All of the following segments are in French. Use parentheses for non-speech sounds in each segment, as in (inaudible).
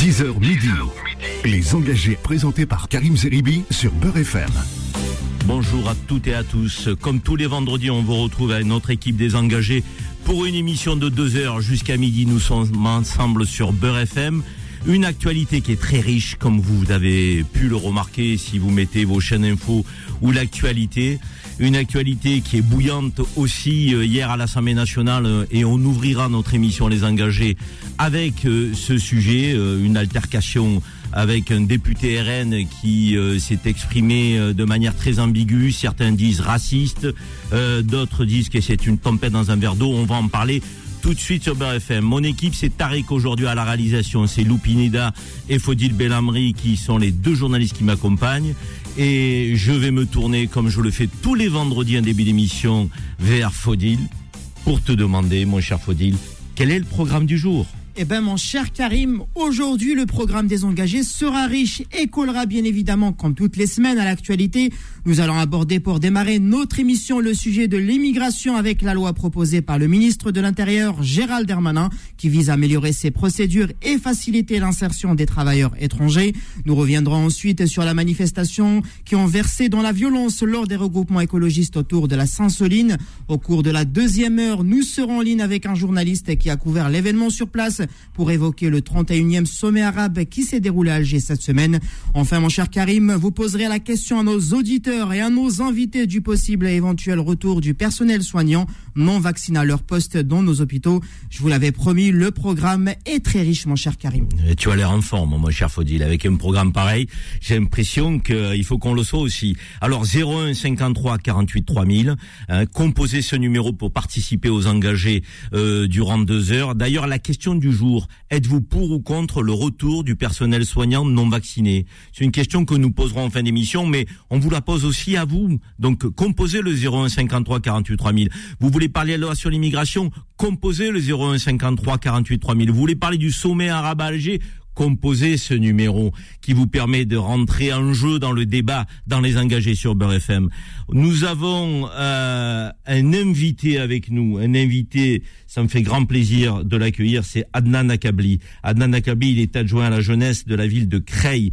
10h midi. Les engagés présentés par Karim Zeribi sur Beurre FM. Bonjour à toutes et à tous. Comme tous les vendredis, on vous retrouve avec notre équipe des engagés pour une émission de 2 heures jusqu'à midi. Nous sommes ensemble sur Beurre FM. Une actualité qui est très riche, comme vous avez pu le remarquer si vous mettez vos chaînes info ou l'actualité. Une actualité qui est bouillante aussi euh, hier à l'Assemblée nationale euh, et on ouvrira notre émission Les Engagés avec euh, ce sujet, une altercation avec un député RN qui s'est exprimé de manière très ambiguë. Certains disent raciste, d'autres disent que c'est une tempête dans un verre d'eau. On va en parler tout de suite sur BFM. Mon équipe, c'est Tariq aujourd'hui à la réalisation. C'est Loupinida et Fodil Bellamri qui sont les deux journalistes qui m'accompagnent. Et je vais me tourner, comme je le fais tous les vendredis en début d'émission, vers Fodil pour te demander, mon cher Fodil, quel est le programme du jour? Eh bien, mon cher Karim, aujourd'hui, le programme des engagés sera riche et collera bien évidemment, comme toutes les semaines, à l'actualité. Nous allons aborder pour démarrer notre émission le sujet de l'immigration avec la loi proposée par le ministre de l'Intérieur, Gérald Darmanin, qui vise à améliorer ses procédures et faciliter l'insertion des travailleurs étrangers. Nous reviendrons ensuite sur la manifestation qui ont versé dans la violence lors des regroupements écologistes autour de la Saint-Soline. Au cours de la deuxième heure, nous serons en ligne avec un journaliste qui a couvert l'événement sur place pour évoquer le 31e sommet arabe qui s'est déroulé à Alger cette semaine. Enfin, mon cher Karim, vous poserez la question à nos auditeurs et à nos invités du possible et éventuel retour du personnel soignant non vacciné à leur poste dans nos hôpitaux. Je vous l'avais promis, le programme est très riche, mon cher Karim. tu as l'air en forme, mon cher Faudil. Avec un programme pareil, j'ai l'impression qu'il faut qu'on le soit aussi. Alors, 01 53 48 3000, hein, composez ce numéro pour participer aux engagés euh, durant deux heures. D'ailleurs, la question du jour, êtes-vous pour ou contre le retour du personnel soignant non vacciné? C'est une question que nous poserons en fin d'émission, mais on vous la pose aussi à vous. Donc, composez le 01 53 48 3000. Vous voulez parler de la loi sur l'immigration Composez le 01 53 48 3000. Vous voulez parler du sommet arabe à Alger composez ce numéro qui vous permet de rentrer en jeu dans le débat, dans les engagés sur Beurre FM. Nous avons euh, un invité avec nous, un invité, ça me fait grand plaisir de l'accueillir, c'est Adnan Akabli. Adnan Akabli, il est adjoint à la jeunesse de la ville de Creil.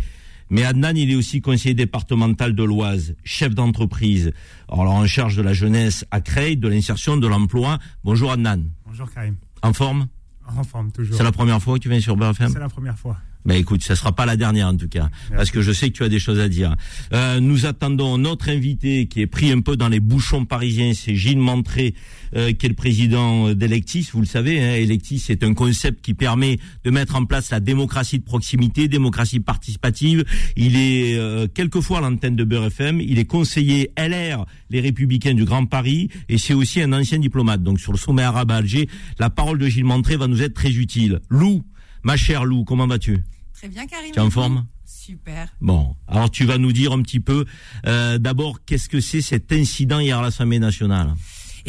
Mais Adnan, il est aussi conseiller départemental de l'Oise, chef d'entreprise, alors en charge de la jeunesse à Creil, de l'insertion, de l'emploi. Bonjour Adnan. Bonjour Karim. En forme? En forme, toujours. C'est la première fois que tu viens sur BFM C'est la première fois. Mais écoute, ça sera pas la dernière en tout cas, parce que je sais que tu as des choses à dire. Euh, nous attendons notre invité qui est pris un peu dans les bouchons parisiens, c'est Gilles Montré, euh, qui est le président d'Electis. Vous le savez, hein, Electis c'est un concept qui permet de mettre en place la démocratie de proximité, démocratie participative. Il est euh, quelquefois à l'antenne de Beurre FM. Il est conseiller LR, les Républicains du Grand Paris, et c'est aussi un ancien diplomate. Donc sur le sommet arabe à Alger, la parole de Gilles Montré va nous être très utile. Lou, ma chère Lou, comment vas-tu? Très bien, Karim. Tu es en forme Super. Bon, alors tu vas nous dire un petit peu, euh, d'abord, qu'est-ce que c'est cet incident hier à l'Assemblée nationale?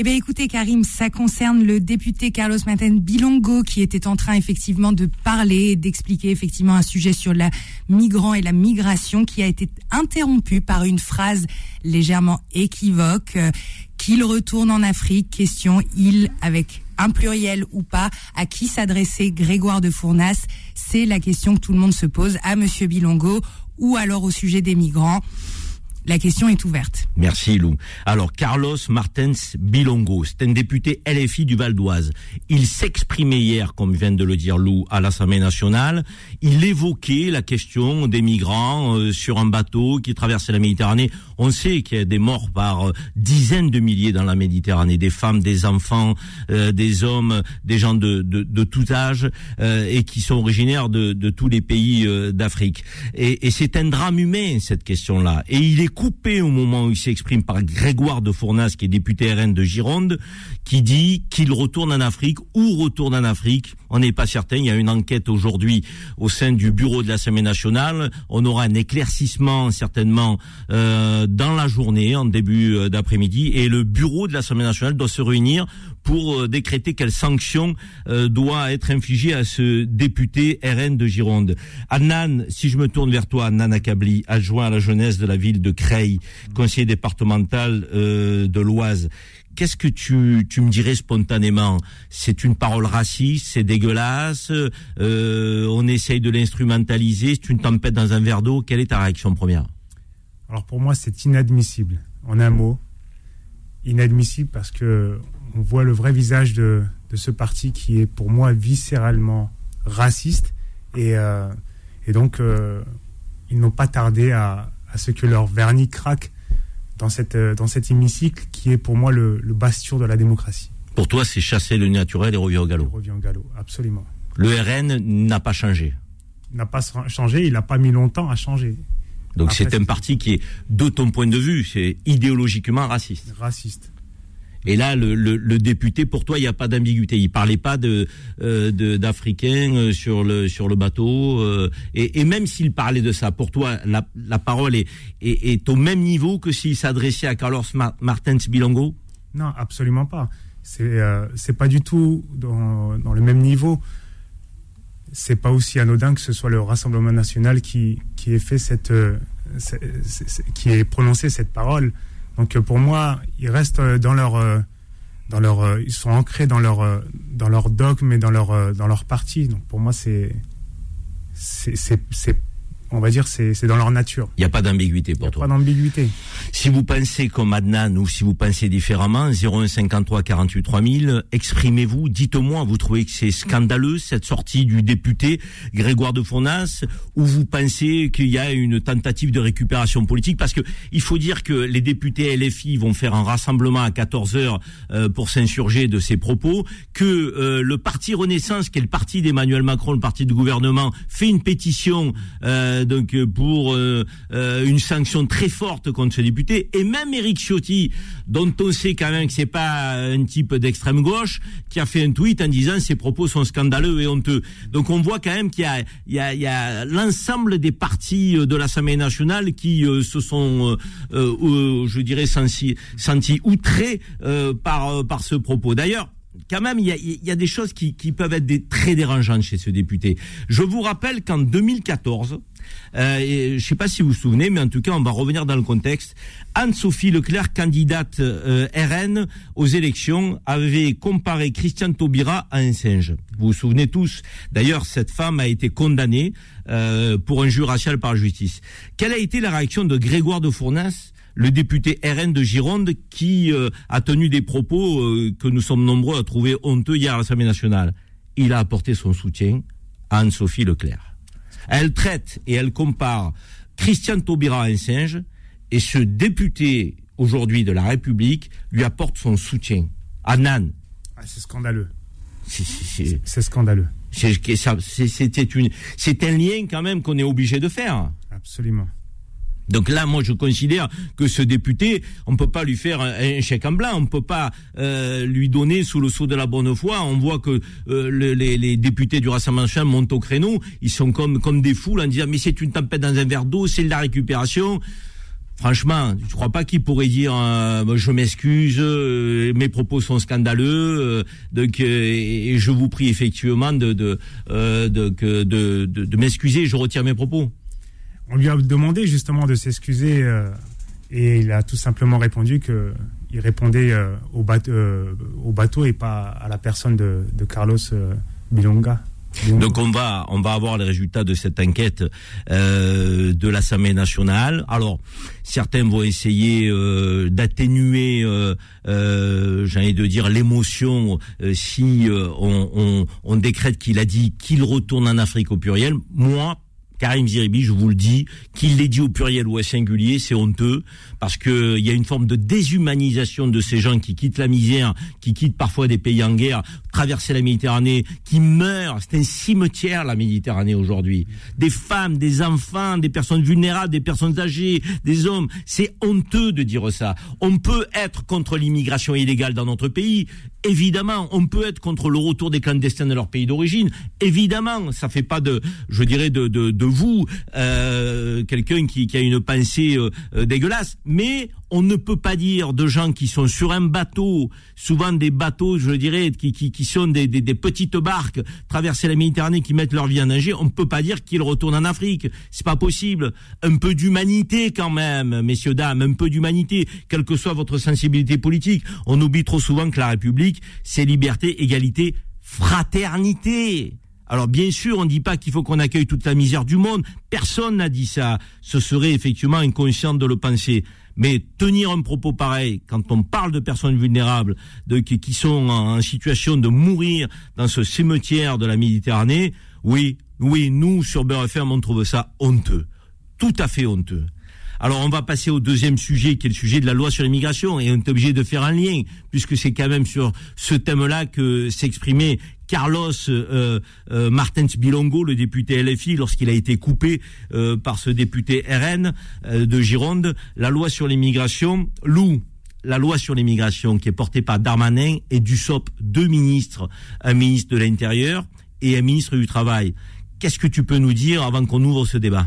Eh bien, écoutez, Karim, ça concerne le député Carlos Martin Bilongo qui était en train effectivement de parler, d'expliquer effectivement un sujet sur la migrant et la migration qui a été interrompu par une phrase légèrement équivoque euh, qu'il retourne en Afrique. Question, il avec un pluriel ou pas, à qui s'adresser Grégoire de Fournas? C'est la question que tout le monde se pose à Monsieur Bilongo ou alors au sujet des migrants. La question est ouverte. Merci Lou. Alors Carlos Martens Bilongo, c'est un député LFI du Val d'Oise. Il s'exprimait hier, comme vient de le dire Lou, à l'Assemblée nationale. Il évoquait la question des migrants euh, sur un bateau qui traversait la Méditerranée. On sait qu'il y a des morts par euh, dizaines de milliers dans la Méditerranée, des femmes, des enfants, euh, des hommes, des gens de, de, de tout âge et qui sont originaires de, de tous les pays d'Afrique. Et, et c'est un drame humain cette question-là. Et il est coupé au moment où il s'exprime par Grégoire de Fournas, qui est député RN de Gironde, qui dit qu'il retourne en Afrique ou retourne en Afrique. On n'est pas certain. Il y a une enquête aujourd'hui au sein du bureau de l'Assemblée nationale. On aura un éclaircissement certainement euh, dans la journée, en début euh, d'après-midi, et le bureau de l'Assemblée nationale doit se réunir pour euh, décréter quelle sanction euh, doit être infligée à ce député RN de Gironde. Annan, si je me tourne vers toi, Annan Akabli, adjoint à la jeunesse de la ville de Creil, conseiller départemental de l'Oise. Qu'est-ce que tu, tu me dirais spontanément? C'est une parole raciste, c'est dégueulasse, on essaye de l'instrumentaliser, c'est une tempête dans un verre d'eau. Quelle est ta réaction première? Alors pour moi, c'est inadmissible. En un mot, inadmissible parce que on voit le vrai visage de, de ce parti qui est pour moi viscéralement raciste et, euh, et donc euh, ils n'ont pas tardé à, à, ce que leur vernis craque dans, cette, euh, dans cet hémicycle qui est pour moi le, le bastion de la démocratie. Pour toi, c'est chasser le naturel et revient au galop. Revient au galop, absolument. Le RN n'a pas changé. N'a pas changé, il n'a pas mis longtemps à changer. Donc c'est un parti qui est, de ton point de vue, c'est idéologiquement raciste. Raciste. Et là, le, député, pour toi, il n'y a pas d'ambiguïté. Il parlait pas euh, d'Africains euh, sur le bateau. Euh, et, même s'il parlait de ça, pour toi, la, parole est, au même niveau que s'il s'adressait à Carlos Martins Bilongo? Non, absolument pas. C'est c'est pas du tout dans, le même niveau c'est pas aussi anodin que ce soit le Rassemblement national qui, qui ait fait cette, qui ait prononcé cette parole. Donc euh, pour moi, ils restent dans leur, euh, dans leur, ils sont ancrés dans leur, dans leur dogme et dans leur, dans leur parti. Donc pour moi, c'est, c'est, c'est on va dire, c'est dans leur nature. Il n'y a pas d'ambiguïté pour toi. Pas d'ambiguïté. Si vous pensez comme Adnan ou si vous pensez différemment, 0153 48 3000, exprimez-vous, dites-moi, vous trouvez que c'est scandaleux cette sortie du député Grégoire de Fournas ou vous pensez qu'il y a une tentative de récupération politique? Parce que il faut dire que les députés LFI vont faire un rassemblement à 14 heures euh, pour s'insurger de ces propos, que euh, le parti Renaissance, qui est le parti d'Emmanuel Macron, le parti du gouvernement, fait une pétition euh, euh, donc euh, pour euh, une sanction très forte contre ce député, et même Eric Ciotti, dont on sait quand même que c'est pas un type d'extrême gauche, qui a fait un tweet en disant ses propos sont scandaleux et honteux. Donc on voit quand même qu'il y a, l'ensemble des partis de l'Assemblée nationale qui se sont, je dirais, sentis, outrés par par ce propos. D'ailleurs quand même, il y a, des choses qui, peuvent être très dérangeantes chez ce député. Je vous rappelle qu'en 2014, euh, je ne sais pas si vous vous souvenez, mais en tout cas, on va revenir dans le contexte. Anne-Sophie Leclerc, candidate euh, RN aux élections, avait comparé Christiane Taubira à un singe. Vous vous souvenez tous. D'ailleurs, cette femme a été condamnée euh, pour injure raciale par la justice. Quelle a été la réaction de Grégoire de Fournas le député RN de Gironde qui a tenu des propos que nous sommes nombreux à trouver honteux hier à l'Assemblée nationale? Il a apporté son soutien à Anne-Sophie Leclerc. Elle traite et elle compare Christiane Taubira à un singe et ce député aujourd'hui de la République lui apporte son soutien. À. Ah, c'est scandaleux. C'est scandaleux. C'est un lien quand même qu'on est obligé de faire. Absolument. Donc là, moi, je considère que ce député, on peut pas lui faire un, chèque en blanc, on peut pas euh, lui donner sous le sceau de la bonne foi. On voit que euh, les, députés du Rassemblement national montent au créneau, ils sont comme comme des foules en disant mais c'est une tempête dans un verre d'eau, c'est de la récupération. Franchement, je crois pas qu'il pourrait dire euh, je m'excuse, mes propos sont scandaleux, donc et je vous prie effectivement de, de, de m'excuser, je retire mes propos on lui a demandé justement de s'excuser euh, et il a tout simplement répondu que il répondait euh, au, bateau, euh, au, bateau, et pas à la personne de, de Carlos Bilonga. Donc on va on va avoir les résultats de cette enquête euh, de l'Assemblée nationale. Alors certains vont essayer euh, d'atténuer, euh, j'ai envie de dire l'émotion si on, on, on décrète qu'il a dit qu'il retourne en Afrique au pluriel. Moi Karim Ziribi, je vous le dis, qu'il l'ait dit au pluriel ou au singulier, c'est honteux, parce que il y a une forme de déshumanisation de ces gens qui quittent la misère, qui quittent parfois des pays en guerre, traverser la Méditerranée, qui meurent. C'est un cimetière, la Méditerranée, aujourd'hui. Des femmes, des enfants, des personnes vulnérables, des personnes âgées, des hommes. C'est honteux de dire ça. On peut être contre l'immigration illégale dans notre pays, Évidemment, on peut être contre le retour des clandestins de leur pays d'origine. Évidemment, ça fait pas de, je dirais, de vous, euh, quelqu'un qui, qui, a une pensée euh, dégueulasse. Mais on ne peut pas dire de gens qui sont sur un bateau, souvent des bateaux, je dirais, qui, qui, qui sont des, des, des, petites barques traverser la Méditerranée, qui mettent leur vie en danger. On ne peut pas dire qu'ils retournent en Afrique. C'est pas possible. Un peu d'humanité quand même, messieurs dames, un peu d'humanité, quelle que soit votre sensibilité politique. On oublie trop souvent que la République, c'est liberté, égalité, fraternité. Alors bien sûr, on ne dit pas qu'il faut qu'on accueille toute la misère du monde. Personne n'a dit ça. Ce serait effectivement inconscient de le penser. Mais tenir un propos pareil, quand on parle de personnes vulnérables, de, qui, sont en, situation de mourir dans ce cimetière de la Méditerranée, oui, oui, nous, sur Beurre on trouve ça honteux. Tout à fait honteux. Alors on va passer au deuxième sujet, qui est le sujet de la loi sur l'immigration, et on est obligé de faire un lien, puisque c'est quand même sur ce thème-là que s'exprimait Carlos euh, euh, Martens Bilongo, le député LFI, lorsqu'il a été coupé euh, par ce député RN euh, de Gironde, la loi sur l'immigration loue la loi sur l'immigration qui est portée par Darmanin et Dussopt, deux ministres, un ministre de l'Intérieur et un ministre du Travail. Qu'est-ce que tu peux nous dire avant qu'on ouvre ce débat?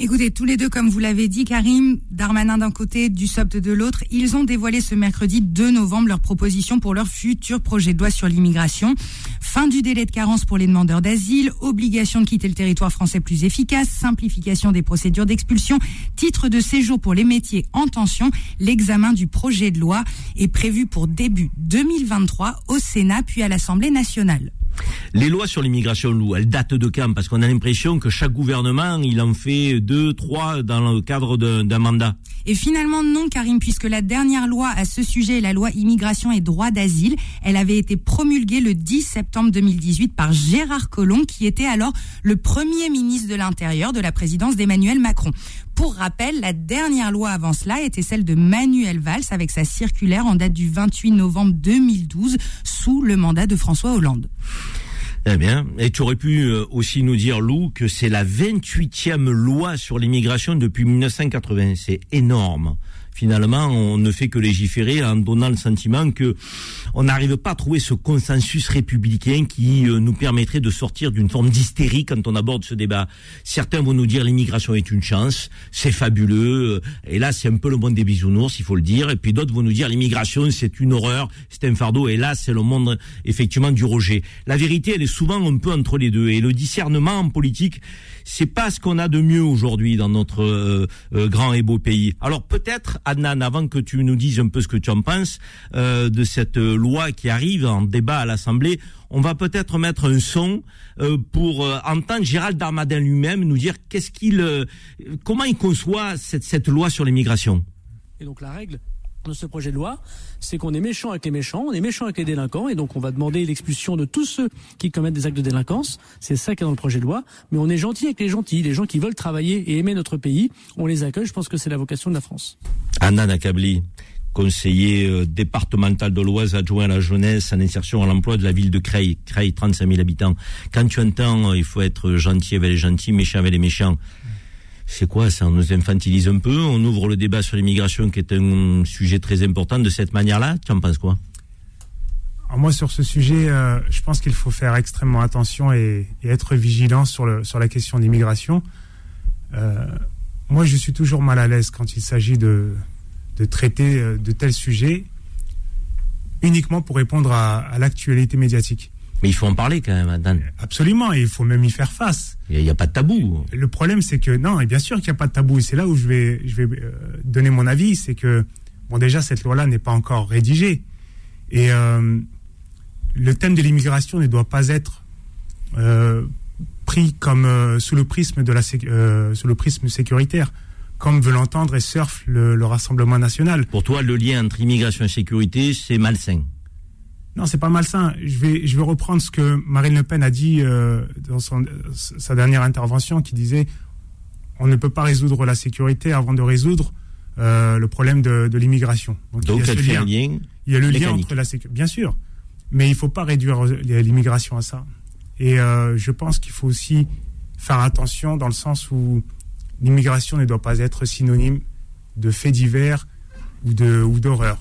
Écoutez, tous les deux, comme vous l'avez dit, Karim, Darmanin d'un côté, Dussopt de l'autre, ils ont dévoilé ce mercredi 2 novembre leur proposition pour leur futur projet de loi sur l'immigration. Fin du délai de carence pour les demandeurs d'asile, obligation de quitter le territoire français plus efficace, simplification des procédures d'expulsion, titre de séjour pour les métiers en tension. L'examen du projet de loi est prévu pour début 2023 au Sénat puis à l'Assemblée nationale. Les lois sur l'immigration, Lou, elles datent de quand? Parce qu'on a l'impression que chaque gouvernement, il en fait deux, trois dans le cadre d'un mandat. Et finalement, non, Karim, puisque la dernière loi à ce sujet, la loi immigration et droit d'asile, elle avait été promulguée le 10 septembre 2018 par Gérard Collomb, qui était alors le premier ministre de l'Intérieur de la présidence d'Emmanuel Macron. Pour rappel, la dernière loi avant cela était celle de Manuel Valls avec sa circulaire en date du 28 novembre 2012 sous le mandat de François Hollande. Eh bien, et tu aurais pu euh, aussi nous dire, Lou, que c'est la 28e loi sur l'immigration depuis 1980. C'est énorme finalement, on ne fait que légiférer en donnant le sentiment que on n'arrive pas à trouver ce consensus républicain qui euh, nous permettrait de sortir d'une forme d'hystérie quand on aborde ce débat. Certains vont nous dire l'immigration est une chance, c'est fabuleux, euh, et là c'est un peu le monde des bisounours, il faut le dire, et puis d'autres vont nous dire l'immigration c'est une horreur, c'est un fardeau, et là c'est le monde effectivement du rejet. La vérité elle est souvent un peu entre les deux, et le discernement en politique c'est pas ce qu'on a de mieux aujourd'hui dans notre euh, euh, grand et beau pays. Alors peut-être, Adnan, avant que tu nous dises un peu ce que tu en penses euh, de cette loi qui arrive en débat à l'Assemblée, on va peut-être mettre un son pour entendre Gérald Darmadin lui-même nous dire qu'est-ce qu'il, comment il conçoit cette, cette loi sur l'immigration. Et donc la règle de ce projet de loi, c'est qu'on est méchant avec les méchants, on est méchant avec les délinquants, et donc on va demander l'expulsion de tous ceux qui commettent des actes de délinquance. C'est ça qui est dans le projet de loi. Mais on est gentil avec les gentils, les gens qui veulent travailler et aimer notre pays, on les accueille. Je pense que c'est la vocation de la France. Anna Nakabli conseiller euh, départemental de l'Oise adjoint à la jeunesse en insertion à l'emploi de la ville de Creil. Creil, 35 000 habitants. Quand tu entends, euh, il faut être gentil avec les gentils, méchant avec les méchants c'est quoi ça On nous infantilise un peu, on ouvre le débat sur l'immigration qui est un sujet très important de cette manière-là? Tu en penses quoi? Moi, sur ce sujet, euh, je pense qu'il faut faire extrêmement attention et, être vigilant sur, la question d'immigration. Euh, moi, je suis toujours mal à l'aise quand il s'agit de, traiter euh, de tels sujets uniquement pour répondre à l'actualité médiatique. Mais il faut en parler quand même, Dan. Absolument, et il faut même y faire face. Il n'y a, pas de tabou. Le problème, c'est que non, et bien sûr qu'il n'y a pas de tabou. Et c'est là où je vais, je vais euh, donner mon avis, c'est que bon, déjà cette loi-là n'est pas encore rédigée, et euh, le thème de l'immigration ne doit pas être euh, pris comme sous le prisme de la sous le prisme sécuritaire comme veut l'entendre et surfe le, le Rassemblement national. Pour toi, le lien entre immigration et sécurité, c'est malsain. Non, c'est pas malsain. Je vais, je vais reprendre ce que Marine Le Pen a dit euh, dans son, sa dernière intervention, qui disait on ne peut pas résoudre la sécurité avant de résoudre euh, le problème de, de l'immigration. Donc, il y a lien. Il y a le lien entre la sécurité, bien sûr, mais il faut pas réduire l'immigration à ça. Et euh, je pense qu'il faut aussi faire attention dans le sens où l'immigration ne doit pas être synonyme de faits divers ou de ou d'horreur.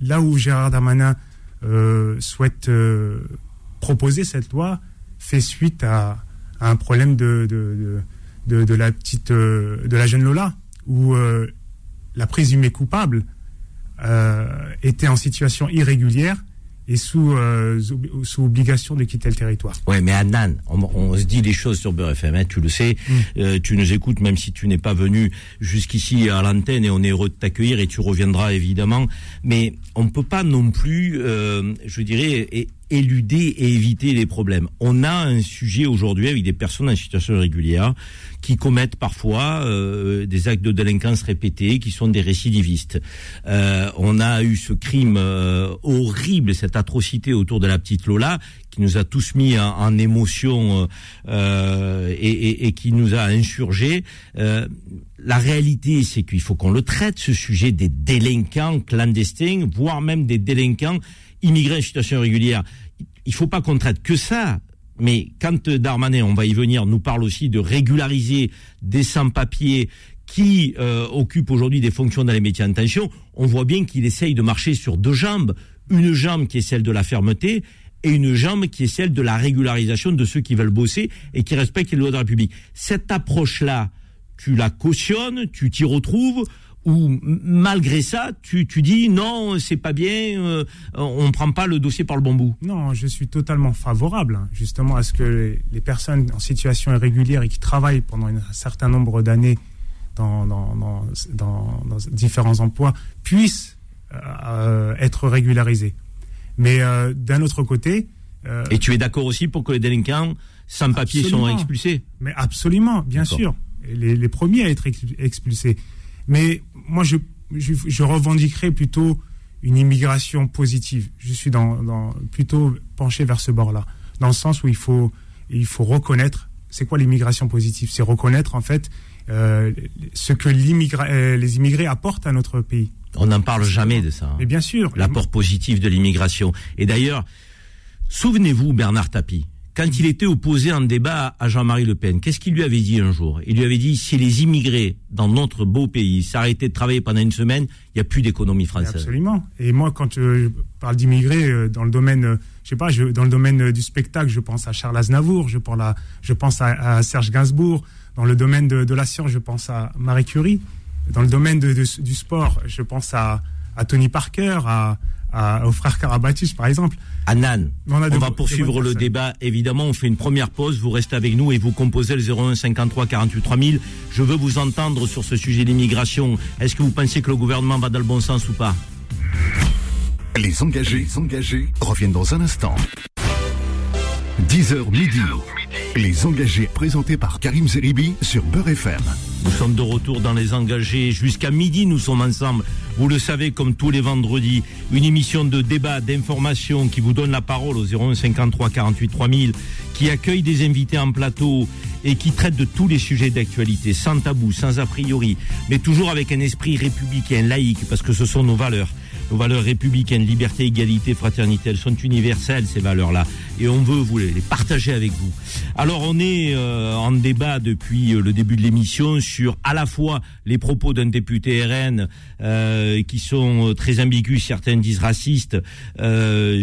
Là où Gérard Darmanin euh, souhaite euh, proposer cette loi fait suite à, un problème de, la petite, euh, de la jeune Lola, où la présumée coupable était en situation irrégulière et sous, euh, sous, obligation de quitter le territoire. Ouais, mais Annan, on, on se dit les choses sur Beurre FM, hein, tu le sais, euh, tu nous écoutes même si tu n'es pas venu jusqu'ici à l'antenne et on est heureux de t'accueillir et tu reviendras évidemment. Mais on ne peut pas non plus, euh, je dirais, éluder et éviter les problèmes. On a un sujet aujourd'hui avec des personnes en situation irrégulière qui commettent parfois euh, des actes de délinquance répétés, qui sont des récidivistes. Euh, on a eu ce crime euh, horrible, cette atrocité autour de la petite Lola, qui nous a tous mis en, en émotion euh, et, et- et qui nous a insurgés. Euh, la réalité, c'est qu'il faut qu'on le traite, ce sujet des délinquants clandestins, voire même des délinquants immigrés en situation régulière. Il faut pas qu'on traite que ça. Mais quand Darmanin, on va y venir, nous parle aussi de régulariser des sans-papiers qui euh, occupent aujourd'hui des fonctions dans les métiers en tension, on voit bien qu'il essaye de marcher sur deux jambes. Une jambe qui est celle de la fermeté et une jambe qui est celle de la régularisation de ceux qui veulent bosser et qui respectent les lois de la République. Cette approche-là, tu la cautionnes, tu t'y retrouves, ou m- malgré ça, tu, tu dis non, c'est pas bien, euh, on prend pas le dossier par le bon bout. Non, je suis totalement favorable, hein, justement, à ce que les, personnes en situation irrégulière et qui travaillent pendant un certain nombre d'années dans, dans, dans, dans- dans différents emplois puissent euh, être régularisées. Mais euh, d'un autre côté, euh, Et tu es d'accord aussi pour que les délinquants sans papier soient expulsés? Mais absolument, bien sûr. Les, les premiers à être ex- expulsés. Mais moi, je, je, je revendiquerais plutôt une immigration positive. Je suis dans, dans- plutôt penché vers ce bord-là. Dans le sens où il faut, il faut reconnaître. C'est quoi l'immigration positive? C'est reconnaître, en fait, euh, ce que euh, les immigrés apportent à notre pays. On n'en parle jamais de ça. hein. Mais bien sûr. L'apport positif de l'immigration. Et d'ailleurs, souvenez-vous Bernard Tapie, quand il était opposé en débat à Jean-Marie Le Pen, qu'est-ce qu'il lui avait dit un jour? Il lui avait dit si les immigrés dans notre beau pays s'arrêtaient de travailler pendant une semaine, il n'y a plus d'économie française. Absolument. Et moi, quand euh, je parle d'immigrés euh, dans le domaine, euh, je sais pas, dans le domaine du spectacle, je pense à Charles Aznavour, je pense à, Serge Gainsbourg. Dans le domaine de, la science, je pense à Marie Curie. Dans le domaine du sport, je pense à, à Tony Parker, à, à, au frère Karabatic, par exemple. Anan, On on va poursuivre le débat. Évidemment, on fait une première pause. Vous restez avec nous et vous composez le 01 53 48 3000. Je veux vous entendre sur ce sujet d'immigration. Est-ce que vous pensez que le gouvernement va dans le bon sens ou pas? Les engagés, les engagés reviennent dans un instant. 10h midi. Les engagés présentés par Karim Zeribi sur Beurre FM. Nous sommes de retour dans les engagés. Jusqu'à midi, nous sommes ensemble. Vous le savez, comme tous les vendredis, une émission de débat, d'information qui vous donne la parole au 01 53 48 3000, qui accueille des invités en plateau et qui traite de tous les sujets d'actualité, sans tabou, sans a priori, mais toujours avec un esprit républicain, laïque, parce que ce sont nos valeurs. Nos valeurs républicaines, liberté, égalité, fraternité, elles sont universelles, ces valeurs-là. Et on veut vous les, partager avec vous. Alors, on est euh, en débat depuis euh, le début de l'émission sur à la fois les propos d'un député RN euh, qui sont euh, très ambigus, certains disent racistes,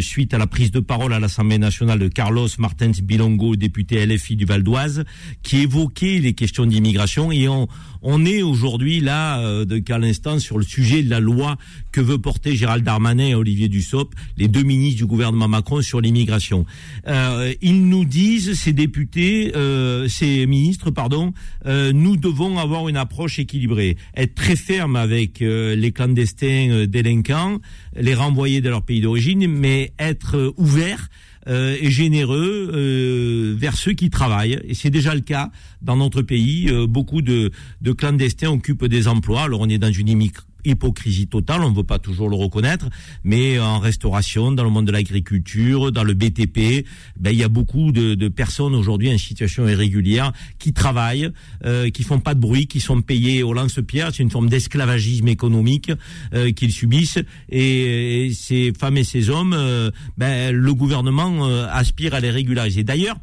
suite à la prise de parole à l'Assemblée nationale de Carlos Martens Bilongo, député LFI du Val d'Oise, qui évoquait les questions d'immigration. Et on, on est aujourd'hui là, euh, de qu'à l'instant, sur le sujet de la loi que veut porter Gérald Darmanin et Olivier Dussopt, les deux ministres du gouvernement Macron sur l'immigration. Euh, ils nous disent, ces députés, euh, ces ministres, pardon, euh, nous devons avoir une approche équilibrée, être très ferme avec les clandestins délinquants, les renvoyer de leur pays d'origine, mais être ouvert euh, et généreux euh, vers ceux qui travaillent. Et c'est déjà le cas dans notre pays. Euh, beaucoup de, de clandestins occupent des emplois. Alors on est dans une immig- hypocrisie totale, on ne veut pas toujours le reconnaître, mais en restauration, dans le monde de l'agriculture, dans le BTP, ben, il y a beaucoup de, de personnes aujourd'hui en situation irrégulière qui travaillent, euh, qui font pas de bruit, qui sont payés au lance-pierre. C'est une forme d'esclavagisme économique euh, qu'ils subissent. Et, et ces femmes et ces hommes, euh, ben, le gouvernement euh, aspire à les régulariser. D'ailleurs,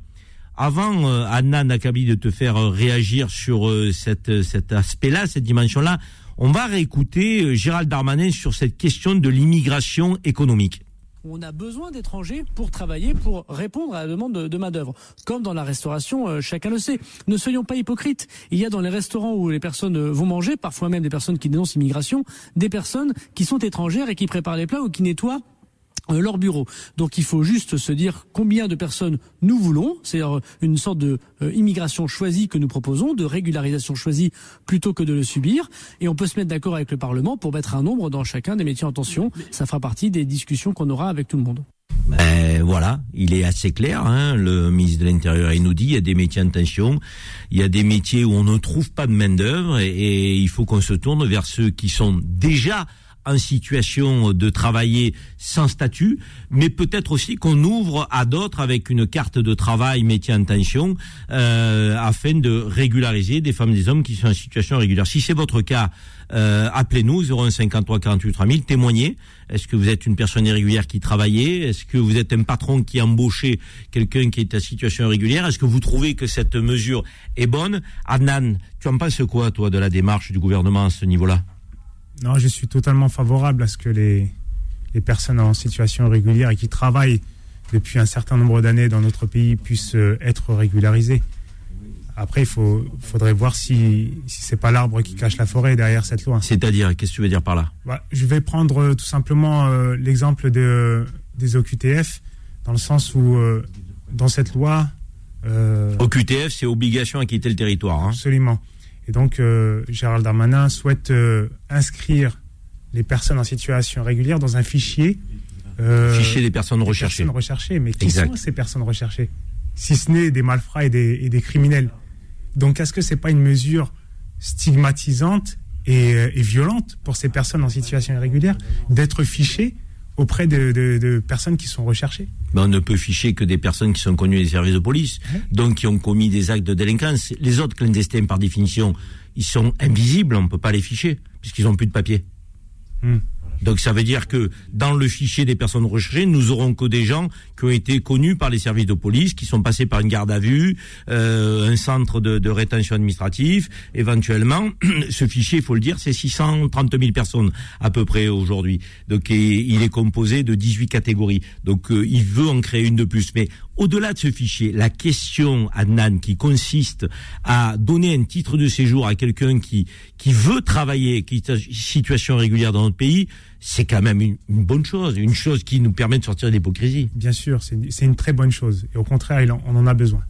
avant, euh, Anna Nakabi, de te faire réagir sur cette, cet aspect-là, cette dimension-là, on va réécouter euh, Gérald Darmanin sur cette question de l'immigration économique. on a besoin d'étrangers pour travailler, pour répondre à la demande de, main-d'œuvre. Comme dans la restauration, euh, chacun le sait. Ne soyons pas hypocrites. Il y a dans les restaurants où les personnes euh, vont manger, parfois même des personnes qui dénoncent l'immigration, des personnes qui sont étrangères et qui préparent les plats ou qui nettoient leur bureau. Donc il faut juste se dire combien de personnes nous voulons, c'est une sorte de euh, immigration choisie que nous proposons, de régularisation choisie plutôt que de le subir, et on peut se mettre d'accord avec le Parlement pour mettre un nombre dans chacun des métiers en tension. Ça fera partie des discussions qu'on aura avec tout le monde. Ben voilà, il est assez clair. Hein, le ministre de l'Intérieur il nous dit il y a des métiers en tension, il y a des métiers où on ne trouve pas de main d'œuvre et il faut qu'on se tourne vers ceux qui sont déjà en situation de travailler sans statut, mais peut-être aussi qu'on ouvre à d'autres avec une carte de travail métier en tension euh, afin de régulariser des femmes et des hommes qui sont en situation régulière. Si c'est votre cas, euh, appelez-nous 0153 48 3000, témoignez. Est-ce que vous êtes une personne irrégulière qui travaillait? Est-ce que vous êtes un patron qui a embauché quelqu'un qui est en situation irrégulière Est-ce que vous trouvez que cette mesure est bonne? Adnan, tu en penses quoi, toi, de la démarche du gouvernement à ce niveau-là? Non, je suis totalement favorable à ce que les, les personnes en situation irrégulière et qui travaillent depuis un certain nombre d'années dans notre pays puissent euh, être régularisées. Après, il faut, faudrait voir si, si c'est pas l'arbre qui cache la forêt derrière cette loi. C'est-à-dire, qu'est-ce que tu veux dire par là? Bah, je vais prendre euh, tout simplement euh, l'exemple de, des OQTF, dans le sens où, euh, dans cette loi. OQTF, c'est obligation à quitter le territoire. Hein. Absolument. Et donc, euh, Gérald Darmanin souhaite euh, inscrire les personnes en situation régulière dans un fichier. euh, Fichier des personnes recherchées. personnes recherchées. Mais qui Exact. sont ces personnes recherchées? Si ce n'est des malfrats et des, et des criminels. Donc, est-ce que c'est pas une mesure stigmatisante et, euh, et violente pour ces personnes en situation irrégulière d'être fichées auprès de, de- de personnes qui sont recherchées Mais on ne peut ficher que des personnes qui sont connues des services de police, donc qui ont commis des actes de délinquance. Les autres clandestins, par définition, ils sont invisibles, on ne peut pas les ficher, puisqu'ils n'ont plus de papier. Hmm. Donc ça veut dire que dans le fichier des personnes recherchées, nous aurons que des gens qui ont été connus par les services de police, qui sont passés par une garde à vue, euh, un centre de, rétention administratif, éventuellement. (clears throat) Ce fichier, il faut le dire, c'est 630 000 personnes à peu près aujourd'hui. Donc il est composé de 18 catégories. Donc euh, il veut en créer une de plus. Au-delà de ce fichier, la question, Adnan, qui consiste à donner un titre de séjour à quelqu'un qui, qui veut travailler, qui est en situation régulière dans notre pays, c'est quand même une, une bonne chose, une chose qui nous permet de sortir de l'hypocrisie. Bien sûr, c'est une, très bonne chose. Et au contraire, il en- on en a besoin.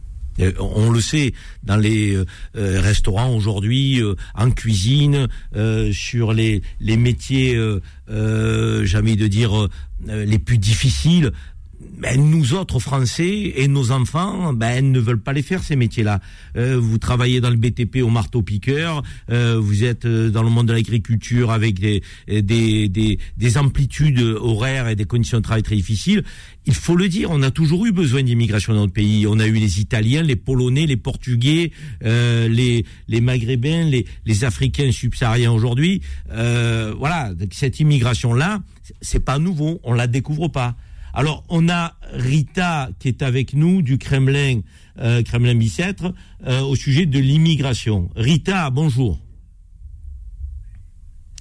On le sait dans les euh, euh, restaurants aujourd'hui, euh, en cuisine, euh, sur les les métiers, j'ai envie de dire les plus difficiles. Ben, nous autres Français et nos enfants, ben ne veulent pas les faire ces métiers-là. Euh, vous travaillez dans le BTP au marteau-piqueur, euh, vous êtes euh, dans le monde de l'agriculture avec des, des, des, des amplitudes horaires et des conditions de travail très difficiles. Il faut le dire, on a toujours eu besoin d'immigration dans notre pays. On a eu les Italiens, les Polonais, les Portugais, euh, les, les Maghrébins, les, les Africains subsahariens aujourd'hui. Euh, voilà, cette immigration-là, c'est pas nouveau, on la découvre pas. Alors, on a Rita qui est avec nous du Kremlin, euh, Kremlin Bicêtre, euh, au sujet de l'immigration. Rita, bonjour.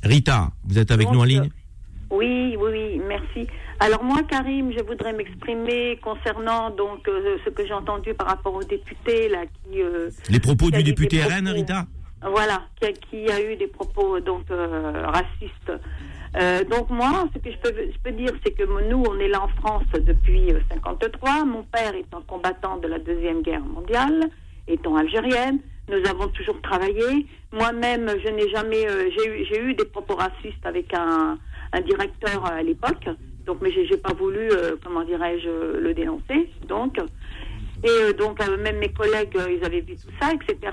Rita, vous êtes avec nous en ligne Oui, oui, oui, merci. Alors moi, Karim, je voudrais m'exprimer concernant donc euh, ce que j'ai entendu par rapport au député là qui. Les propos du député propos- RN, Rita Voilà, qui a, eu des propos donc euh, racistes. Euh, donc moi, ce que je peux, dire, c'est que nous, on est là en France depuis euh, 53. Mon père est un combattant de la deuxième guerre mondiale, étant algérienne. Nous avons toujours travaillé. Moi-même, je n'ai jamais, euh, j'ai eu, des propos racistes avec un, un directeur à l'époque. Donc, mais j'ai pas voulu, euh, comment dirais-je, le dénoncer. Donc, et euh, donc euh, même mes collègues, euh, ils avaient vu tout ça, etc.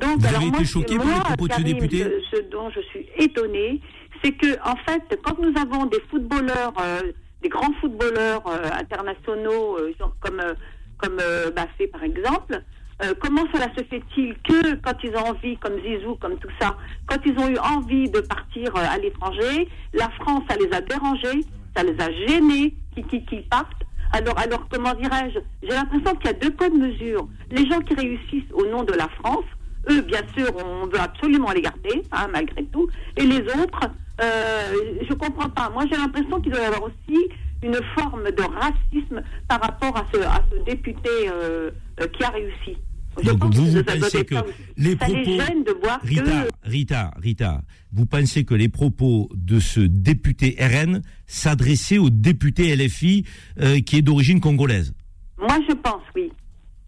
Donc, Vous alors avez moi, été ce- choqué par les moi, propos de ce Karim, député ce- ce dont je suis étonnée, c'est que en fait, quand nous avons des footballeurs, euh, des grands footballeurs euh, internationaux, euh, comme comme Baffé par exemple, comment cela se fait-il que quand ils ont envie, comme Zizou, comme tout ça, quand ils ont eu envie de partir à l'étranger, la France, ça les a dérangés, ça les a gênés, qui qui qui partent. Alors, alors comment dirais-je? J'ai l'impression qu'il y a deux cas de mesure. Les gens qui réussissent au nom de la France, eux, bien sûr, on veut absolument les garder, hein, malgré tout. Et les autres, euh, je comprends pas. Moi, j'ai l'impression qu'il doit y avoir aussi une forme de racisme par rapport à ce, à ce député euh, euh, qui a réussi. Je Donc pense vous, que vous pensez que les propos... les de voir Rita, que... Rita, Rita, vous pensez que les propos de ce député RN s'adressaient au député LFI euh, qui est d'origine congolaise? Moi, je pense, oui.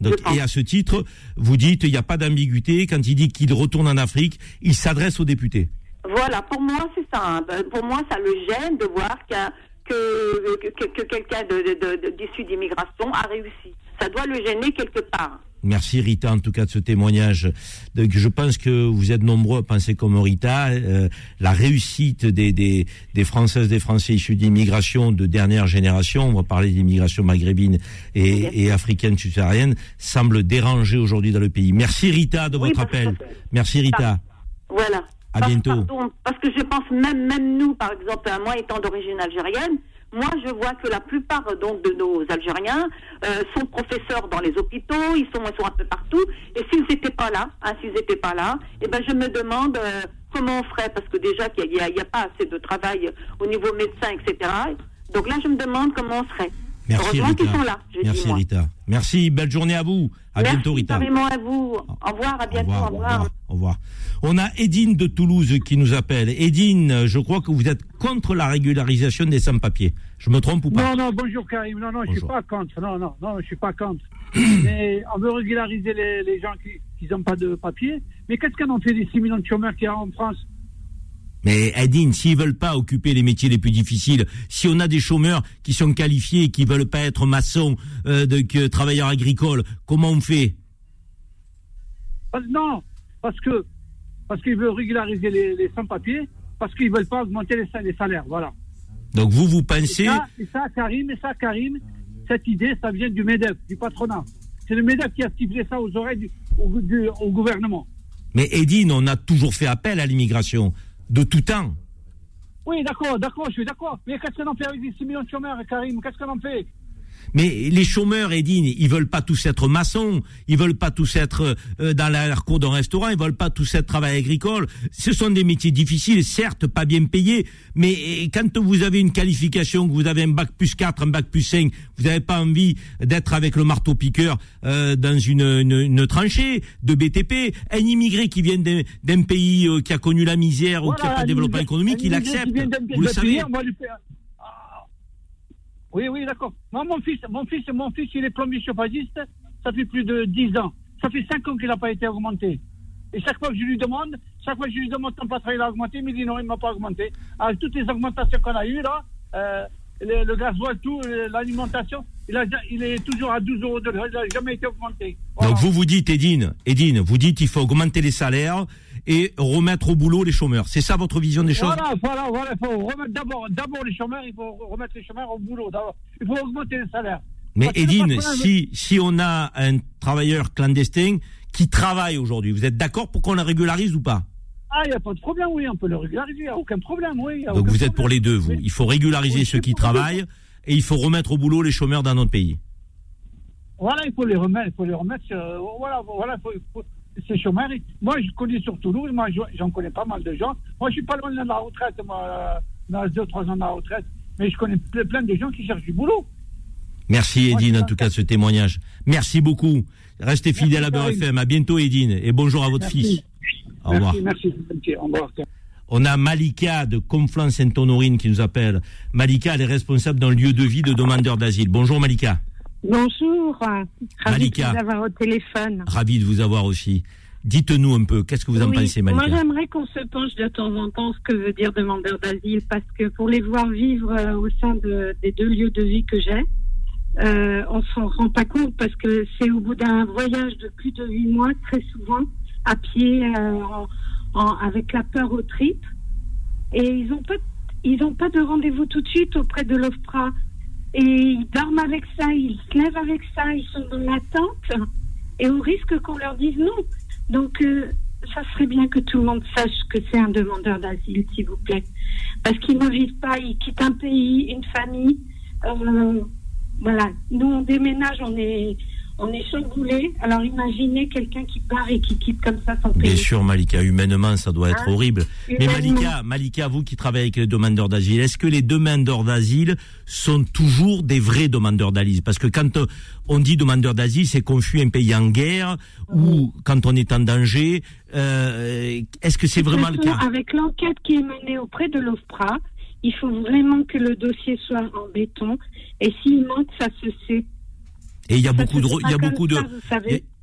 Donc, et à ce titre, vous dites il n'y a pas d'ambiguïté. Quand il dit qu'il retourne en Afrique, il s'adresse aux députés. Voilà, pour moi, c'est ça. hein. Ben, Pour moi, ça le gêne de voir que, que, que- que quelqu'un de, de- de- d'issu d'immigration a réussi. Ça doit le gêner quelque part. Merci Rita en tout cas de ce témoignage. Donc, je pense que vous êtes nombreux à penser comme Rita. Euh, la réussite des, des, des Françaises, des Français issus d'immigration de dernière génération, on va parler d'immigration maghrébine et, et africaine subsaharienne, semble déranger aujourd'hui dans le pays. Merci Rita de Oui, votre appel. Merci Rita. Voilà. À Parce- bientôt. pardon, parce que je pense même, même nous, par exemple, euh, moi étant d'origine algérienne, moi je vois que la plupart donc de nos Algériens euh, sont professeurs dans les hôpitaux, ils sont, ils sont un peu partout. Et s'ils n'étaient pas là, hein, s'ils n'étaient pas là, eh ben je me demande euh, comment on ferait, parce que déjà qu'il n'y a, a pas assez de travail au niveau médecin, etc. Donc là, je me demande comment on serait. Merci Heureusement Rita. qu'ils sont là, je Merci dis moi. Rita. Merci, belle journée à vous. À Merci bientôt Rita. à vous. Au revoir, à bientôt, au revoir. Au revoir. On a Edine de Toulouse qui nous appelle. Edine, je crois que vous êtes contre la régularisation des sans-papiers. Je me trompe ou pas Non, non, bonjour Karim. Non, non, je suis pas contre. Non, non, non, je suis pas contre. (coughs) mais on veut régulariser les, les gens qui n'ont pas de papier. Mais qu'est-ce qu'on en fait des 6 millions de chômeurs qu'il y a en France? Mais Edine, s'ils veulent pas occuper les métiers les plus difficiles, si on a des chômeurs qui sont qualifiés et qui veulent pas être maçons, euh, de, que travailleurs agricoles, comment on fait? Parce- Non, parce que parce qu'ils veulent régulariser les, les sans-papiers, parce qu'ils veulent pas augmenter les, sa- les salaires. Voilà. Donc vous, vous Et pensez... ça, et ça, Karim, et ça, Karim, cette idée, ça vient du MEDEF, du patronat. C'est le MEDEF qui a sifflé ça aux oreilles du, au, du- au gouvernement. Mais Edine, on a toujours fait appel à l'immigration, de tout temps. Oui, d'accord, d'accord, je suis d'accord. Mais qu'est-ce qu'on en fait avec les 6 millions de chômeurs, Karim? Qu'est-ce qu'on en fait? Mais les chômeurs, Edine, ils veulent pas tous être maçons, ils veulent pas tous être euh, dans la cour d'un restaurant, ils veulent pas tous être travail agricole. Ce sont des métiers difficiles, certes, pas bien payés, mais euh, quand vous avez une qualification, que vous avez un bac plus 4, un bac plus 5, vous n'avez pas envie d'être avec le marteau-piqueur euh, dans une, une, une tranchée de BTP. Un immigré qui vient d'un d'un pays euh, qui a connu la misère ou qui n'a pas de développement économique, il accepte. vient d'un- Vous le savez on va lui faire- Ah. Oui, oui, d'accord. Moi, mon fils, mon fils, mon fils, il est plombier chauffagiste. Ça fait plus de 10 ans. Ça fait 5 ans qu'il n'a pas été augmenté. Et chaque fois que je lui demande, chaque fois que je lui demande ton patron il a augmenté, il me dit non, il ne m'a pas augmenté. Avec toutes les augmentations qu'on a eues là, euh, le, le gasoil, tout, euh, l'alimentation, il, a, il est toujours à 12 euros de l'heure. Il n'a jamais été augmenté. Voilà. Donc vous vous dites, Edine, Edine, vous dites il faut augmenter les salaires et remettre au boulot les chômeurs. C'est ça votre vision des choses? Voilà, voilà, voilà. Il faut remettre d'abord, d'abord les chômeurs, il faut remettre les chômeurs au boulot. d'abord. Il faut augmenter les salaires. Mais Parce Edine, si, si on a un travailleur clandestin qui travaille aujourd'hui, vous êtes d'accord pour qu'on le régularise ou pas? Ah, il n'y a pas de problème, oui, on peut le régulariser, il n'y a aucun problème, oui. y a Donc aucun vous êtes pour les deux, vous. Il faut régulariser Oui, ceux qui travaillent et il faut remettre au boulot les chômeurs dans notre pays. Voilà, il faut les remettre, il faut les remettre. euh, voilà, voilà, faut- faut- ces chômeurs. ils- Moi, je connais sur Toulouse, moi, je- j'en connais pas mal de gens. Moi, je suis pas loin de la retraite, moi, euh, dans deux, trois ans de la retraite. Mais je connais ple- plein de gens qui cherchent du boulot. Merci Moi, Edine en tout cas de ce témoignage. Merci beaucoup. Restez fidèles à Beurre. FM. À bientôt Edine et bonjour à votre Merci. fils. Au revoir. Merci, merci, merci. Au revoir. On a Malika de Conflans-Sainte-Honorine qui nous appelle. Malika, elle est responsable d'un lieu de vie de demandeurs d'asile. Bonjour Malika. Bonjour, ravi Malika. de vous avoir au téléphone. Ravi de vous avoir aussi. Dites-nous un peu, qu'est-ce que vous en Oui, pensez Moi, Malika j'aimerais qu'on se penche de temps en temps ce que veut dire demandeur d'asile, parce que pour les voir vivre euh, au sein de- des deux lieux de vie que j'ai, euh, on s'en rend pas compte parce que c'est au bout d'un voyage de plus de huit mois, très souvent, à pied, euh, en- en- avec la peur aux tripes, et ils n'ont pas, ils ont pas de rendez-vous tout de suite auprès de l'OFPRA. Et ils dorment avec ça, ils se lèvent avec ça, ils sont dans l'attente, et au risque qu'on leur dise non. Donc, euh, ça serait bien que tout le monde sache que c'est un demandeur d'asile, s'il vous plaît. Parce qu'ils ne vivent pas, ils quittent un pays, une famille. Euh, voilà. Nous, on déménage, on est, On est chamboulé. Alors imaginez quelqu'un qui part et qui quitte comme ça son pays. Bien sûr, Malika, humainement, ça doit être Hein horrible. Mais. Malika, Malika, vous qui travaillez avec les demandeurs d'asile, est-ce que les demandeurs d'asile sont toujours des vrais demandeurs d'asile? Parce que quand euh, on dit demandeur d'asile, c'est qu'on fuit un pays en guerre ou quand on est en danger. Euh, est-ce que c'est vraiment le cas? Avec l'enquête qui est menée auprès de l'OFPRA, il faut vraiment que le dossier soit en béton. Et s'il manque, ça se sait. Et il y a beaucoup de, il y a beaucoup de,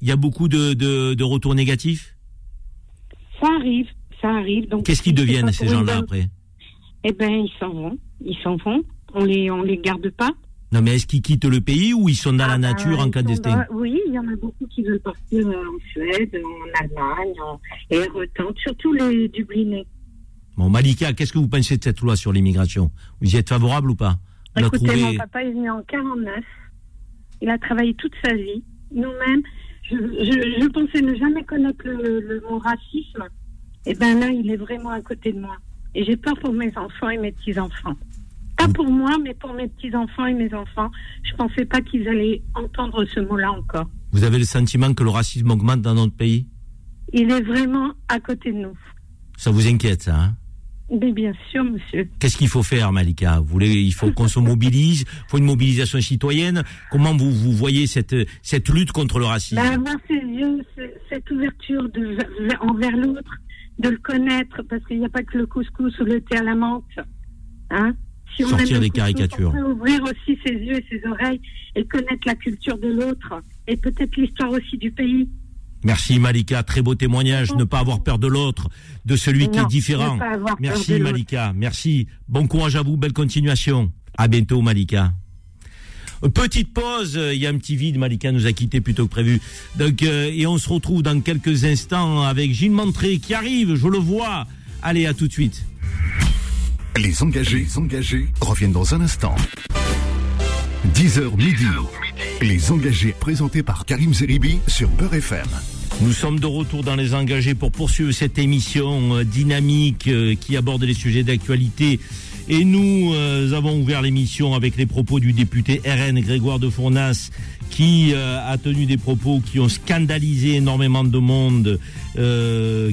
il y a- beaucoup de, de, de retours négatifs? Ça arrive, ça arrive. Donc Qu'est-ce qu'ils deviennent ces gens-là après? Eh ben, ils s'en vont. Ils s'en vont. On les, on les garde pas. Non, mais est-ce qu'ils quittent le pays ou ils sont dans la Ah, nature bah, en clandestin? dans- Oui, il y en a beaucoup qui veulent partir euh, en Suède, en Allemagne, en... et retentent, surtout les Dublinais. Bon, Malika, qu'est-ce que vous pensez de cette loi sur l'immigration? Vous y êtes favorable ou pas? Écoutez, mon papa est venu en 49. Il a travaillé toute sa vie. Nous-mêmes, je, je, je pensais ne jamais connaître le, le mot racisme. Et ben là, il est vraiment à côté de moi. Et j'ai peur pour mes enfants et mes petits-enfants. Pas pour moi, mais pour mes petits-enfants et mes enfants. Je pensais pas qu'ils allaient entendre ce mot-là encore. Vous avez le sentiment que le racisme augmente dans notre pays? Il est vraiment à côté de nous. Ça vous inquiète, ça hein? Mais bien sûr, monsieur. Qu'est-ce qu'il faut faire, Malika Vous voulez, Il faut qu'on se mobilise, il faut une mobilisation citoyenne. Comment vous, vous voyez cette, cette lutte contre le racisme Ben, avoir ses yeux, ce- cette ouverture de, envers l'autre, de le connaître, parce qu'il n'y a pas que le couscous ou le thé à la menthe. Hein si on Sortir des couscous, caricatures. On peut ouvrir aussi ses yeux et ses oreilles et connaître la culture de l'autre et peut-être l'histoire aussi du pays. Merci Malika, très beau témoignage. Ne pas avoir peur de l'autre, de celui qui est différent. ne pas avoir peur Merci de l'autre. Malika, merci. Bon courage à vous, belle continuation. À bientôt Malika. Petite pause, il y a un petit vide, Malika nous a quitté plus tôt que prévu. Donc, euh, et on se retrouve dans quelques instants avec Gilles Montré qui arrive, je le vois. Allez, à tout de suite. Les engagés, les engagés reviennent dans un instant. 10h midi. Les engagés présentés par Karim Zeribi sur Beurre FM. Nous sommes de retour dans les engagés pour poursuivre cette émission euh, dynamique euh, qui aborde les sujets d'actualité. Et nous euh, avons ouvert l'émission avec les propos du député RN Grégoire de Fournas qui a tenu des propos qui ont scandalisé énormément de monde.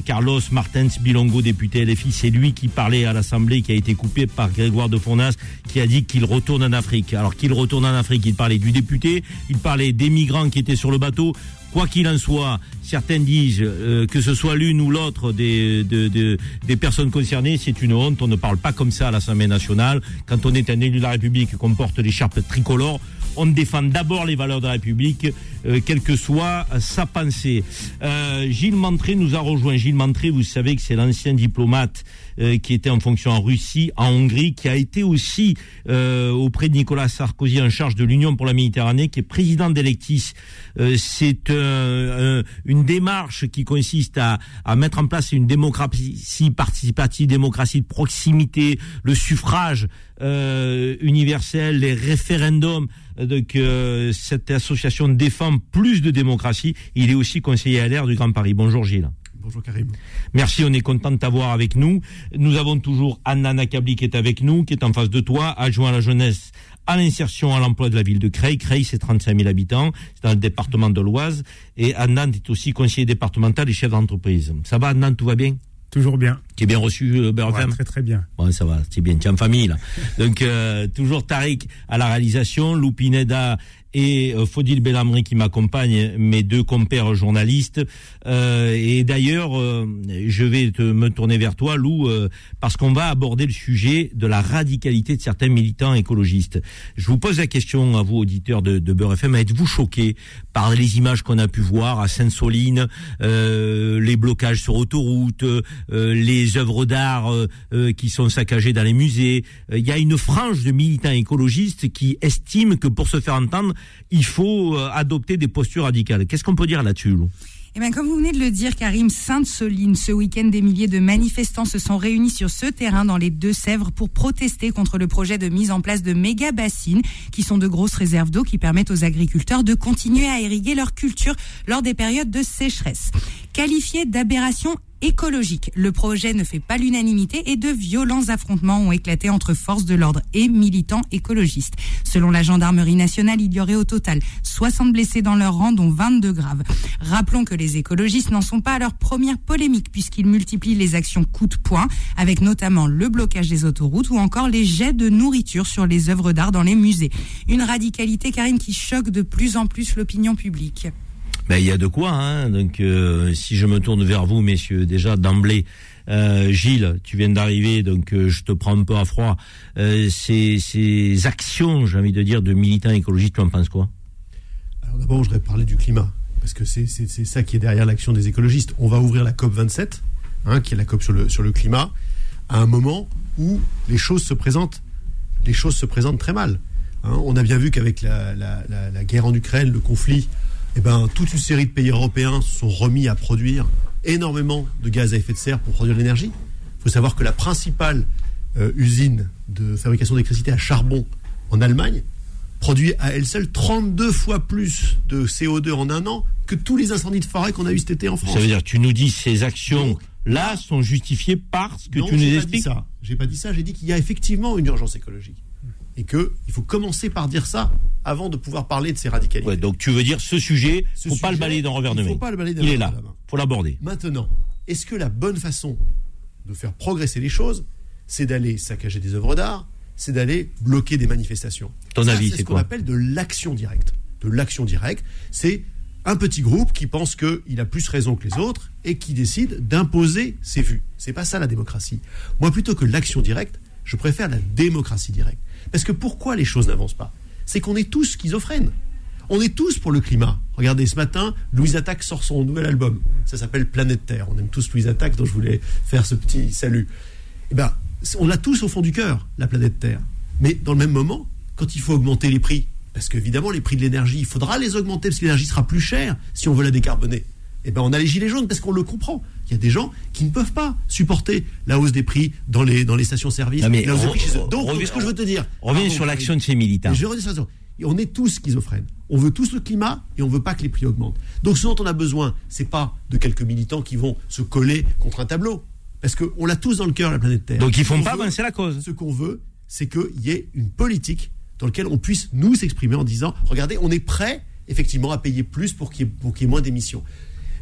Carlos Martens Bilongo, député LFI, c'est lui qui parlait à l'Assemblée, qui a été coupé par Grégoire de Fournas, qui a dit qu'il retourne en Afrique. Alors qu'il retourne en Afrique, il parlait du député, il parlait des migrants qui étaient sur le bateau. Quoi qu'il en soit, certains disent euh, que ce soit l'une ou l'autre des, de- de- des personnes concernées, c'est une honte. On ne parle pas comme ça à l'Assemblée nationale. Quand on est un élu de la République et qu'on porte l'écharpe tricolore, on défend d'abord les valeurs de la République, euh, quelle que soit sa pensée. Euh, Gilles Montré nous a rejoint. Gilles Montré, vous savez que c'est l'ancien diplomate euh, qui était en fonction en Russie, en Hongrie, qui a été aussi euh, auprès de Nicolas Sarkozy en charge de l'Union pour la Méditerranée, qui est président d'Electis. Euh, c'est euh, un- une démarche qui consiste à, à mettre en place une démocratie participative, démocratie de proximité, le suffrage euh, universel, les référendums. Euh, euh, cette association défend plus de démocratie. Il est aussi conseiller à l'air du Grand Paris. Bonjour Gilles. Bonjour Karim. Merci, on est content de t'avoir avec nous. Nous avons toujours Anna Nakabli qui est avec nous, qui est en face de toi, adjoint à la jeunesse à l'insertion à l'emploi de la ville de Creil. Creil, c'est 35 000 habitants, c'est dans le département de l'Oise. Et Anna est aussi conseiller départemental et chef d'entreprise. Ça va, Anna, tout va bien? Toujours bien. Tu es bien reçu, euh, Ouais, très très bien. Ouais, ça va, c'est bien, tu es en famille là. Donc euh, toujours Tariq à la réalisation, Loupineda et euh, Fodil Bellamri qui m'accompagnent, mes deux compères journalistes. Euh, et d'ailleurs, euh, je vais te, me tourner vers toi, Lou, euh, parce qu'on va aborder le sujet de la radicalité de certains militants écologistes. Je vous pose la question à vous, auditeurs de, de Beurre FM, êtes-vous choqués par les images qu'on a pu voir à Sainte-Soline, euh, les blocages sur autoroute, euh, les œuvres d'art qui sont saccagées dans les musées? Il y a une frange de militants écologistes qui estiment que pour se faire entendre, il faut euh, adopter des postures radicales. Qu'est-ce qu'on peut dire là-dessus, Lou? Eh bien, comme vous venez de le dire, Karim, Sainte-Soline, ce week-end, des milliers de manifestants se sont réunis sur ce terrain dans les Deux-Sèvres pour protester contre le projet de mise en place de méga bassines, qui sont de grosses réserves d'eau qui permettent aux agriculteurs de continuer à irriguer leur culture lors des périodes de sécheresse. Qualifié d'aberration écologique. Le projet ne fait pas l'unanimité et de violents affrontements ont éclaté entre forces de l'ordre et militants écologistes. Selon la gendarmerie nationale, il y aurait au total 60 blessés dans leur rang, dont 22 graves. Rappelons que les écologistes n'en sont pas à leur première polémique puisqu'ils multiplient les actions coup de poing, avec notamment le blocage des autoroutes ou encore les jets de nourriture sur les œuvres d'art dans les musées. Une radicalité, Karine, qui choque de plus en plus l'opinion publique. Ben, il y a de quoi. Hein. Donc, euh, si je me tourne vers vous, messieurs, déjà d'emblée, euh, Gilles, tu viens d'arriver, donc euh, je te prends un peu à froid. Ces, actions, j'ai envie de dire, de militants écologistes, tu en penses quoi? Alors d'abord, je voudrais parler du climat, parce que c'est ça qui est derrière l'action des écologistes. On va ouvrir la COP 27, hein, qui est la COP sur le, sur le climat, à un moment où les choses se présentent, les choses se présentent très mal. hein. on a bien vu qu'avec la- la- la guerre en Ukraine, le conflit, eh ben, toute une série de pays européens se sont remis à produire énormément de gaz à effet de serre pour produire de l'énergie. Il faut savoir que la principale euh, usine de fabrication d'électricité à charbon en Allemagne produit à elle seule 32 fois plus de CO2 en un an que tous les incendies de forêt qu'on a eu cet été en France. Ça veut dire, tu nous dis ces actions-là sont justifiées par ce que non, tu nous j'ai pas dit expliques ça. J'ai pas dit ça. J'ai dit qu'il y a effectivement une urgence écologique et que il faut commencer par dire ça avant de pouvoir parler de ces radicalités. Ouais, donc tu veux dire ce sujet, Ce faut pas le balayer d'un revers de il main. faut pas le balayer d'un Il est là, faut l'aborder. Maintenant, est-ce que la bonne façon de faire progresser les choses, c'est d'aller saccager des œuvres d'art, c'est d'aller bloquer des manifestations? Ton Ça, avis, c'est ce qu'on appelle de l'action directe. De l'action directe, c'est un petit groupe qui pense qu'il a plus raison que les autres et qui décide d'imposer ses vues. C'est pas ça la démocratie. Moi, plutôt que l'action directe, je préfère la démocratie directe. Parce que pourquoi les choses n'avancent pas? C'est qu'on est tous schizophrènes. On est tous pour le climat. Regardez, ce matin, Louise Attaque sort son nouvel album. Ça s'appelle Planète Terre. On aime tous Louise Attaque, dont je voulais faire ce petit salut. Eh ben, on l'a tous au fond du cœur, la planète Terre. Mais dans le même moment, quand il faut augmenter les prix, parce qu'évidemment, les prix de l'énergie, il faudra les augmenter parce que l'énergie sera plus chère si on veut la décarboner. Eh ben, on a les gilets jaunes parce qu'on le comprend. Il y a des gens qui ne peuvent pas supporter la hausse des prix dans les, dans les stations-service. Chez Donc, reviens- ce que je veux te dire. Reviens Pardon, sur l'action de ces militants. Et je l'action. Et on est tous schizophrènes. On veut tous le climat et on veut pas que les prix augmentent. Donc ce dont on a besoin, c'est pas de quelques militants qui vont se coller contre un tableau. Parce qu'on l'a tous dans le cœur, la planète Terre. Donc ils font pas avancer la cause. Ce qu'on veut, c'est qu'il y ait une politique dans laquelle on puisse nous exprimer en disant, regardez, on est prêt effectivement à payer plus pour qu'il y qu'il y ait moins d'émissions.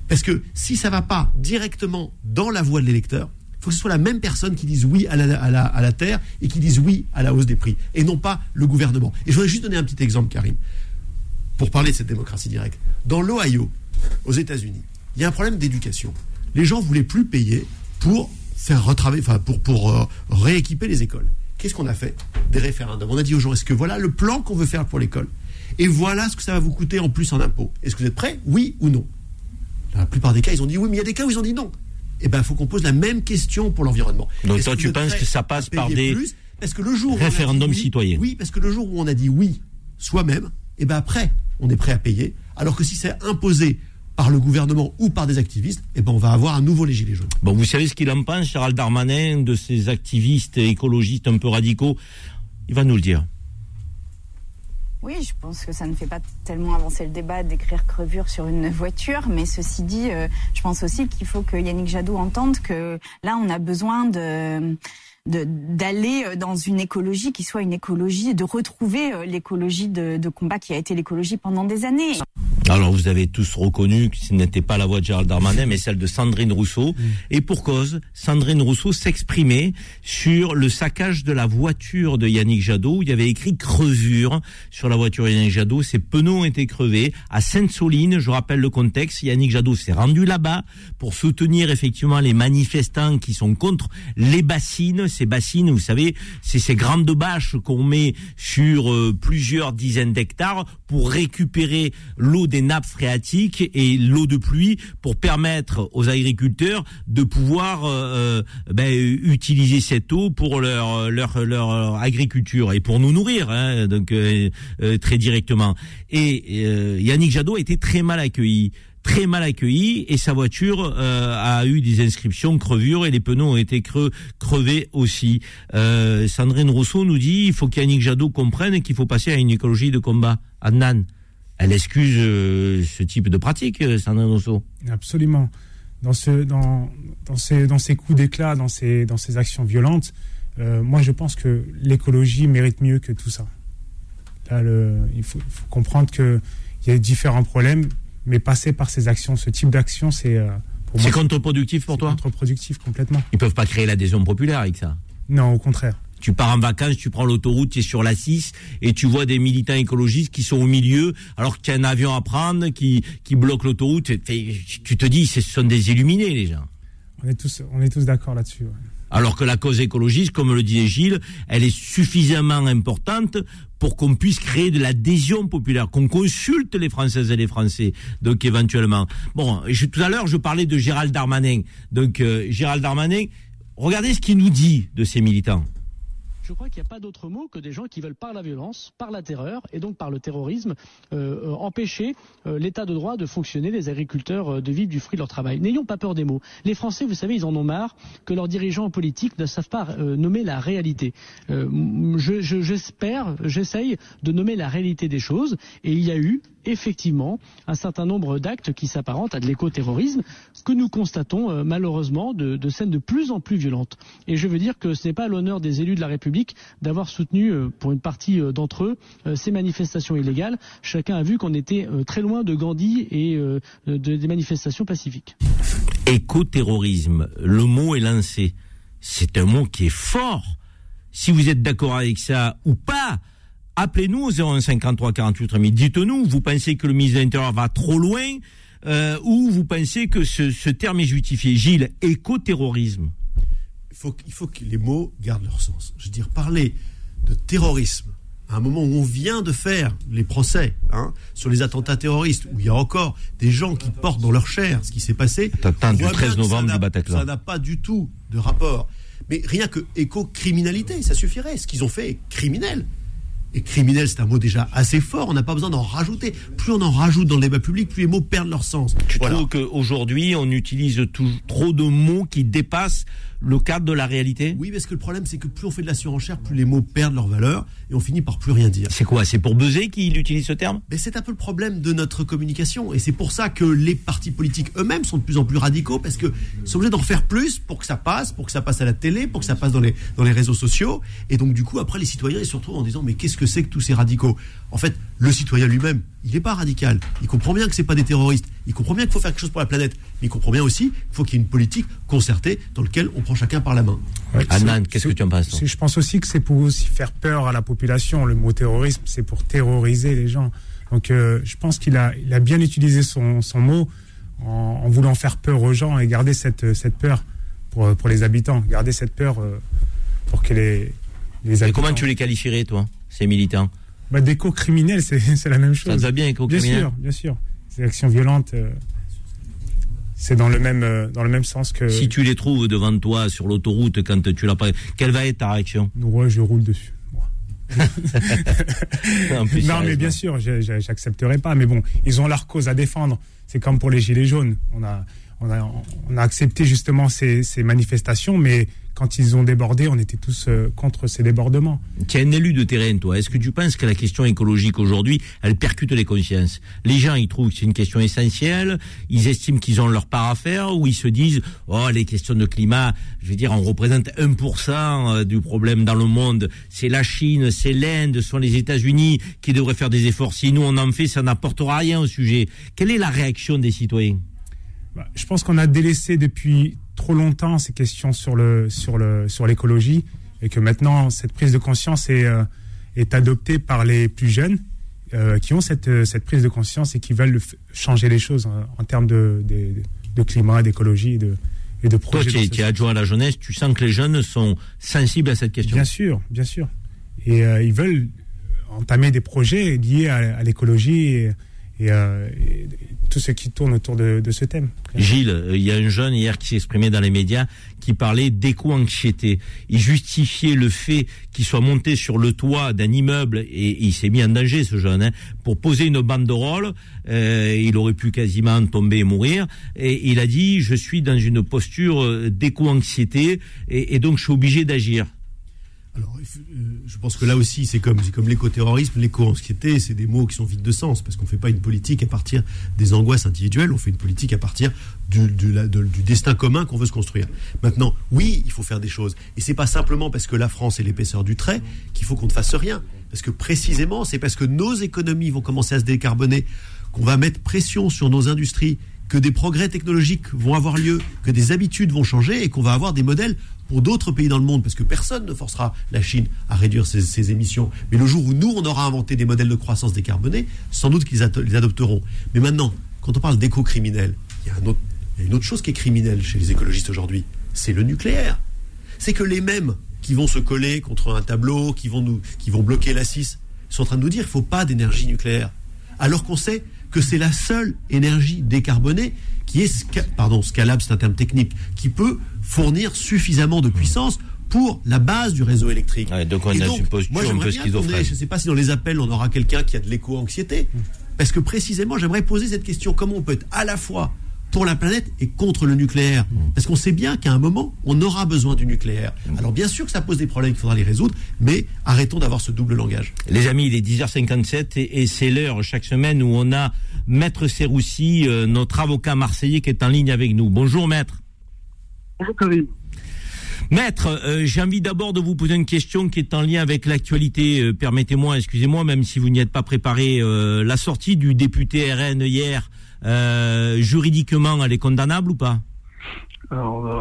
Parce que si ça va pas directement dans la voix de l'électeur, il faut que ce soit la même personne qui dise oui à la, terre et qui dise oui à la hausse des prix, et non pas le gouvernement. Et je voudrais juste donner un petit exemple, Karim, pour parler de cette démocratie directe. Dans l'Ohio, aux États-Unis, il y a un problème d'éducation. Les gens voulaient plus payer pour faire retravailler, enfin pour, pour euh, rééquiper les écoles. Qu'est-ce qu'on a fait? Des référendums. On a dit aux gens est-ce que voilà le plan qu'on veut faire pour l'école? Et voilà ce que ça va vous coûter en plus en impôts. Est-ce que vous êtes prêts? Oui ou non? Dans la plupart des cas, ils ont dit oui, mais il y a des cas où ils ont dit non. Eh bien, il faut qu'on pose la même question pour l'environnement. Donc toi, tu penses que ça passe par des plus Parce que le jour où on a dit référendums oui- citoyens? Oui, parce que le jour où on a dit oui soi-même, et ben après, on est prêt à payer. Alors que si c'est imposé par le gouvernement ou par des activistes, et ben on va avoir à nouveau les gilets jaunes. Bon, vous savez ce qu'il en pense, Gérald Darmanin, de ces activistes écologistes un peu radicaux? Il va nous le dire. Oui, je pense que ça ne fait pas tellement avancer le débat d'écrire crevure sur une voiture, mais ceci dit, euh, je pense aussi qu'il faut que Yannick Jadot entende que là, on a besoin de de- d'aller euh, dans une écologie qui soit une écologie, de retrouver euh, l'écologie de, de combat qui a été l'écologie pendant des années. Alors, vous avez tous reconnu que ce n'était pas la voix de Gérald Darmanin, mais celle de Sandrine Rousseau. Et pour cause, Sandrine Rousseau s'exprimait sur le saccage de la voiture de Yannick Jadot, où il y avait écrit crevure sur la voiture de Yannick Jadot. Ses pneus ont été crevés à Sainte-Soline. Je rappelle le contexte. Yannick Jadot s'est rendu là-bas pour soutenir effectivement les manifestants qui sont contre les bassines. Ces bassines, vous savez, c'est ces grandes bâches qu'on met sur euh, plusieurs dizaines d'hectares pour récupérer l'eau des nappes phréatiques et l'eau de pluie pour permettre aux agriculteurs de pouvoir euh, euh, ben, utiliser cette eau pour leur agriculture et pour nous nourrir hein, donc très directement. Et Yannick Jadot a été très mal accueilli très mal accueilli et sa voiture euh, a eu des inscriptions crevures et les pneus ont été creux, crevés aussi. Euh, Sandrine Rousseau nous dit il faut qu'Yannick Jadot comprenne qu'il faut passer à une écologie de combat. Adnan, elle excuse euh, ce type de pratique, Sandrine Rousseau. Absolument. dans, ce, dans, dans, ces, coups d'éclat, dans ces, actions violentes, moi je pense que l'écologie mérite mieux que tout ça. Il faut comprendre qu'il y a différents problèmes, mais passer par ces actions, ce type d'action, c'est euh, C'est contre-productif pour toi? contre-productif complètement. Ils peuvent pas créer l'adhésion populaire avec ça? Non, au contraire. Tu pars en vacances, tu prends l'autoroute, tu es sur la 6 et tu vois des militants écologistes qui sont au milieu alors qu'il y a un avion à prendre qui, qui bloque l'autoroute. Tu te dis, ce sont des illuminés les gens. On est tous, on est tous d'accord là-dessus. ouais. Alors que la cause écologiste, comme le disait Gilles, elle est suffisamment importante pour qu'on puisse créer de l'adhésion populaire, qu'on consulte les Françaises et les Français, donc éventuellement. Bon, tout à l'heure, je parlais de Gérald Darmanin. Donc, euh, Gérald Darmanin, regardez ce qu'il nous dit de ces militants. Je crois qu'il n'y a pas d'autre mot que des gens qui veulent par la violence, par la terreur et donc par le terrorisme euh, euh, empêcher euh, l'état de droit de fonctionner, les agriculteurs de vivre du fruit de leur travail. N'ayons pas peur des mots. Les Français, vous savez, ils en ont marre que leurs dirigeants politiques ne savent pas nommer la réalité. M- je- je- J'espère, j'essaye de nommer la réalité des choses et il y a eu effectivement un certain nombre d'actes qui s'apparentent à de l'écoterrorisme que nous constatons euh, malheureusement de, scènes de plus en plus violentes. Et je veux dire que ce n'est pas l'honneur des élus de la République d'avoir soutenu euh, pour une partie euh, d'entre eux ces manifestations illégales. Chacun a vu qu'on était très loin de Gandhi et de- des manifestations pacifiques. Écoterrorisme, le mot est lancé. C'est un mot qui est fort. Si vous êtes d'accord avec ça ou pas, appelez-nous au 0153 48 3000. Dites-nous, vous pensez que le ministre de l'Intérieur va trop loin euh, ou vous pensez que ce, ce terme est justifié? Gilles, écoterrorisme. il faut, il faut que les mots gardent leur sens. Je veux dire, parler de terrorisme à un moment où on vient de faire les procès hein, sur les attentats terroristes, où il y a encore des gens qui portent dans leur chair ce qui s'est passé. Attentat du voit 13 bien que ça novembre n'a- du Bataclan. Ça n'a pas du tout de rapport. Mais rien que éco-criminalité, ça suffirait. Ce qu'ils ont fait est criminel. Et criminel, c'est un mot déjà assez fort. On n'a pas besoin d'en rajouter. Plus on en rajoute dans le débat public, plus les mots perdent leur sens. Tu Voilà. trouves qu'aujourd'hui, on utilise tout- trop de mots qui dépassent le cadre de la réalité? Oui, parce que le problème, c'est que plus on fait de la surenchère, plus les mots perdent leur valeur et on finit par plus rien dire. C'est quoi? C'est pour buzzer qu'il utilise ce terme? Mais c'est un peu le problème de notre communication. Et c'est pour ça que les partis politiques eux-mêmes sont de plus en plus radicaux, parce qu'ils sont obligés d'en faire plus pour que ça passe, pour que ça passe à la télé, pour que ça passe dans les, dans les réseaux sociaux. Et donc, du coup, après, les citoyens, ils se retrouvent en disant, mais qu'est-ce que c'est que tous ces radicaux? En fait, le citoyen lui-même, il n'est pas radical. Il comprend bien que c'est pas des terroristes. Il comprend bien qu'il faut faire quelque chose pour la planète. Mais il comprend bien aussi qu'il faut qu'il y ait une politique concertée dans laquelle on prend chacun par la main. Ouais, Annan, qu'est-ce que tu en penses Je pense aussi que c'est pour aussi faire peur à la population. Le mot terrorisme, c'est pour terroriser les gens. Donc, euh, je pense qu'il a, il a bien utilisé son, son mot en, en voulant faire peur aux gens et garder cette, cette peur pour, pour les habitants. Garder cette peur euh, pour que les, les Et habitants. comment tu les qualifierais, toi, ces militants? Bah, D'éco-criminels, c'est (laughs) c'est la même Ça chose. te va bien, Bien éco-criminel sûr, bien sûr. Ces actions violentes, euh, c'est dans le même euh, dans le même sens que. Si tu les trouves devant toi sur l'autoroute quand tu l'as pas, quelle va être ta réaction Ouais, je roule dessus. (laughs) Plus, non, mais bien sûr, j'accepterai pas. Mais bon, ils ont leur cause à défendre. C'est comme pour les gilets jaunes. On a on a on a accepté justement ces, ces manifestations, mais quand ils ont débordé, on était tous euh, contre ces débordements. Tu es un élu de terrain, toi. Est-ce que tu penses que la question écologique aujourd'hui, elle percute les consciences? Les gens, ils trouvent que c'est une question essentielle, ils estiment qu'ils ont leur part à faire, ou ils se disent, oh, les questions de climat, je veux dire, on représente 1% du problème dans le monde. C'est la Chine, c'est l'Inde, ce sont les États-Unis qui devraient faire des efforts. Si nous, on en fait, ça n'apportera rien au sujet. Quelle est la réaction des citoyens? Bah, je pense qu'on a délaissé depuis trop longtemps ces questions sur le sur le sur l'écologie et que maintenant cette prise de conscience est euh, est adoptée par les plus jeunes euh, qui ont cette euh, cette prise de conscience et qui veulent changer les choses en, en termes de, de de climat, d'écologie et de et de Toi, projets. tu dans es, adjoint à la jeunesse, tu sens que les jeunes sont sensibles à cette question Bien sûr, bien sûr. Et euh, ils veulent entamer des projets liés à, à l'écologie et, et, euh, et tout ce qui tourne autour de, de ce thème. Gilles, euh, il y a un jeune hier qui exprimé dans les médias qui parlait d'éco-anxiété. Il justifiait le fait qu'il soit monté sur le toit d'un immeuble et il s'est mis en danger ce jeune hein, pour poser une banderole. Euh, il aurait pu quasiment tomber et mourir. Et il a dit je suis dans une posture euh, d'éco-anxiété et, et donc je suis obligé d'agir. Alors, euh, je pense que là aussi, c'est comme, comme l'éco-terrorisme, l'éco-anxiété, c'est des mots qui sont vides de sens, parce qu'on ne fait pas une politique à partir des angoisses individuelles, on fait une politique à partir du destin commun qu'on veut se construire. Maintenant, oui, il faut faire des choses. Et c'est pas simplement parce que la France est l'épaisseur du trait qu'il faut qu'on ne fasse rien. Parce que précisément, c'est parce que nos économies vont commencer à se décarboner qu'on va mettre pression sur nos industries, que des progrès technologiques vont avoir lieu, que des habitudes vont changer et qu'on va avoir des modèles pour d'autres pays dans le monde, parce que personne ne forcera la Chine à réduire ses, émissions. Mais le jour où nous, on aura inventé des modèles de croissance décarbonés, sans doute qu'ils les adopteront. Mais maintenant, quand on parle d'éco-criminel, il y, a un autre- il y a une autre chose qui est criminelle chez les écologistes aujourd'hui, c'est le nucléaire. C'est que les mêmes qui vont se coller contre un tableau, qui vont, nous, qui vont bloquer la 6, sont en train de nous dire qu'il ne faut pas d'énergie nucléaire. Alors qu'on sait que c'est la seule énergie décarbonée qui est, pardon, scalable, c'est un terme technique, qui peut fournir suffisamment de puissance pour la base du réseau électrique. donc on Et a une posture moi, un j'aimerais peu bien qu'on ait- schizophrène. Je ne sais pas si dans les appels, on aura quelqu'un qui a de l'éco-anxiété. Parce que précisément, j'aimerais poser cette question. Comment on peut être à la fois pour la planète et contre le nucléaire Parce qu'on sait bien qu'à un moment, on aura besoin du nucléaire. Alors bien sûr que ça pose des problèmes qu'il faudra les résoudre, mais arrêtons d'avoir ce double langage. Les amis, il est 10h57 et, et c'est l'heure chaque semaine où on a Maître Serroussi, euh, notre avocat marseillais qui est en ligne avec nous. Bonjour Maître. Bonjour Karim. Maître, euh, j'ai envie d'abord de vous poser une question qui est en lien avec l'actualité. Euh, Permettez-moi, excusez-moi, même si vous n'y êtes pas préparé, euh, la sortie du député RN hier, euh, juridiquement, elle est condamnable ou pas euh,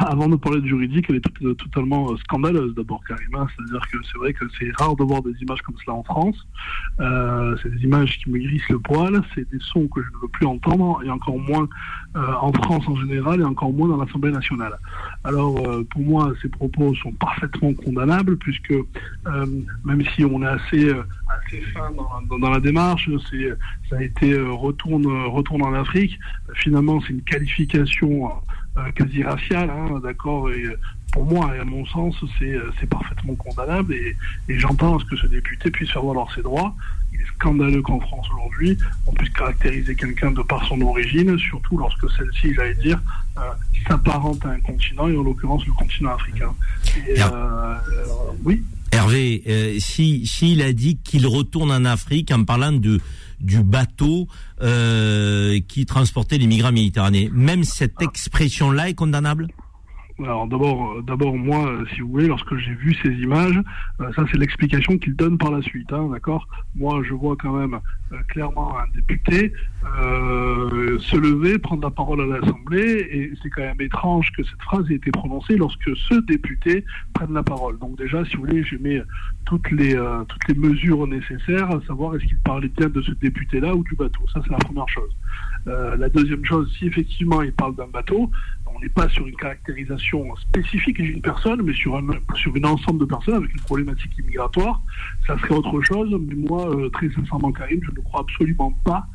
avant de parler de juridique, elle est euh, totalement euh, scandaleuse d'abord, Karim. hein. C'est-à-dire que c'est vrai que c'est rare de voir des images comme cela en France. Euh, c'est des images qui me hérissent le poil, c'est des sons que je ne veux plus entendre, et encore moins euh, en France en général, et encore moins dans l'Assemblée nationale. Alors, euh, pour moi, ces propos sont parfaitement condamnables, puisque euh, même si on est assez, euh, assez fin dans, la démarche, ça a été euh, retourne, retourne en Afrique. Finalement, c'est une qualification euh, quasi raciale, hein, d'accord et, pour moi et à mon sens, c'est, c'est parfaitement condamnable et, et j'entends à ce que ce député puisse faire valoir ses droits. Scandaleux qu'en France aujourd'hui, on puisse caractériser quelqu'un de par son origine, surtout lorsque celle-ci, j'allais dire, euh, s'apparente à un continent, et en l'occurrence le continent africain. Et, euh, oui. Hervé, euh, si s'il a dit qu'il retourne en Afrique en parlant de du bateau qui transportait les migrants méditerranéens, même cette expression-là est condamnable? Alors d'abord, euh, d'abord moi, euh, si vous voulez, lorsque j'ai vu ces images, euh, ça c'est l'explication qu'il donne par la suite, hein, d'accord? Moi, je vois quand même clairement un député se lever, prendre la parole à l'Assemblée, et c'est quand même étrange que cette phrase ait été prononcée lorsque ce député prenne la parole. Donc déjà, si vous voulez, j'ai mis toutes les toutes les mesures nécessaires, à savoir est-ce qu'il parlait bien de ce député-là ou du bateau. Ça c'est la première chose. La deuxième chose, si effectivement il parle d'un bateau, on n'est pas sur une caractérisation spécifique d'une personne, mais sur un sur une ensemble de personnes avec une problématique immigratoire. Ça serait autre chose, mais moi, euh, très sincèrement, Karim, je ne crois absolument pas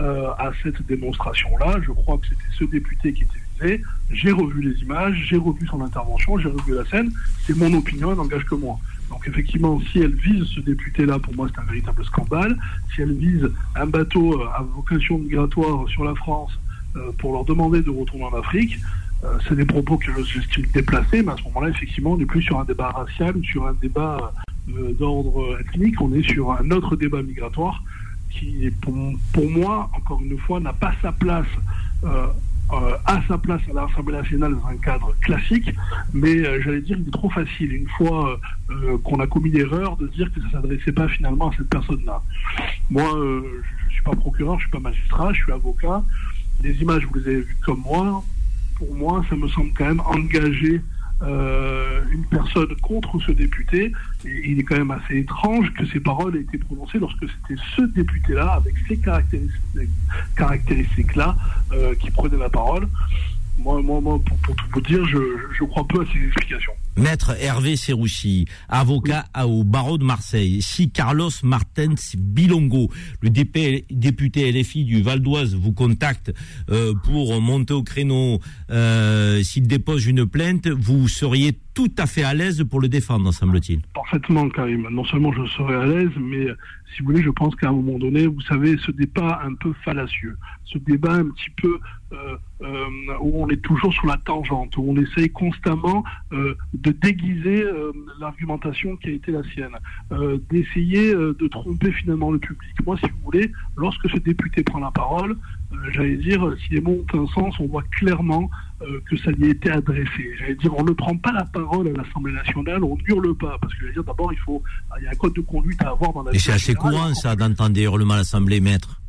euh, à cette démonstration-là. Je crois que c'était ce député qui était visé. J'ai revu les images, j'ai revu son intervention, j'ai revu la scène. C'est mon opinion, elle n'engage que moi. Donc effectivement, si elle vise ce député-là, pour moi, c'est un véritable scandale. Si elle vise un bateau euh, à vocation migratoire sur la France pour leur demander de retourner en Afrique, c'est des propos que j'estime déplacés, mais à ce moment-là, effectivement, on n'est plus sur un débat racial sur un débat euh, d'ordre ethnique, on est sur un autre débat migratoire qui, pour, moi, encore une fois, n'a pas sa place. euh, euh, à sa place à l'Assemblée nationale dans un cadre classique, mais euh, j'allais dire il est trop facile une fois euh, qu'on a commis l'erreur de dire que ça s'adressait pas finalement à cette personne-là. Moi, euh, je, je suis pas procureur, je suis pas magistrat, je suis avocat. Les images, vous les avez vues comme moi. Pour moi, ça me semble quand même engager euh, une personne contre ce député. Et il est quand même assez étrange que ces paroles aient été prononcées lorsque c'était ce député-là, avec ces caractéristiques- caractéristiques-là, euh, qui prenait la parole. Moi, moi, moi pour, pour tout vous dire, je, je crois peu à ces explications. Maître Hervé Serroussi, avocat au barreau de Marseille. Si Carlos Martens Bilongo, le DP député LFI du Val d'Oise, vous contacte euh, pour monter au créneau, euh, s'il dépose une plainte, vous seriez tout à fait à l'aise pour le défendre, semble-t-il. Parfaitement, Karim. Non seulement je serai à l'aise, mais si vous voulez, je pense qu'à un moment donné, vous savez, ce débat un peu fallacieux, ce débat un petit peu euh, euh, où on est toujours sur la tangente, où on essaye constamment euh, de déguiser l'argumentation qui a été la sienne, d'essayer de tromper finalement le public. Moi, si vous voulez, lorsque ce député prend la parole, j'allais dire, si les mots ont un sens, on voit clairement euh, que ça lui a été adressé. J'allais dire, on ne prend pas la parole à l'Assemblée nationale, on hurle pas, parce que j'allais dire, d'abord, il faut, il y a un code de conduite à avoir dans la Et c'est assez courant, ça, d'entendre des hurlements à l'Assemblée, maître.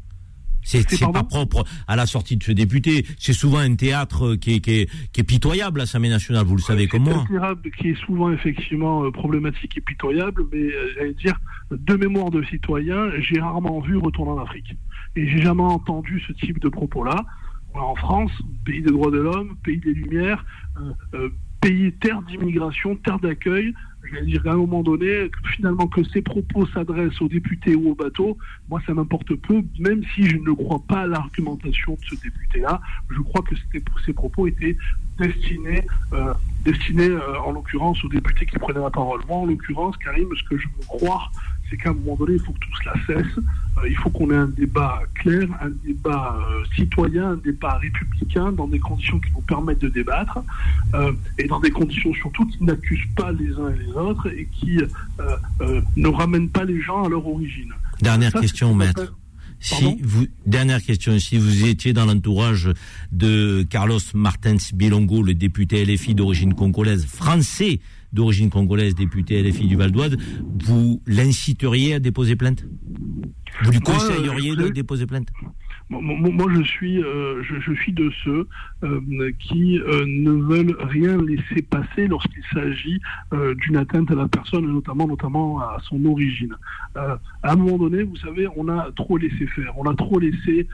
C'est pas propre à la sortie de ce député. C'est souvent un théâtre qui est, qui est, qui est pitoyable, l'Assemblée nationale, vous le savez comme moi. C'est un théâtre qui est souvent effectivement euh, problématique et pitoyable, mais euh, j'allais dire, de mémoire de citoyen, j'ai rarement vu retourner en Afrique. Et j'ai jamais entendu ce type de propos-là. En France, pays des droits de l'homme, pays des Lumières, euh, euh, pays terre d'immigration, terre d'accueil, j'allais dire à un moment donné, finalement que ces propos s'adressent aux députés ou aux bateaux, moi ça m'importe peu, même si je ne crois pas à l'argumentation de ce député-là, je crois que ces propos étaient destinés, euh, destinés en l'occurrence aux députés qui prenaient la parole. Moi en l'occurrence, Karim, ce que je veux croire, c'est qu'à un moment donné, il faut que tout cela cesse. Euh, il faut qu'on ait un débat clair, un débat euh, citoyen, un débat républicain, dans des conditions qui nous permettent de débattre, euh, et dans des conditions surtout qui n'accusent pas les uns et les autres, et qui ne ramènent pas les gens à leur origine. Dernière Ça, question, maître. Si vous, dernière question, si vous étiez dans l'entourage de Carlos Martins Bilongo, le député LFI d'origine congolaise, français d'origine congolaise, député LFI du Val d'Oise, vous l'inciteriez à déposer plainte? Vous lui conseilleriez de déposer plainte? Moi, je suis, euh, je, suis de ceux euh, qui euh, ne veulent rien laisser passer lorsqu'il s'agit d'une atteinte à la personne, notamment, notamment à son origine. À un moment donné, vous savez, on a trop laissé faire, on a trop laissé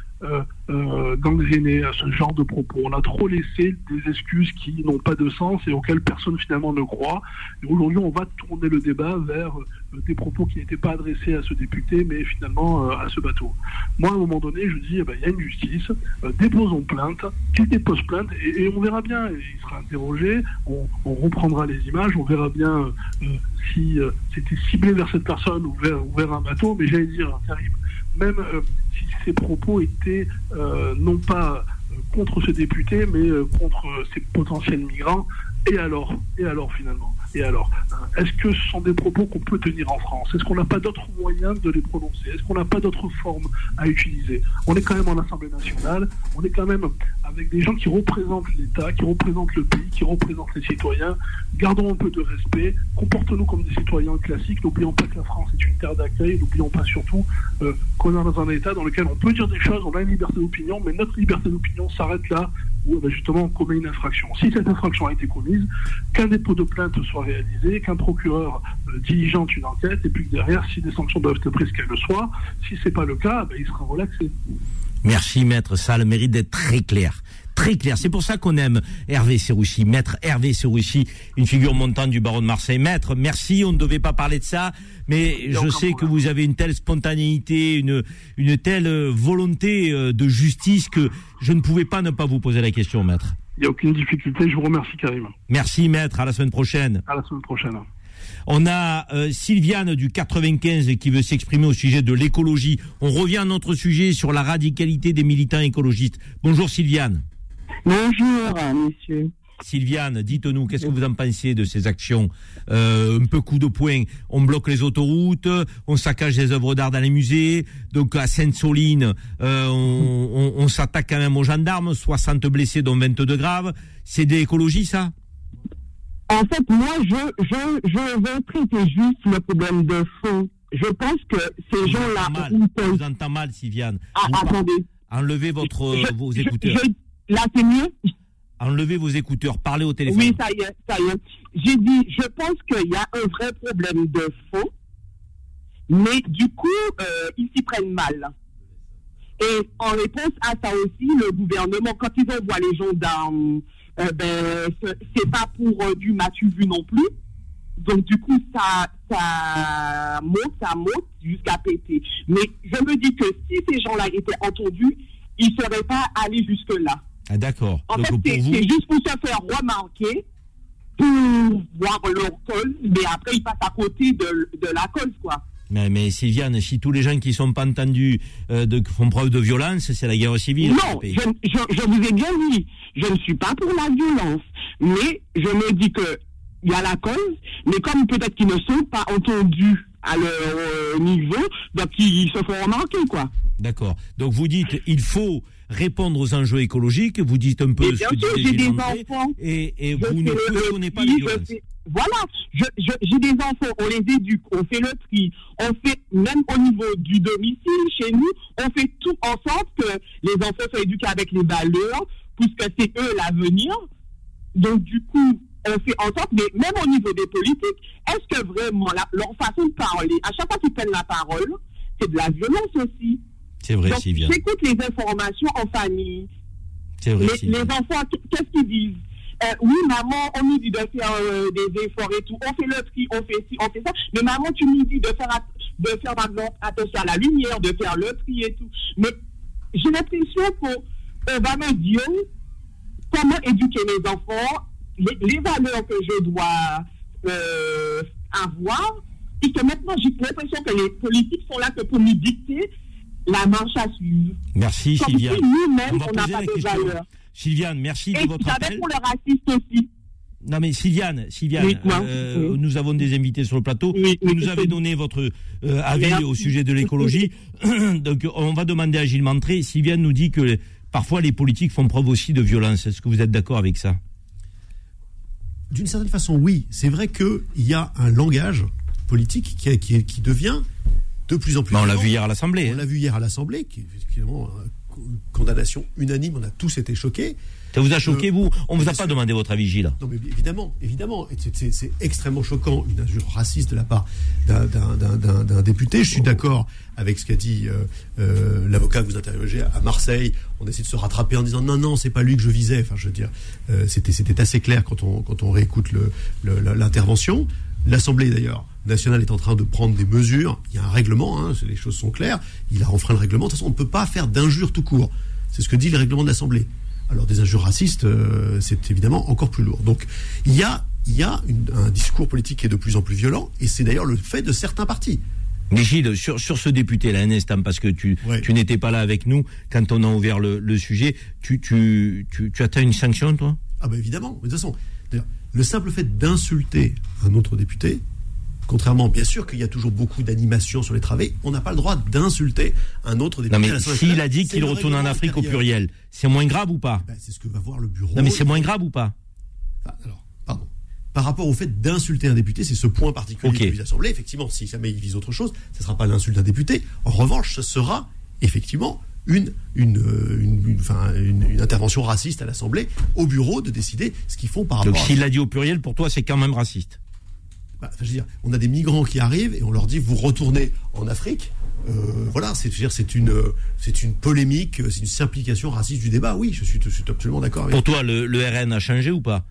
gangréner à ce genre de propos, on a trop laissé des excuses qui n'ont pas de sens et auxquelles personne finalement ne croit. Aujourd'hui, on va tourner le débat vers des propos qui n'étaient pas adressés à ce député, mais finalement euh, à ce bateau. Moi, à un moment donné, je dis, eh ben, il y a une justice, euh, déposons plainte, qu'il dépose plainte, et, on verra bien, il sera interrogé, on, reprendra les images, on verra bien euh, euh, si euh, c'était ciblé vers cette personne ou vers, un bateau, mais j'allais dire, terrible, même euh, si ces propos étaient euh, non pas euh, contre ce député, mais euh, contre euh, ces potentiels migrants, et alors Et alors finalement Et alors Euh, Est-ce que ce sont des propos qu'on peut tenir en France? Est-ce qu'on n'a pas d'autres moyens de les prononcer? Est-ce qu'on n'a pas d'autres formes à utiliser? On est quand même en Assemblée nationale, on est quand même avec des gens qui représentent l'État, qui représentent le pays, qui représentent les citoyens. Gardons un peu de respect, comportons-nous comme des citoyens classiques. N'oublions pas que la France est une terre d'accueil. N'oublions pas surtout euh, qu'on est dans un État dans lequel on peut dire des choses, on a une liberté d'opinion, mais notre liberté d'opinion s'arrête là où ben, justement on commet une infraction. Si cette infraction a été commise, qu'un dépôt de plainte soit réalisé, qu'un procureur euh, diligente une enquête, et puis que derrière, si des sanctions doivent être prises, qu'elles le soient. Si c'est pas le cas, ben, il sera relaxé. Merci, maître. Ça a le mérite d'être très clair. Très clair. C'est pour ça qu'on aime Hervé Serroussi, maître Hervé Serroussi, une figure montante du barreau de Marseille. Maître, merci, on ne devait pas parler de ça, mais je sais que vous avez une telle spontanéité, une, une telle euh, volonté euh, de justice que je ne pouvais pas ne pas vous poser la question, maître. Il n'y a aucune difficulté. Je vous remercie, Karim. Merci, maître. À la semaine prochaine. À la semaine prochaine. On a euh, Sylviane du 95 qui veut s'exprimer au sujet de l'écologie. On revient à notre sujet sur la radicalité des militants écologistes. Bonjour Sylviane. Bonjour, monsieur. Sylviane, dites-nous, qu'est-ce que vous en pensez de ces actions euh, Un peu coup de poing, on bloque les autoroutes, on saccage les œuvres d'art dans les musées, donc à Sainte-Soline, euh, on, on- on s'attaque quand même aux gendarmes, 60 blessés dont 22 graves. C'est de l'écologie ça? En fait, moi, je, je, je veux traiter juste le problème de fond. Je pense que ces gens-là Je vous entends mal, Sylviane. Ah, Vous- attendez. Enlevez votre, Je- vos écouteurs. je- là, c'est mieux Enlevez vos écouteurs, parlez au téléphone. Oui, ça y est, ça y est. J'ai dit, je pense qu'il y a un vrai problème de fond, mais du coup, euh, ils s'y prennent mal. Et en réponse à ça aussi, le gouvernement, quand ils envoient les gendarmes, euh, ben, ce- c'est pas pour euh, du matu vu non plus. Donc du coup, ça, ça monte, ça monte jusqu'à péter. Mais je me dis que si ces gens-là étaient entendus, ils ne seraient pas allés jusque-là. Ah, d'accord. En Donc fait, c'est vous, juste pour se faire remarquer pour voir leur cause, mais après ils passent à côté de, de la cause, quoi. Mais, mais Sylviane, si tous les gens qui sont pas entendus euh, de, font preuve de violence, c'est la guerre civile. Non, je, je, je vous ai bien dit, je ne suis pas pour la violence, mais je me dis que il y a la cause, mais comme peut-être qu'ils ne sont pas entendus à leur euh, niveau, donc ils se font remarquer, quoi. D'accord. Donc vous dites, il faut répondre aux enjeux écologiques, vous dites un peu Et ce bien que sûr, disait j'ai des enfants. et, vous ne le cautionnez pas les violences. Voilà, j'ai des enfants, on les éduque, on fait le tri, on fait, même au niveau du domicile, chez nous, on fait tout en sorte que les enfants soient éduqués avec les valeurs, puisque c'est eux l'avenir. Donc, du coup, on fait en sorte, mais même au niveau des politiques, est-ce que vraiment la- leur façon de parler, à chaque fois qu'ils prennent la parole, c'est de la violence aussi. C'est vrai, Donc, Sylviane. j'écoute les informations en famille. C'est vrai, Les, enfants, qu'est-ce qu'ils disent? Euh, Oui, maman, on nous dit de faire euh, des efforts et tout. On fait le tri, on fait ci, on fait ça. Mais maman, tu nous dis de faire, de faire par exemple, attention à la lumière, de faire le tri et tout. Mais j'ai l'impression qu'on on va me dire comment éduquer mes enfants, les, les valeurs que je dois euh, avoir. Et que maintenant, j'ai l'impression que les politiques sont là que pour nous dicter la marche à suivre. Merci, Comme Sylviane. si nous-mêmes, On n'a poser pas la de question. valeurs. Sylviane, merci de Et votre j'avais appel. pour le raciste aussi. Non mais Sylviane, Sylviane, Oui, moi, euh, oui. nous avons des invités sur le plateau. vous nous avez donné votre euh, avis Merci. au sujet de l'écologie. (coughs) Donc on va demander à Gilles Mantré. Sylviane nous dit que parfois les politiques font preuve aussi de violence. Est-ce que vous êtes d'accord avec ça? D'une certaine façon, oui. C'est vrai qu'il y a un langage politique qui, qui, qui devient de plus en plus. Bah, on l'a vu hier à l'Assemblée. hein. On l'a vu hier à l'Assemblée, qui est effectivement une condamnation unanime. On a tous été choqués. Ça vous a choqué, Euh, vous? On vous a pas demandé votre avis, Gilles. Non, mais évidemment, évidemment. C'est- extrêmement choquant, une injure raciste de la part d'un- député. Je suis d'accord avec ce qu'a dit euh, euh, l'avocat que vous interrogez à Marseille. On essaie de se rattraper en disant non, non, c'est pas lui que je visais. Enfin, je veux dire, euh, c'était assez clair quand on, quand on réécoute le- le- la- l'intervention. L'Assemblée, d'ailleurs, nationale est en train de prendre des mesures. Il y a un règlement, hein, les choses sont claires. Il a enfreint le règlement. De toute façon, on ne peut pas faire d'injures tout court. C'est ce que dit le règlement de l'Assemblée. Alors des injures racistes, euh, c'est évidemment encore plus lourd. Donc il y a, il y a une- un discours politique qui est de plus en plus violent, et c'est d'ailleurs le fait de certains partis. Mais Gilles, sur, sur ce député là, un instant, parce que tu, tu n'étais pas là avec nous quand on a ouvert le, le sujet, tu, tu, tu, tu atteins une sanction, toi? Ah ben évidemment, de toute façon, le simple fait d'insulter un autre député, contrairement bien sûr qu'il y a toujours beaucoup d'animation sur les travées, on n'a pas le droit d'insulter un autre député. Non mais s'il a dit qu'il retourne en Afrique au pluriel, c'est moins grave ou pas Ben, C'est ce que va voir le bureau. Non mais c'est moins grave ou pas par rapport au fait d'insulter un député, c'est ce point particulier Ok. qui vise l'Assemblée. Effectivement, si jamais il vise autre chose, ce ne sera pas l'insulte d'un député. En revanche, ce sera effectivement une, une, euh, une, une- intervention raciste à l'Assemblée, au bureau, de décider ce qu'ils font par rapport Donc à s'il l'a dit au pluriel, pour toi c'est quand même raciste. Bah, je veux dire, on a des migrants qui arrivent et on leur dit vous retournez en Afrique. Euh, voilà, c'est c'est une, c'est une polémique, c'est une simplification raciste du débat. Oui, je suis, je suis absolument d'accord avec Pour toi, le, le RN a changé ou pas?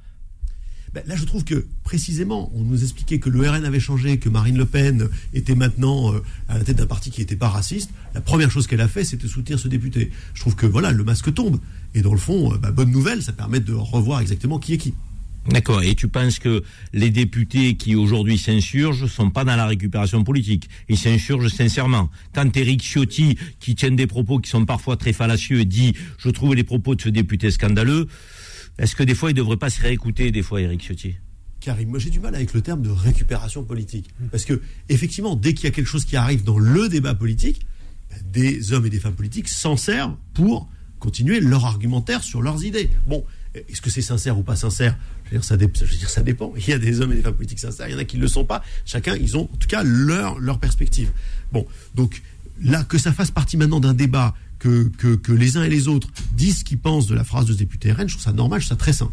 Ben, là, je trouve que précisément, on nous expliquait que le RN avait changé, que Marine Le Pen était maintenant euh, à la tête d'un parti qui n'était pas raciste. La première chose qu'elle a fait, c'était soutenir ce député. Je trouve que voilà, le masque tombe. Et dans le fond, euh, bah, bonne nouvelle, ça permet de revoir exactement qui est qui. D'accord. Et tu penses que les députés qui aujourd'hui s'insurgent sont pas dans la récupération politique? Ils s'insurgent sincèrement. Quand Éric Ciotti, qui tient des propos qui sont parfois très fallacieux, dit « Je trouve les propos de ce député scandaleux », est-ce que des fois il devrait pas se réécouter des fois, Éric Ciotti? Karim, moi j'ai du mal avec le terme de récupération politique. Parce que, effectivement, dès qu'il y a quelque chose qui arrive dans le débat politique, ben, des hommes et des femmes politiques s'en servent pour continuer leur argumentaire sur leurs idées. Bon, est-ce que c'est sincère ou pas sincère? Je veux, dire, ça dépend. Il y a des hommes et des femmes politiques sincères, il y en a qui ne le sont pas. Chacun, ils ont en tout cas leur perspective. Bon, donc là, que ça fasse partie maintenant d'un débat, que, que, que les uns et les autres disent ce qu'ils pensent de la phrase de ce député RN, je trouve ça normal, je trouve ça très sain.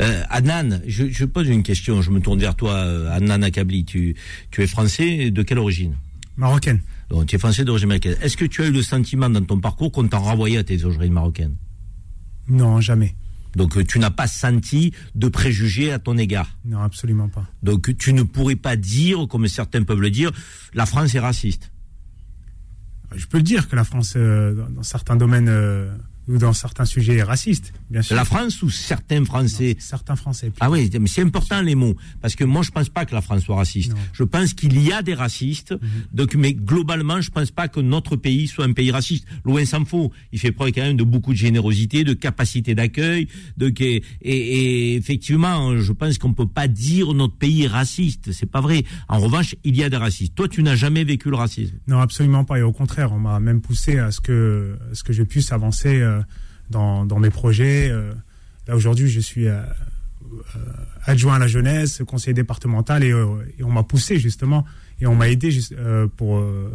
Euh, Adnan, je, je pose une question, je me tourne vers toi, euh, Adnan Akabli. Tu, tu es français, de quelle origine? Marocaine. Donc, tu es français d'origine marocaine. Est-ce que tu as eu le sentiment dans ton parcours qu'on t'a renvoyé à tes origines marocaines? Non, jamais. Donc euh, tu n'as pas senti de préjugés à ton égard? Non, absolument pas. Donc tu ne pourrais pas dire, comme certains peuvent le dire, la France est raciste. Je peux dire que la France, euh, dans, dans certains domaines, euh, ou dans certains sujets racistes, bien sûr. La France ou certains Français Certains Français. Ah oui, mais c'est important les mots, parce que moi je pense pas que la France soit raciste. Je pense qu'il y a des racistes, Mhm. donc mais globalement je pense pas que notre pays soit un pays raciste. Loin s'en faut. Il fait preuve quand même de beaucoup de générosité, de capacité d'accueil, de et, et effectivement je pense qu'on peut pas dire notre pays est raciste. C'est pas vrai. En revanche, il y a des racistes. Toi, tu n'as jamais vécu le racisme. Non, absolument pas. Et au contraire, on m'a même poussé à ce que, à ce que je puisse avancer euh, dans, dans mes projets. euh. Là, aujourd'hui, je suis euh, euh, adjoint à la jeunesse, conseiller départemental, et, euh, et on m'a poussé justement, et on m'a aidé juste, euh, pour, euh,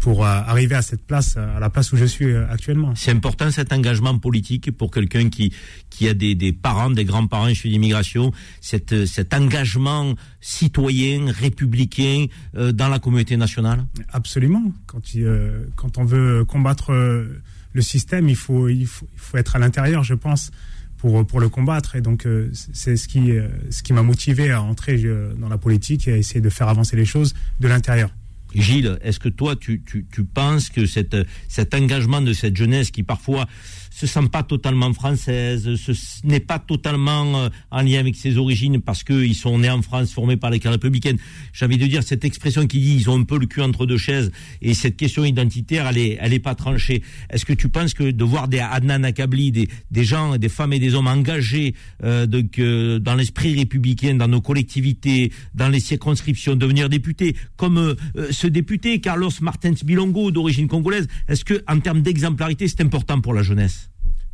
pour euh, arriver à cette place, à la place où je suis euh, actuellement. C'est important cet engagement politique pour quelqu'un qui qui a des, des parents, des grands-parents issus d'immigration, cet, cet engagement citoyen, républicain euh, dans la communauté nationale? Absolument. Quand, il, euh, quand on veut combattre euh, le système, il faut, il faut, il faut être à l'intérieur, je pense, pour, pour le combattre. Et donc, euh, c'est ce qui, euh, ce qui m'a motivé à entrer euh, dans la politique et à essayer de faire avancer les choses de l'intérieur. Gilles, est-ce que toi, tu, tu, tu penses que cette, cet engagement de cette jeunesse qui parfois se sent pas totalement française, ce n'est pas totalement euh, en lien avec ses origines parce qu'ils sont nés en France, formés par l'école républicaine. J'ai envie de dire cette expression qui dit ils ont un peu le cul entre deux chaises et cette question identitaire, elle est, elle est pas tranchée. Est-ce que tu penses que de voir des Adnan Akabli, des, des gens, des femmes et des hommes engagés euh, dans l'esprit républicain, dans nos collectivités, dans les circonscriptions, devenir députés, comme euh, ce député Carlos Martens Bilongo d'origine congolaise, est-ce que en termes d'exemplarité, c'est important pour la jeunesse?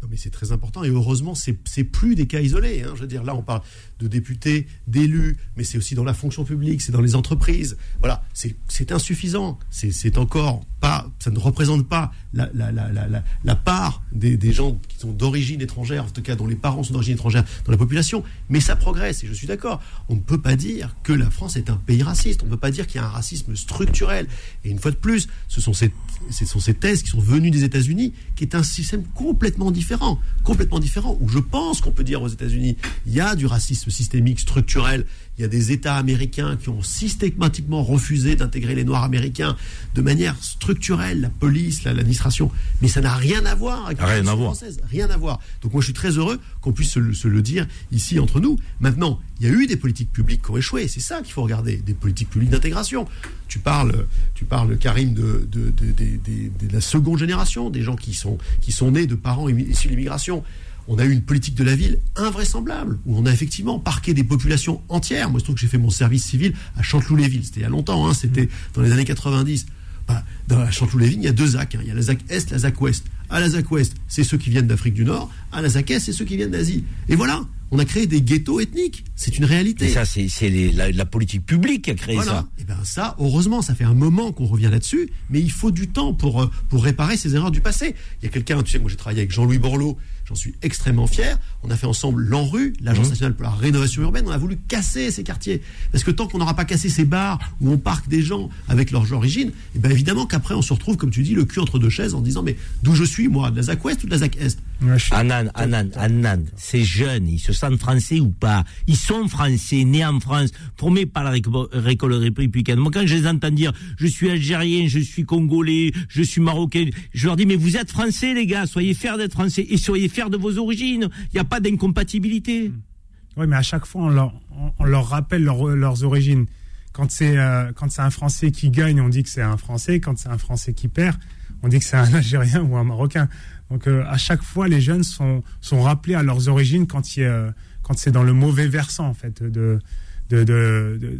Non, mais c'est très important et heureusement, c'est plus des cas isolés. hein. Je veux dire, là, on parle de députés, d'élus, mais c'est aussi dans la fonction publique, c'est dans les entreprises. Voilà, c'est insuffisant. C'est encore pas, ça ne représente pas la, part des, gens qui sont d'origine étrangère, en tout cas dont les parents sont d'origine étrangère dans la population. Mais ça progresse et je suis d'accord. On ne peut pas dire que la France est un pays raciste. On ne peut pas dire qu'il y a un racisme structurel. Et une fois de plus, ce sont ces, ce thèses qui sont venues des États-Unis, qui est un système complètement différent, complètement différent. Où je pense qu'on peut dire aux États-Unis, il y a du racisme systémique, structurel. Il y a des États américains qui ont systématiquement refusé d'intégrer les Noirs américains de manière structurelle, la police, la- l'administration. Mais ça n'a rien à voir avec la Rien à voir. française. Rien à voir. Donc moi, je suis très heureux qu'on puisse se le, se le dire ici entre nous. Maintenant, il y a eu des politiques publiques qui ont échoué. C'est ça qu'il faut regarder. Des politiques publiques d'intégration. Tu parles, tu parles, Karim, de, de, de, de- de- de la seconde génération, des gens qui sont, qui sont nés de parents issus de l'immigration. On a eu une politique de la ville invraisemblable, où on a effectivement parqué des populations entières. Moi, je trouve que j'ai fait mon service civil à Chanteloup-les-Villes. C'était il y a longtemps, hein, c'était dans les années 90. Bah, dans Chanteloup-les-Vignes, il y a deux ZAC. hein. Il y a la ZAC Est, la ZAC Ouest. À la ZAC Ouest, c'est ceux qui viennent d'Afrique du Nord. À la ZAC Est, c'est ceux qui viennent d'Asie. Et voilà, on a créé des ghettos ethniques. C'est une réalité. Et ça, c'est la, la politique publique qui a créé Voilà. ça. Et ben ça, heureusement, ça fait un moment qu'on revient là-dessus, mais il faut du temps pour, euh, pour réparer ces erreurs du passé. Il y a quelqu'un, tu sais, moi j'ai travaillé avec Jean-Louis Borloo, j'en suis extrêmement fier. On a fait ensemble l'ANRU, l'Agence Mhm. nationale pour la rénovation urbaine. On a voulu casser ces quartiers. Parce que tant qu'on n'aura pas cassé ces bars où on parque des gens avec leur origine, et ben évidemment qu'après on se retrouve, comme tu dis, le cul entre deux chaises en disant, mais d'où je suis, moi, de la ZAC Ouest ou de la ZAC Est? Anan, Anan, Anan, ces jeunes, ils se sentent français ou pas? Ils sont français, nés en France, formés par la réco- récolte républicaine. Moi, quand je les entends dire, je suis algérien, je suis congolais, je suis marocain, je leur dis, mais vous êtes français, les gars, soyez fiers d'être français et soyez fiers de vos origines. Il n'y a pas d'incompatibilité. Oui, mais à chaque fois, on leur, rappelle leur- leurs origines. Quand c'est euh, quand c'est un Français qui gagne, on dit que c'est un Français. Quand c'est un Français qui perd, on dit que c'est un (laughs) Algérien ou un Marocain. Donc euh, à chaque fois, les jeunes sont, sont rappelés à leurs origines quand, quand c'est dans le mauvais versant en fait de, de, de,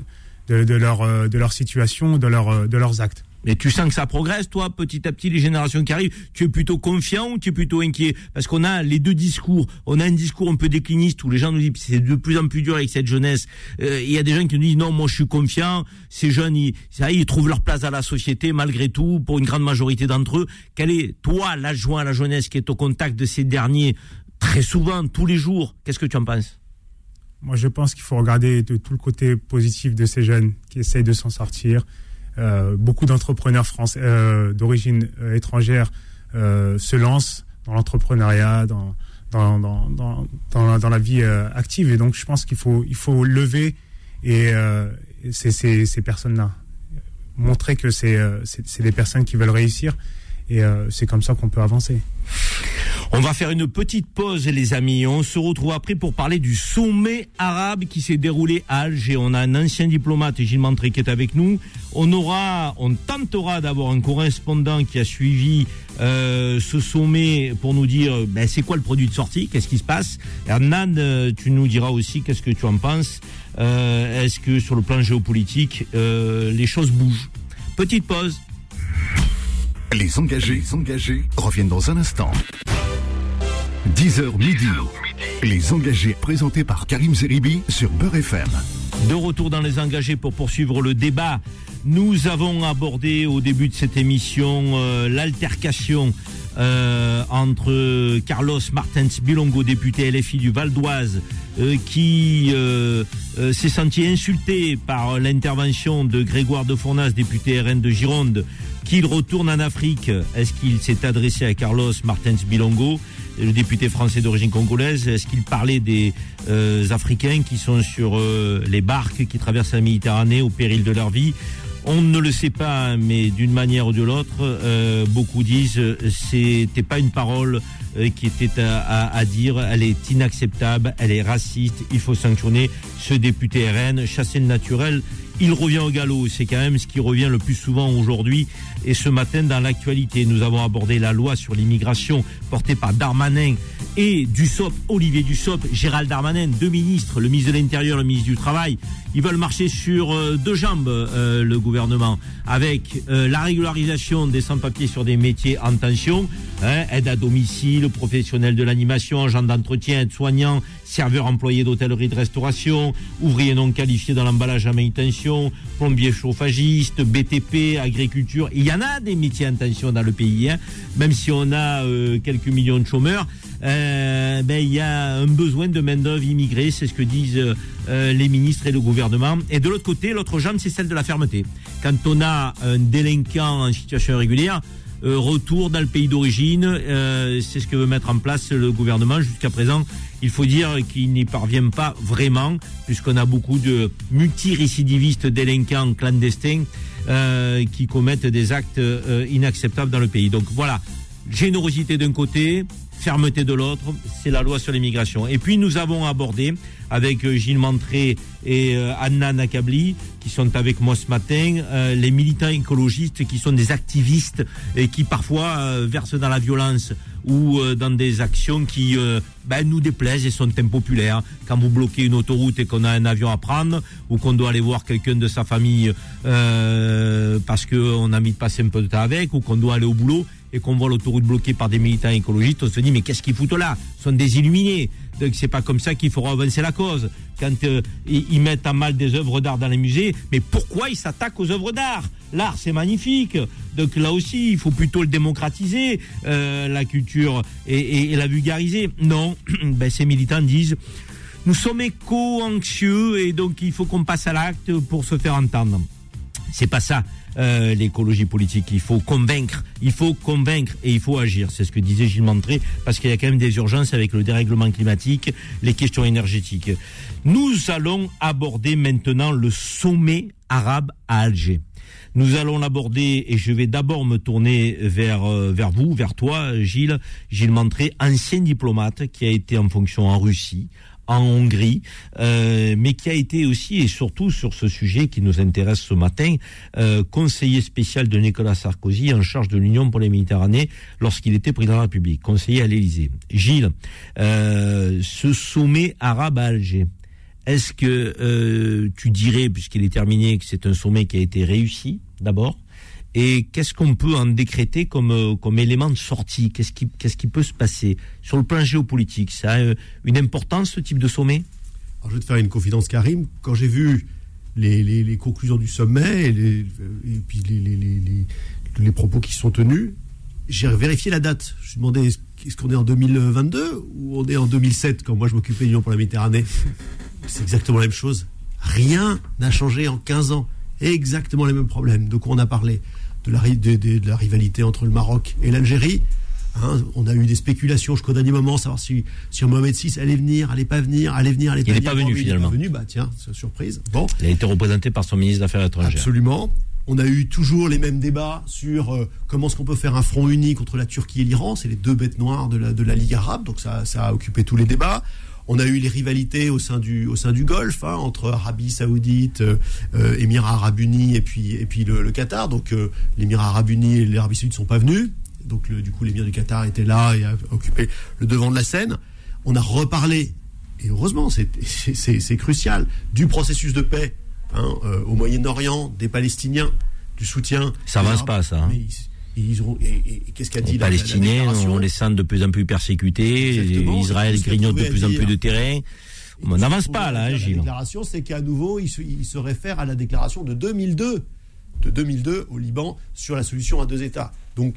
de, leur, euh, de leur situation, de, leur, de leurs actes. Mais tu sens que ça progresse, toi, petit à petit, les générations qui arrivent. Tu es plutôt confiant ou tu es plutôt inquiet Parce qu'on a les deux discours. On a un discours un peu décliniste où les gens nous disent c'est de plus en plus dur avec cette jeunesse. Euh, Il y a des gens qui nous disent non, moi je suis confiant. Ces jeunes, ils, ça ils trouvent leur place à la société malgré tout, pour une grande majorité d'entre eux. Quel est, toi, l'adjoint à la jeunesse qui est au contact de ces derniers très souvent, tous les jours? Qu'est-ce que tu en penses? Moi, je pense qu'il faut regarder de tout le côté positif de ces jeunes qui essayent de s'en sortir. Euh, beaucoup d'entrepreneurs français euh, d'origine euh, étrangère se lancent dans l'entrepreneuriat, dans dans, dans, dans, la, dans la vie active. Et donc, je pense qu'il faut il faut lever et, ces, ces, ces personnes-là, montrer que c'est des personnes qui veulent réussir. Et euh, c'est comme ça qu'on peut avancer. On va faire une petite pause, les amis. On se retrouve après pour parler du sommet arabe qui s'est déroulé à Alger. On a un ancien diplomate, Gilles Mantré, qui est avec nous. On aura, on tentera d'avoir un correspondant qui a suivi euh, ce sommet pour nous dire ben, c'est quoi le produit de sortie, qu'est-ce qui se passe? Hernan, euh, tu nous diras aussi qu'est-ce que tu en penses. Est-ce que sur le plan géopolitique, les choses bougent? Petite pause. Les engagés, les engagés reviennent dans un instant. 10h midi. Les engagés présentés par Karim Zeribi sur Beurre FM. De retour dans les engagés pour poursuivre le débat. Nous avons abordé au début de cette émission euh, l'altercation euh, entre Carlos Martens Bilongo, député LFI du Val d'Oise, euh, qui euh, euh, s'est senti insulté par l'intervention de Grégoire de Fournas, député RN de Gironde, qu'il retourne en Afrique. Est-ce qu'il s'est adressé à Carlos Martens Bilongo le député français d'origine congolaise, est-ce qu'il parlait des euh, Africains qui sont sur euh, les barques qui traversent la Méditerranée au péril de leur vie? On ne le sait pas, mais d'une manière ou de l'autre, euh, beaucoup disent c'était pas une parole qui était à, à- à dire. Elle est inacceptable, elle est raciste. Il faut sanctionner ce député RN, chasser le naturel. Il revient au galop. C'est quand même ce qui revient le plus souvent aujourd'hui. Et ce matin, dans l'actualité, nous avons abordé la loi sur l'immigration portée par Darmanin et Dussopt, Olivier Dussopt, Gérald Darmanin, deux ministres, le ministre de l'Intérieur, le ministre du Travail. Ils veulent marcher sur euh, deux jambes, euh, le gouvernement, avec euh, la régularisation des sans-papiers sur des métiers en tension, hein, aide à domicile, professionnels de l'animation, agents d'entretien, aide-soignants, serveurs employés d'hôtellerie de restauration, ouvriers non qualifiés dans l'emballage à manutention, plombiers chauffagistes, BTP, agriculture. En a des métiers en tension dans le pays, hein, même si on a euh, quelques millions de chômeurs. euh, ben, il y a un besoin de main-d'œuvre immigrée, c'est ce que disent euh, les ministres et le gouvernement. Et de l'autre côté, l'autre jambe, c'est celle de la fermeté. Quand on a un délinquant en situation irrégulière, euh, retour dans le pays d'origine, euh, c'est ce que veut mettre en place le gouvernement. Jusqu'à présent, il faut dire qu'il n'y parvient pas vraiment, puisqu'on a beaucoup de multirécidivistes délinquants clandestins qui commettent des actes euh, inacceptables dans le pays. Donc voilà, générosité d'un côté, fermeté de l'autre, c'est la loi sur l'immigration. Et puis nous avons abordé avec euh, Gilles Montré et euh, Anna Nakabli, qui sont avec moi ce matin, euh, les militants écologistes qui sont des activistes et qui parfois versent dans la violence ou dans des actions qui ben, nous déplaisent et sont impopulaires. Quand vous bloquez une autoroute et qu'on a un avion à prendre, ou qu'on doit aller voir quelqu'un de sa famille euh, parce qu'on a mis de passer un peu de temps avec, ou qu'on doit aller au boulot et qu'on voit l'autoroute bloquée par des militants écologistes, on se dit mais qu'est-ce qu'ils foutent là? Ce sont des illuminés. Donc c'est pas comme ça qu'il faut avancer la cause. Quand euh, ils, mettent à mal des œuvres d'art dans les musées, mais pourquoi ils s'attaquent aux œuvres d'art? L'art c'est magnifique. Donc là aussi il faut plutôt le démocratiser, euh, la culture et, et- et la vulgariser. Non, (clears throat) ben, ces militants disent nous sommes éco-anxieux et donc il faut qu'on passe à l'acte pour se faire entendre. C'est pas ça euh, l'écologie politique. Il faut convaincre, il faut convaincre et il faut agir. C'est ce que disait Gilles Montré, parce qu'il y a quand même des urgences avec le dérèglement climatique, les questions énergétiques. Nous allons aborder maintenant le sommet arabe à Alger. Nous allons l'aborder et je vais d'abord me tourner vers euh, vers vous, vers toi, Gilles, Gilles Montré, ancien diplomate qui a été en fonction en Russie, en Hongrie, euh, mais qui a été aussi et surtout sur ce sujet qui nous intéresse ce matin, euh, conseiller spécial de Nicolas Sarkozy en charge de l'Union pour les Méditerranées lorsqu'il était président de la République, conseiller à l'Élysée. Gilles, euh, ce sommet arabe à Alger, est-ce que euh, tu dirais, puisqu'il est terminé, que c'est un sommet qui a été réussi d'abord et qu'est-ce qu'on peut en décréter comme, euh, comme élément de sortie? Qu'est-ce qui, qu'est-ce qui peut se passer? Sur le plan géopolitique, ça a euh, une importance, ce type de sommet? Je vais te faire une confidence, Karim. Quand j'ai vu les, conclusions du sommet et, les- et puis les, propos qui sont tenus, j'ai vérifié la date. Je me demandais est-ce est-ce qu'on est en 2022 ou on est en 2007 quand moi je m'occupais de l'Union pour la Méditerranée? C'est exactement la même chose. Rien n'a changé en 15 ans. Exactement les mêmes problèmes. De quoi on a parlé de la, ri- de, de- de la rivalité entre le Maroc et l'Algérie. Hein, on a eu des spéculations jusqu'au dernier moment, savoir si, si Mohamed VI allait venir, allait pas venir, allait venir, allait Il pas n'est venir. pas venu, finalement. Il pas venu, bah tiens, c'est surprise. Bon, Il a été représenté par son ministre des Affaires étrangères. absolument. On a eu toujours les mêmes débats sur euh, comment est-ce qu'on peut faire un front uni contre la Turquie et l'Iran. C'est les deux bêtes noires de la, de la Ligue arabe, donc ça, ça a occupé tous les débats. On a eu les rivalités au sein du, au sein du Golfe, hein, entre Arabie Saoudite, euh, euh, Émirats Arabes Unis et puis, et puis le, le Qatar. Donc euh, l'Émirat Arabe Unis et l'Arabie Saoudite ne sont pas venus. Donc le- du coup, l'émir du Qatar était là et a occupé le devant de la scène. On a reparlé, et heureusement, c'est- crucial, du processus de paix hein, euh, au Moyen-Orient, des Palestiniens, du soutien. Ça avance Arabes. pas, ça. hein. Mais ils- ils ont- et, et- et qu'est-ce qu'a dit Les la- la- la Palestiniens, déclaration on les sent de plus en plus persécutés. Exactement, Israël grignote de plus en plus de terrain. On n'avance pas, là, hein, La déclaration, c'est qu'à nouveau, il se, il se réfère à la déclaration de 2002, de 2002 au Liban sur la solution à deux États. Donc,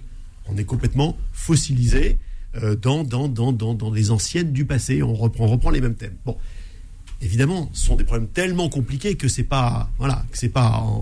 on est complètement fossilisé euh, dans, dans, dans, dans, dans les anciennes du passé. On reprend, on reprend les mêmes thèmes. Bon, évidemment, ce sont des problèmes tellement compliqués que c'est pas, voilà, que c'est pas en,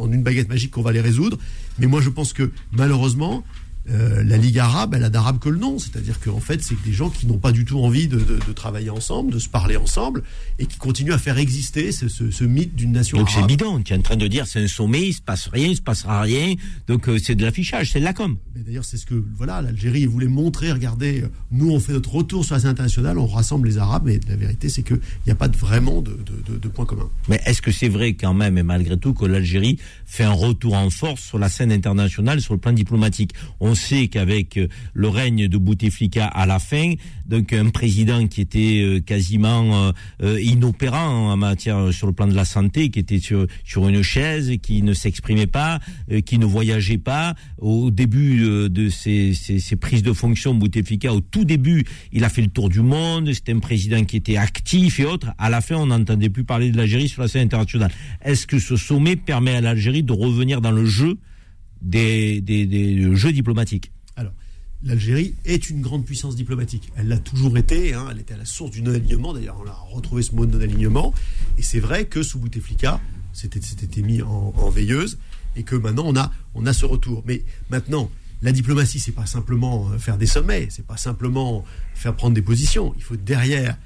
en- en une baguette magique qu'on va les résoudre. Mais moi, je pense que malheureusement, euh, la Ligue arabe, elle a d'arabe que le nom. C'est-à-dire qu'en fait, c'est des gens qui n'ont pas du tout envie de, de- de travailler ensemble, de se parler ensemble, et qui continuent à faire exister ce, ce- ce mythe d'une nation Donc c'est bidon. Tu es en train de dire c'est un sommet, il se passe rien, il se passera rien. Donc euh, c'est de l'affichage, c'est de la com. D'ailleurs, c'est ce que voilà, l'Algérie voulait montrer. Regardez, euh, nous, on fait notre retour sur la scène internationale, on rassemble les Arabes, mais la vérité, c'est qu'il n'y a pas de- vraiment de, de, points communs. Mais est-ce que c'est vrai quand même et malgré tout que l'Algérie fait un retour en force sur la scène internationale, sur le plan diplomatique? On sait qu'avec euh, le règne de Bouteflika à la fin, donc un président qui était euh, quasiment euh, inopérant en matière sur le plan de la santé, qui était sur une chaise, qui ne s'exprimait pas, qui ne voyageait pas. Au début de ses prises de fonction, Bouteflika, au tout début, il a fait le tour du monde. C'était un président qui était actif et autres. À la fin, on n'entendait plus parler de l'Algérie sur la scène internationale. Est-ce que ce sommet permet à l'Algérie de revenir dans le jeu? Des, jeux diplomatiques Alors, l'Algérie est une grande puissance diplomatique. Elle l'a toujours été. hein, elle était à la source du non-alignement. D'ailleurs, on a retrouvé ce mot de non-alignement. Et c'est vrai que sous Bouteflika, c'était mis en, en veilleuse. Et que maintenant, on a, on a ce retour. Mais maintenant, la diplomatie, c'est pas simplement euh, faire des sommets. C'est pas simplement faire prendre des positions. Il faut derrière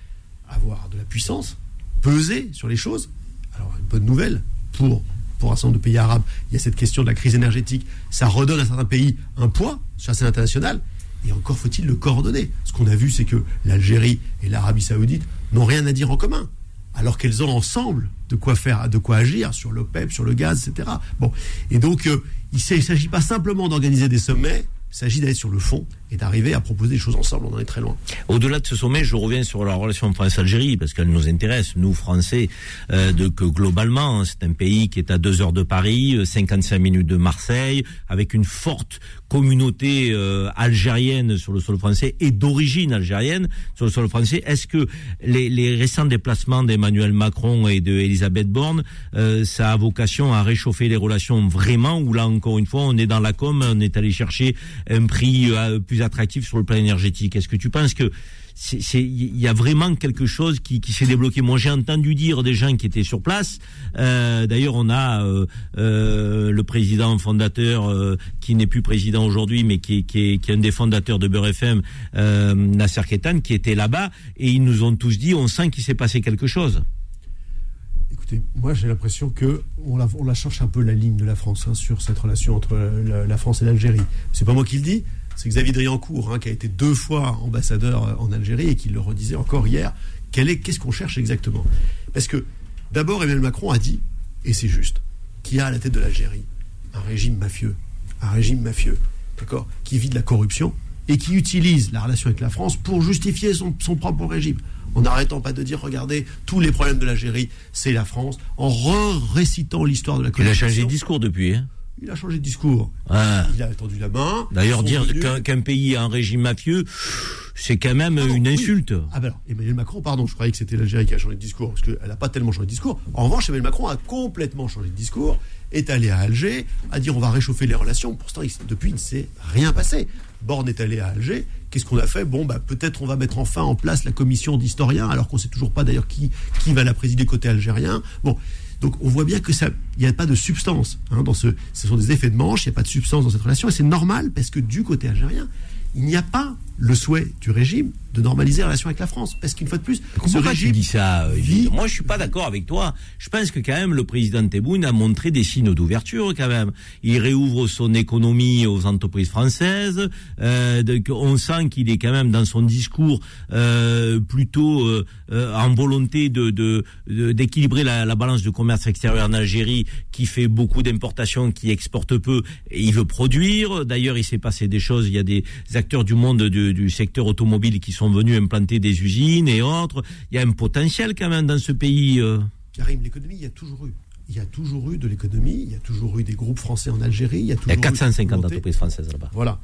avoir de la puissance, peser sur les choses. Alors, une bonne nouvelle pour, pour un certain de pays arabes, il y a cette question de la crise énergétique. Ça redonne à certains pays un poids sur la scène internationale. Et encore faut-il le coordonner. Ce qu'on a vu, c'est que l'Algérie et l'Arabie Saoudite n'ont rien à dire en commun. Alors qu'elles ont ensemble de quoi faire, de quoi agir sur l'OPEP, sur le gaz, etc. Bon. Et donc, euh, il ne s'agit pas simplement d'organiser des sommets, il s'agit d'aller sur le fond et d'arriver à proposer des choses ensemble. On en est très loin. Au-delà de ce sommet, je reviens sur la relation France-Algérie parce qu'elle nous intéresse, nous Français, euh, de que globalement, hein, c'est un pays qui est à deux heures de Paris, euh, 55 minutes de Marseille, avec une forte communauté euh, algérienne sur le sol français et d'origine algérienne sur le sol français. Est-ce que les, les récents déplacements d'Emmanuel Macron et de Elisabeth Borne, euh, ça a vocation à réchauffer les relations vraiment ou là encore une fois, on est dans la com, on est allé chercher un prix euh, attractif sur le plan énergétique. Est-ce que tu penses que il y a vraiment quelque chose qui, s'est débloqué? Moi, j'ai entendu dire des gens qui étaient sur place. Euh, d'ailleurs, on a euh, euh, le président fondateur qui n'est plus président aujourd'hui, mais qui, est- un des fondateurs de Beurre FM, Nasser Ketan, qui était là-bas, et ils nous ont tous dit, on sent qu'il s'est passé quelque chose. Écoutez, moi j'ai l'impression que on la, cherche un peu la ligne de la France hein, sur cette relation entre la, la France et l'Algérie. C'est pas moi qui le dis, c'est Xavier Driancourt hein, qui a été deux fois ambassadeur euh, en Algérie et qui le redisait encore hier. Quel est, qu'est-ce qu'on cherche exactement? Parce que d'abord Emmanuel Macron a dit, et c'est juste, qu'il y a à la tête de l'Algérie un régime mafieux, un régime mafieux, d'accord, qui vit de la corruption et qui utilise la relation avec la France pour justifier son, son propre régime. En n'arrêtant pas de dire, regardez, tous les problèmes de l'Algérie, c'est la France, en re-récitant l'histoire de la Il a changé de discours depuis. Hein Il a changé de discours. Ah. Il a tendu la main. D'ailleurs, dire venus- qu'un, pays a un régime mafieux, c'est quand même une insulte. Ah ben alors, Emmanuel Macron, pardon, je croyais que c'était l'Algérie qui a changé de discours, parce qu'elle n'a pas tellement changé de discours. En revanche, Emmanuel Macron a complètement changé de discours, est allé à Alger, a dit on va réchauffer les relations. Pourtant, depuis, il ne s'est rien passé. Borne est allé à Alger. Qu'est-ce qu'on a fait? Bon, bah, peut-être on va mettre enfin en place la commission d'historiens, alors qu'on ne sait toujours pas d'ailleurs qui, qui va la présider côté algérien. Bon. Donc on voit bien que ça, il n'y a pas de substance hein, dans ce. Ce sont des effets de manche. Il n'y a pas de substance dans cette relation et c'est normal parce que du côté algérien, il n'y a pas le souhait du régime de normaliser les relations avec la France. Parce qu'une fois de plus, ce Pourquoi tu régime dis ça euh, vit- Moi, je suis pas d'accord avec toi. Je pense que quand même le président Tebboune a montré des signes d'ouverture quand même. Il réouvre son économie aux entreprises françaises. Euh, donc, on sent qu'il est quand même dans son discours euh, plutôt euh, euh, en volonté de de- de- d'équilibrer la, la balance de commerce extérieur en Algérie, qui fait beaucoup d'importations, qui exporte peu. Et il veut produire. D'ailleurs, il s'est passé des choses. Il y a des acteurs du monde du, du secteur automobile qui sont venus implanter des usines et autres. Il y a un potentiel quand même dans ce pays. euh. Karim, l'économie, il y a toujours eu. Il y a toujours eu de l'économie, il y a toujours eu des groupes français en Algérie, il y a Il y toujours a eu de 450 volonté. entreprises françaises là-bas. Voilà.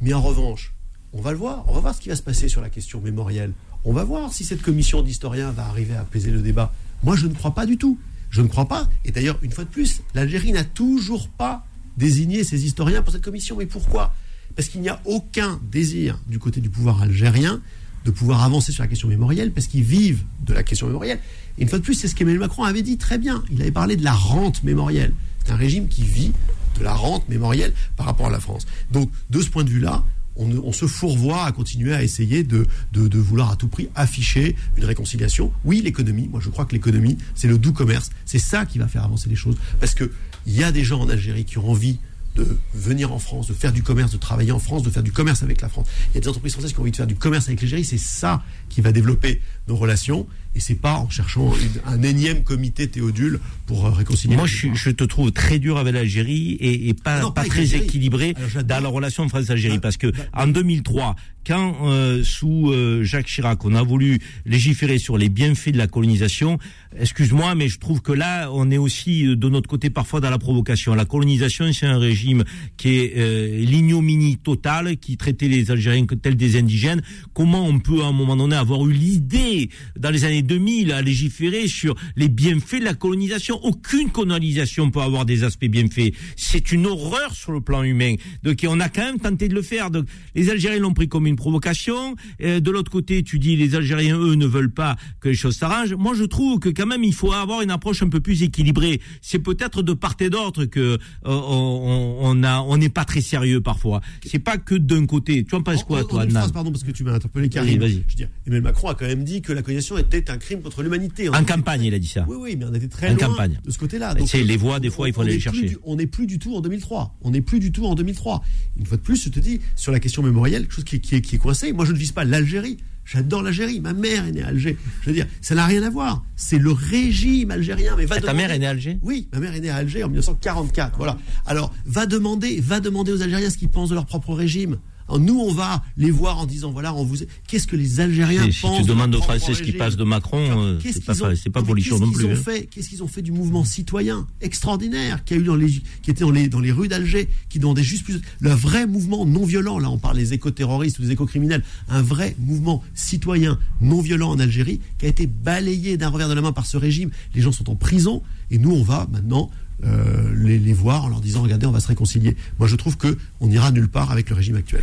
Mais en revanche, on va le voir, on va voir ce qui va se passer sur la question mémorielle. On va voir si cette commission d'historiens va arriver à apaiser le débat. Moi, je ne crois pas du tout. Je ne crois pas. Et d'ailleurs, une fois de plus, l'Algérie n'a toujours pas désigné ses historiens pour cette commission. Mais pourquoi? Parce qu'il n'y a aucun désir du côté du pouvoir algérien de pouvoir avancer sur la question mémorielle, parce qu'ils vivent de la question mémorielle. Et une fois de plus, c'est ce qu'Emmanuel Macron avait dit très bien. Il avait parlé de la rente mémorielle. C'est un régime qui vit de la rente mémorielle par rapport à la France. Donc, de ce point de vue-là, on, se fourvoie à continuer à essayer de, de, de vouloir à tout prix afficher une réconciliation. Oui, l'économie, moi je crois que l'économie, c'est le doux commerce. C'est ça qui va faire avancer les choses. Parce qu'il y a des gens en Algérie qui ont envie de venir en France, de faire du commerce, de travailler en France, de faire du commerce avec la France. Il y a des entreprises françaises qui ont envie de faire du commerce avec l'Algérie. C'est ça qui va développer nos relations. Et c'est pas en cherchant une- un énième comité théodule pour euh, réconcilier. Moi, je, je te trouve très dur avec l'Algérie et, et pas, Non, pas, très équilibré Alors, dans la relation France-Algérie. Bah, parce que bah, en 2003, quand euh, sous euh, Jacques Chirac, on a voulu légiférer sur les bienfaits de la colonisation, excuse-moi, mais je trouve que là, on est aussi euh, de notre côté parfois dans la provocation. La colonisation, c'est un régime qui est euh, l'ignominie totale, qui traitait les Algériens tels des indigènes. Comment on peut à un moment donné avoir eu l'idée dans les années 2000 à légiférer sur les bienfaits de la colonisation Aucune colonisation peut avoir des aspects bienfaits. C'est une horreur sur le plan humain. Donc on a quand même tenté de le faire. Donc les Algériens l'ont pris comme une provocation. Euh, de l'autre côté, tu dis les Algériens eux ne veulent pas que les choses s'arrangent. Moi, je trouve que quand même il faut avoir une approche un peu plus équilibrée. C'est peut-être de part et d'autre que euh, on, on a on n'est pas très sérieux parfois. C'est pas que d'un côté. Tu en penses quoi, En- en toi, phrase, pardon, parce que tu m'as interpellé, Karim. Vas-y. Je veux dire, Emmanuel Macron a quand même dit que la colonisation était un crime contre l'humanité. On En campagne, il a dit ça. Oui, oui, mais on était très En loin campagne. de ce côté-là. Sais, les voix, des fois, il faut aller les chercher. du- on n'est plus du tout en 2003. On n'est plus du tout en 2003. Une fois de plus, je te dis, sur la question mémorielle, quelque chose qui, qui est, qui est coincé. Moi, je ne vise pas l'Algérie. J'adore l'Algérie. Ma mère est née à Alger. Je veux dire, ça n'a rien à voir. C'est le régime algérien. Mais va Ah, ta mère est née à Alger? Oui, ma mère est née à Alger en 1944. Voilà. Alors, va demander, va demander aux Algériens ce qu'ils pensent de leur propre régime. Nous, on va les voir en disant voilà, on vous. Qu'est-ce que les Algériens Et si pensent tu demandes aux Français ce qui passe de Macron, euh, c'est pas, c'est pas non, plus. hein. fait Qu'est-ce qu'ils ont fait du mouvement citoyen extraordinaire qui a eu dans les, qui était dans les, dans les rues d'Alger, qui demandait juste plus. Le vrai mouvement non violent, là on parle des éco-terroristes ou des éco-criminels, un vrai mouvement citoyen non violent en Algérie qui a été balayé d'un revers de la main par ce régime. Les gens sont en prison et nous on va maintenant euh, les, les voir en leur disant regardez on va se réconcilier. Moi je trouve que on ira nulle part avec le régime actuel.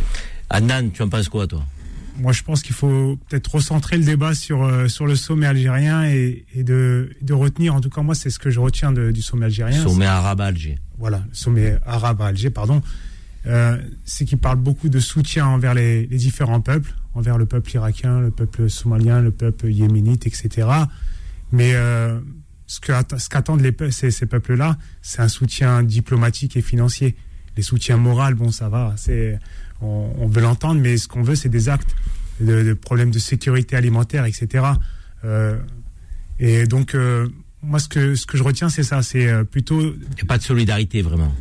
Adnan, tu en penses quoi, toi? Moi, je pense qu'il faut peut-être recentrer le débat sur, euh, sur le sommet algérien et, et de, de retenir, en tout cas, moi, c'est ce que je retiens de- du sommet algérien. Sommet arabe à Alger. Voilà, le sommet arabe à Alger, pardon. Euh, c'est qu'il parle beaucoup de soutien envers les, les différents peuples, envers le peuple irakien, le peuple somalien, le peuple yéménite, etc. Mais euh, ce ce qu'attendent les pe- ces, ces peuples-là, c'est un soutien diplomatique et financier. Les soutiens moraux, bon, ça va, c'est, on, on veut l'entendre, mais ce qu'on veut, c'est des actes de, de problèmes de sécurité alimentaire, etc. Euh, et donc, euh, moi, ce que, ce que je retiens, c'est ça, c'est euh, plutôt Il n'y a pas de solidarité, vraiment.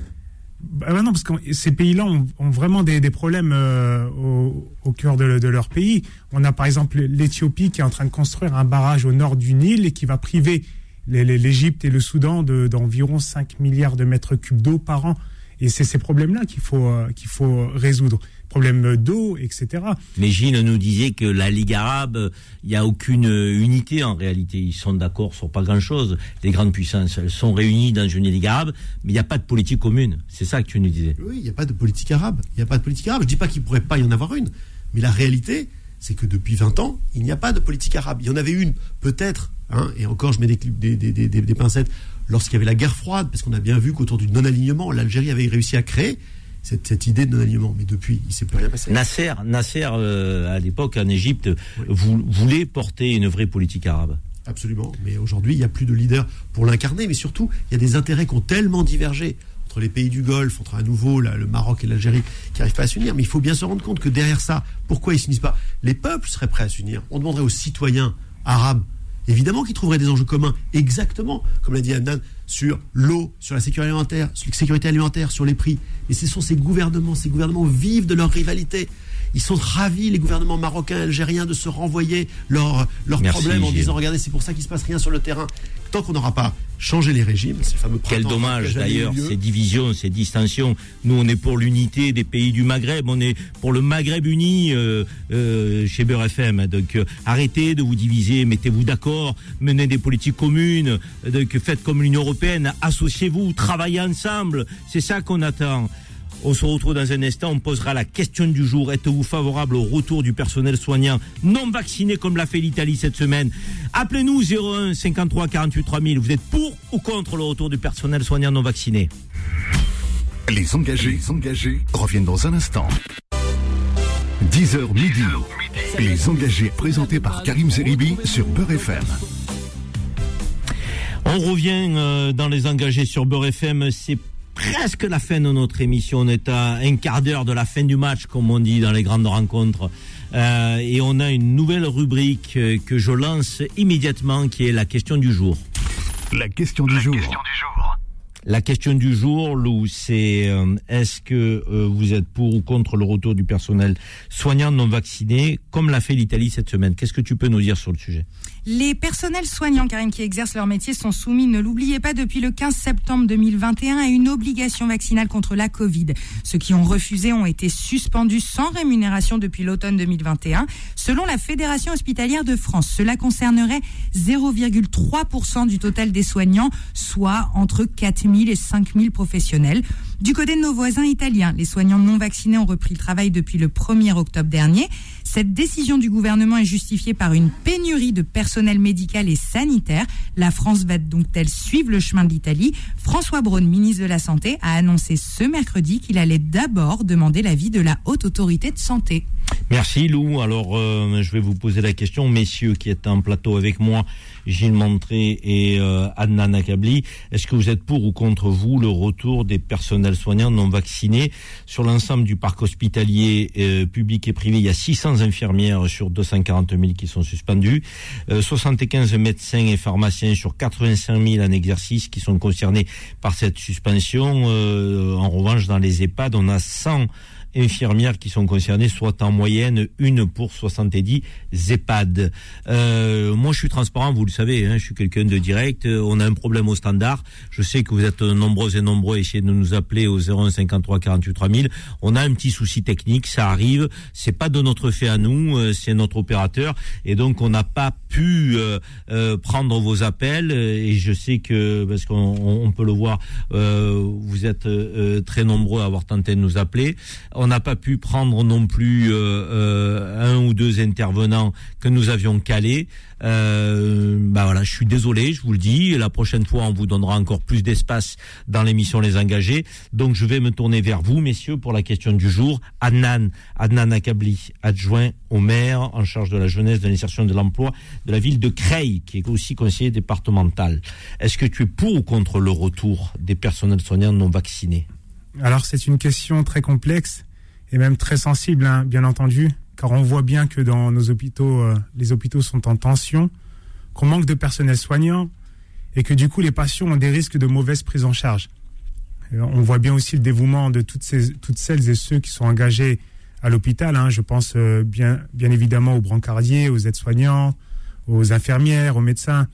bah non, parce que ces pays-là ont, ont vraiment des, des problèmes euh, au, au cœur de, de leur pays. On a par exemple l'Éthiopie qui est en train de construire un barrage au nord du Nil et qui va priver l'Égypte et le Soudan de- d'environ 5 milliards de mètres cubes d'eau par an. Et c'est ces problèmes-là qu'il faut, euh, qu'il faut résoudre. Problèmes d'eau, etc. Mais Gilles nous disait que la Ligue arabe, il n'y a aucune unité en réalité. Ils sont d'accord sur pas grand-chose. Les grandes puissances, elles sont réunies dans une Ligue arabe, mais il n'y a pas de politique commune. C'est ça que tu nous disais. Oui, il n'y a pas de politique arabe. Il n'y a pas de politique arabe. Je ne dis pas qu'il ne pourrait pas y en avoir une. Mais la réalité, c'est que depuis 20 ans, il n'y a pas de politique arabe. Il y en avait une, peut-être, hein, et encore je mets des, des, des, des, des pincettes, lorsqu'il y avait la guerre froide, parce qu'on a bien vu qu'autour du non-alignement, l'Algérie avait réussi à créer cette, cette idée de non-alignement. Mais depuis, il s'est plus rien passé. Nasser, Nasser euh, à l'époque en Égypte, vou- voulait porter une vraie politique arabe. Absolument. Mais aujourd'hui, il n'y a plus de leader pour l'incarner. Mais surtout, il y a des intérêts qui ont tellement divergé entre les pays du Golfe, entre à nouveau le Maroc et l'Algérie, qui n'arrivent pas à s'unir. Mais il faut bien se rendre compte que derrière ça, pourquoi ils ne s'unissent pas? Les peuples seraient prêts à s'unir. On demanderait aux citoyens arabes, évidemment, qu'ils trouveraient des enjeux communs, exactement, comme l'a dit Adnan, sur l'eau, sur la sécurité alimentaire, sur la sécurité alimentaire, sur les prix. Et ce sont ces gouvernements, ces gouvernements vivent de leur rivalité. Ils sont ravis, les gouvernements marocains et algériens, de se renvoyer leurs Merci, problèmes en disant regardez, c'est pour ça qu'il se passe rien sur le terrain. Tant qu'on n'aura pas changé les régimes, c'est le fameux Quel dommage d'ailleurs, ces divisions, ces distensions. Nous, on est pour l'unité des pays du Maghreb, on est pour le Maghreb uni euh, euh, chez Beurre FM. Donc euh, arrêtez de vous diviser, mettez-vous d'accord, menez des politiques communes, donc faites comme l'Union européenne, associez-vous, travaillez ensemble. C'est ça qu'on attend. On se retrouve dans un instant, on posera la question du jour. Êtes-vous favorable au retour du personnel soignant non vacciné comme l'a fait l'Italie cette semaine? Appelez-nous 01 53 48 3000. Vous êtes pour ou contre le retour du personnel soignant non vacciné? Les engagés, les engagés reviennent dans un instant. 10h midi. Les engagés présentés par Karim Zeribi sur Beurre FM. On revient euh, dans les engagés sur Beurre FM. C'est presque la fin de notre émission. On est à un quart d'heure de la fin du match, comme on dit dans les grandes rencontres. Euh, et on a une nouvelle rubrique euh, que je lance immédiatement, qui est la question du jour. La question du jour. La question du jour, Lou, c'est euh, est-ce que euh, vous êtes pour ou contre le retour du personnel soignant non vacciné, comme l'a fait l'Italie cette semaine? Qu'est-ce que tu peux nous dire sur le sujet? Les personnels soignants, Karine, qui exercent leur métier, sont soumis, ne l'oubliez pas, depuis le 15 septembre 2021 à une obligation vaccinale contre la Covid. Ceux qui ont refusé ont été suspendus sans rémunération depuis l'automne 2021. Selon la Fédération hospitalière de France, cela concernerait 0,3% du total des soignants, soit entre 4 000 et 5 000 professionnels. Du côté de nos voisins italiens, les soignants non vaccinés ont repris le travail depuis le 1er octobre dernier. Cette décision du gouvernement est justifiée par une pénurie de personnel médical et sanitaire. La France va donc-elle suivre le chemin de l'Italie? François Braun, ministre de la Santé, a annoncé ce mercredi qu'il allait d'abord demander l'avis de la Haute Autorité de Santé. Merci Lou. Alors euh, je vais vous poser la question, messieurs qui êtes en plateau avec moi, Gilles Montré et euh, Adnan Akabli. Est-ce que vous êtes pour ou contre vous le retour des personnels soignants non vaccinés sur l'ensemble du parc hospitalier euh, public et privé? Il y a 600 infirmières sur 240 000 qui sont suspendues, euh, 75 médecins et pharmaciens sur 85 000 en exercice qui sont concernés par cette suspension. Euh, en revanche, dans les EHPAD, on a 100 infirmières qui sont concernées, soit en moyenne une pour 70 EHPAD. Euh, moi, je suis transparent, vous le savez, hein, je suis quelqu'un de direct. Euh, On a un problème au standard. Je sais que vous êtes nombreux et nombreux à essayer de nous appeler au 01 53 48 3000. On a un petit souci technique, ça arrive. C'est pas de notre fait à nous, euh, c'est notre opérateur, et donc on n'a pas pu euh, euh, prendre vos appels. Et je sais que parce qu'on on- peut le voir, vous êtes très nombreux à avoir tenté de nous appeler. N'a pas pu prendre non plus euh, euh, un ou deux intervenants que nous avions calés. Euh, bah voilà, je suis désolé, je vous le dis. La prochaine fois, on vous donnera encore plus d'espace dans l'émission Les Engagés. Donc, je vais me tourner vers vous, messieurs, pour la question du jour. Adnan, Adnan Akabli, adjoint au maire en charge de la jeunesse, de l'insertion de l'emploi de la ville de Creil, qui est aussi conseiller départemental. Est-ce que tu es pour ou contre le retour des personnels soignants non vaccinés? Alors c'est une question très complexe et même très sensible, hein, bien entendu, car on voit bien que dans nos hôpitaux, euh, les hôpitaux sont en tension, qu'on manque de personnel soignant et que du coup les patients ont des risques de mauvaise prise en charge. On voit bien aussi le dévouement de toutes celles et ceux qui sont engagés à l'hôpital. hein. Je pense euh, bien, bien évidemment aux brancardiers, aux aides-soignants, aux infirmières, aux médecins.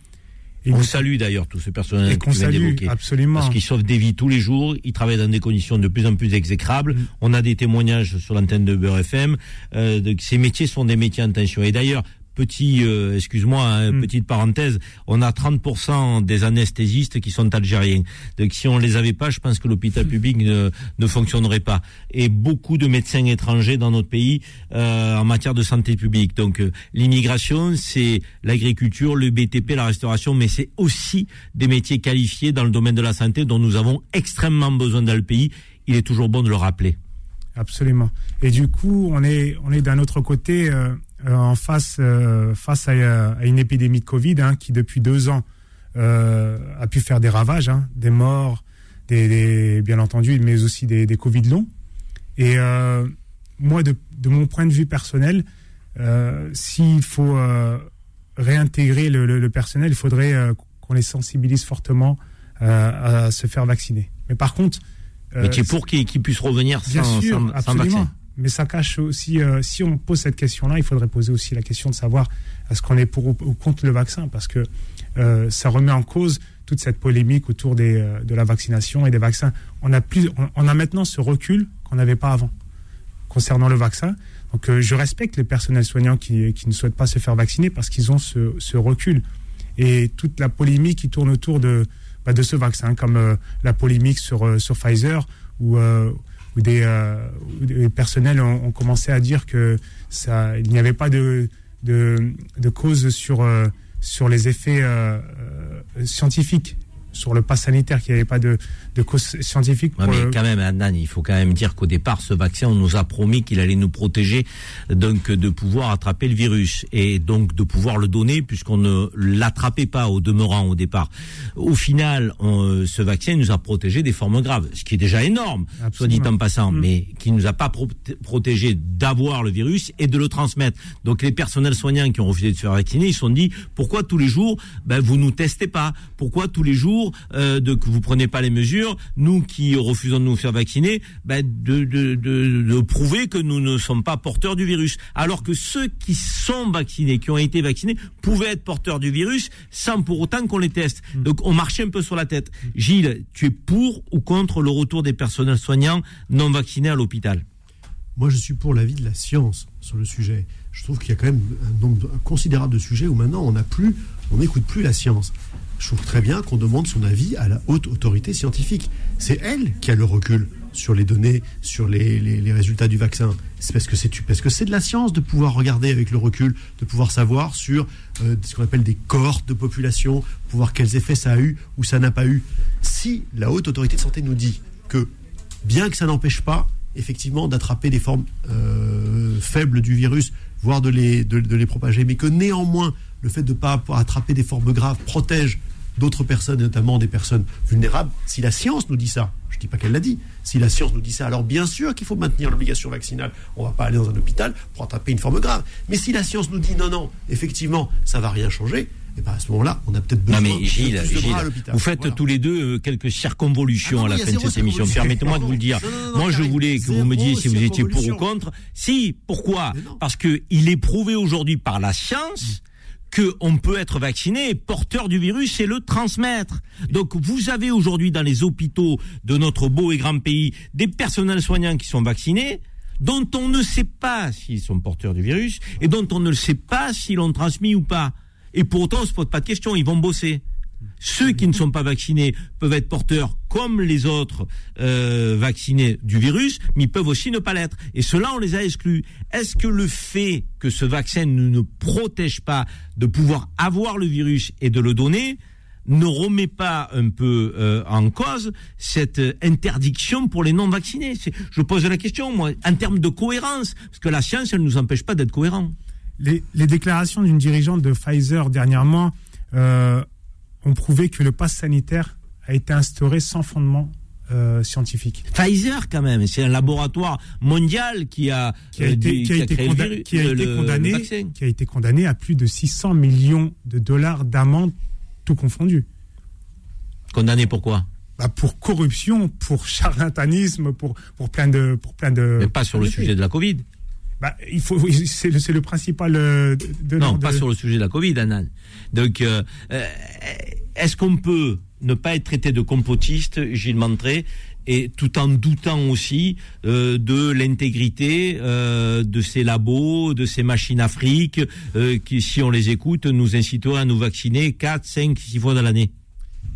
Et On salue d'ailleurs tous ces personnels qu'on salue, d'évoquer. absolument. Parce qu'ils sauvent des vies tous les jours, ils travaillent dans des conditions de plus en plus exécrables. Mm. On a des témoignages sur l'antenne de Beurre FM. Euh, de, ces métiers sont des métiers en tension. Et d'ailleurs, petit, euh, excuse-moi, hein, Mm. petite parenthèse, on a 30% des anesthésistes qui sont algériens. Donc si on les avait pas, je pense que l'hôpital public ne, ne fonctionnerait pas. Et beaucoup de médecins étrangers dans notre pays euh, en matière de santé publique. Donc euh, l'immigration, c'est l'agriculture, le BTP, la restauration, mais c'est aussi des métiers qualifiés dans le domaine de la santé dont nous avons extrêmement besoin dans le pays. il est toujours bon de le rappeler. Absolument. Et du coup, on est, on est d'un autre côté euh, en face, euh, face à, à une épidémie de Covid hein, qui, depuis deux ans, euh, a pu faire des ravages, hein, des morts, des, des- bien entendu, mais aussi des, des Covid longs. Et euh, moi, de, de mon point de vue personnel, euh, s'il faut euh, réintégrer le, le- le personnel, il faudrait euh, qu'on les sensibilise fortement euh, à se faire vacciner. Mais par contre, Mais tu es pour qu'ils puissent revenir Bien sans, sûr, sans- sans vaccin. Mais ça cache aussi, euh, si on pose cette question-là, il faudrait poser aussi la question de savoir est-ce qu'on est pour ou, contre le vaccin? Parce que euh, ça remet en cause toute cette polémique autour euh, de la vaccination et des vaccins. On a, plus, on, a maintenant ce recul qu'on n'avait pas avant concernant le vaccin. Donc je respecte les personnels soignants qui, ne souhaitent pas se faire vacciner parce qu'ils ont ce, recul. Et toute la polémique qui tourne autour de, bah, ce vaccin, comme la polémique sur, Pfizer, où, où des, euh, où des personnels ont, commencé à dire que ça, il n'y avait pas de, de, de cause sur, euh, sur les effets euh, scientifiques, sur le pass sanitaire, qu'il n'y avait pas de, de cause scientifique. Ouais, pour mais le- quand même, Annan, il faut quand même dire qu'au départ, ce vaccin, on nous a promis qu'il allait nous protéger donc de pouvoir attraper le virus et donc de pouvoir le donner puisqu'on ne l'attrapait pas au demeurant au départ. Au final, on- ce vaccin nous a protégé des formes graves, ce qui est déjà énorme, soit dit en passant, mais qui nous a pas pro- protégé d'avoir le virus et de le transmettre. Donc les personnels soignants qui ont refusé de se faire vacciner, ils se sont dit pourquoi tous les jours ben, vous nous testez pas? Pourquoi tous les jours euh, de, que vous prenez pas les mesures Nous qui refusons de nous faire vacciner, ben, de, de, de, de prouver que nous ne sommes pas porteurs du virus. Alors que ceux qui sont vaccinés, qui ont été vaccinés, pouvaient être porteurs du virus sans pour autant qu'on les teste. Donc on marchait un peu sur la tête. Gilles, tu es pour ou contre le retour des personnels soignants non vaccinés à l'hôpital? Moi, je suis pour l'avis de la science sur le sujet. Je trouve qu'il y a quand même un nombre considérable de sujets où maintenant on n'a plus, on n'écoute plus la science. Je trouve très bien qu'on demande son avis à la haute autorité scientifique. C'est elle qui a le recul sur les données, sur les, résultats du vaccin. C'est parce que c'est de la science de pouvoir regarder avec le recul, de pouvoir savoir sur euh, ce qu'on appelle des cohortes de population, pouvoir quels effets ça a eu ou ça n'a pas eu. Si la haute autorité de santé nous dit que bien que ça n'empêche pas effectivement d'attraper des formes euh, faibles du virus, voire de les, de, de les propager, mais que néanmoins le fait de ne pas attraper des formes graves protège d'autres personnes, notamment des personnes vulnérables, si la science nous dit ça, je ne dis pas qu'elle l'a dit, si la science nous dit ça, alors bien sûr qu'il faut maintenir l'obligation vaccinale, on ne va pas aller dans un hôpital pour attraper une forme grave. Mais si la science nous dit non, non, effectivement, ça va rien changer, et ben à ce moment-là, on a peut-être besoin Non mais Gilles, de plus de bras à l'hôpital. vous faites Voilà. tous les deux euh, quelques circonvolutions Ah non, à la fin de cette émission. Permettez-moi de vous le dire. Non, Moi, je voulais que vous me disiez si vous étiez pour ou contre. Si, pourquoi? Parce que il est prouvé aujourd'hui par la science que on peut être vacciné, porteur du virus et le transmettre. Donc vous avez aujourd'hui dans les hôpitaux de notre beau et grand pays des personnels soignants qui sont vaccinés dont on ne sait pas s'ils sont porteurs du virus et dont on ne sait pas s'ils l'ont transmis ou pas. Et pour autant, on se pose pas de questions, ils vont bosser. Ceux qui ne sont pas vaccinés peuvent être porteurs comme les autres euh, vaccinés du virus, mais ils peuvent aussi ne pas l'être. Et cela, on les a exclus. Est-ce que le fait que ce vaccin ne protège pas de pouvoir avoir le virus et de le donner ne remet pas un peu euh, en cause cette euh, interdiction pour les non vaccinés C'est- Je pose la question, moi, en termes de cohérence, parce que la science, elle ne nous empêche pas d'être cohérents. les, déclarations d'une dirigeante de Pfizer dernièrement ont prouvé que le pass sanitaire a été instauré sans fondement euh, scientifique. Pfizer, quand même, c'est un laboratoire mondial qui a, été, condamné, à plus de 600 millions de dollars d'amende, tout confondu. Condamné pourquoi bah Pour corruption, pour (laughs) charlatanisme, pour, pour plein de. Pour plein de Mais pas sur le sujet de la Covid. Bah, il faut, c'est le, principal. euh, de, de- Non, de- pas sur le sujet de la Covid, Anan. Donc, euh, euh, est-ce qu'on peut ne pas être traité de complotiste, Gilles Montré, et tout en doutant aussi euh, de l'intégrité de ces labos, de ces machines afriques, qui, si on les écoute, nous inciteraient à nous vacciner 4, 5, 6 fois dans l'année?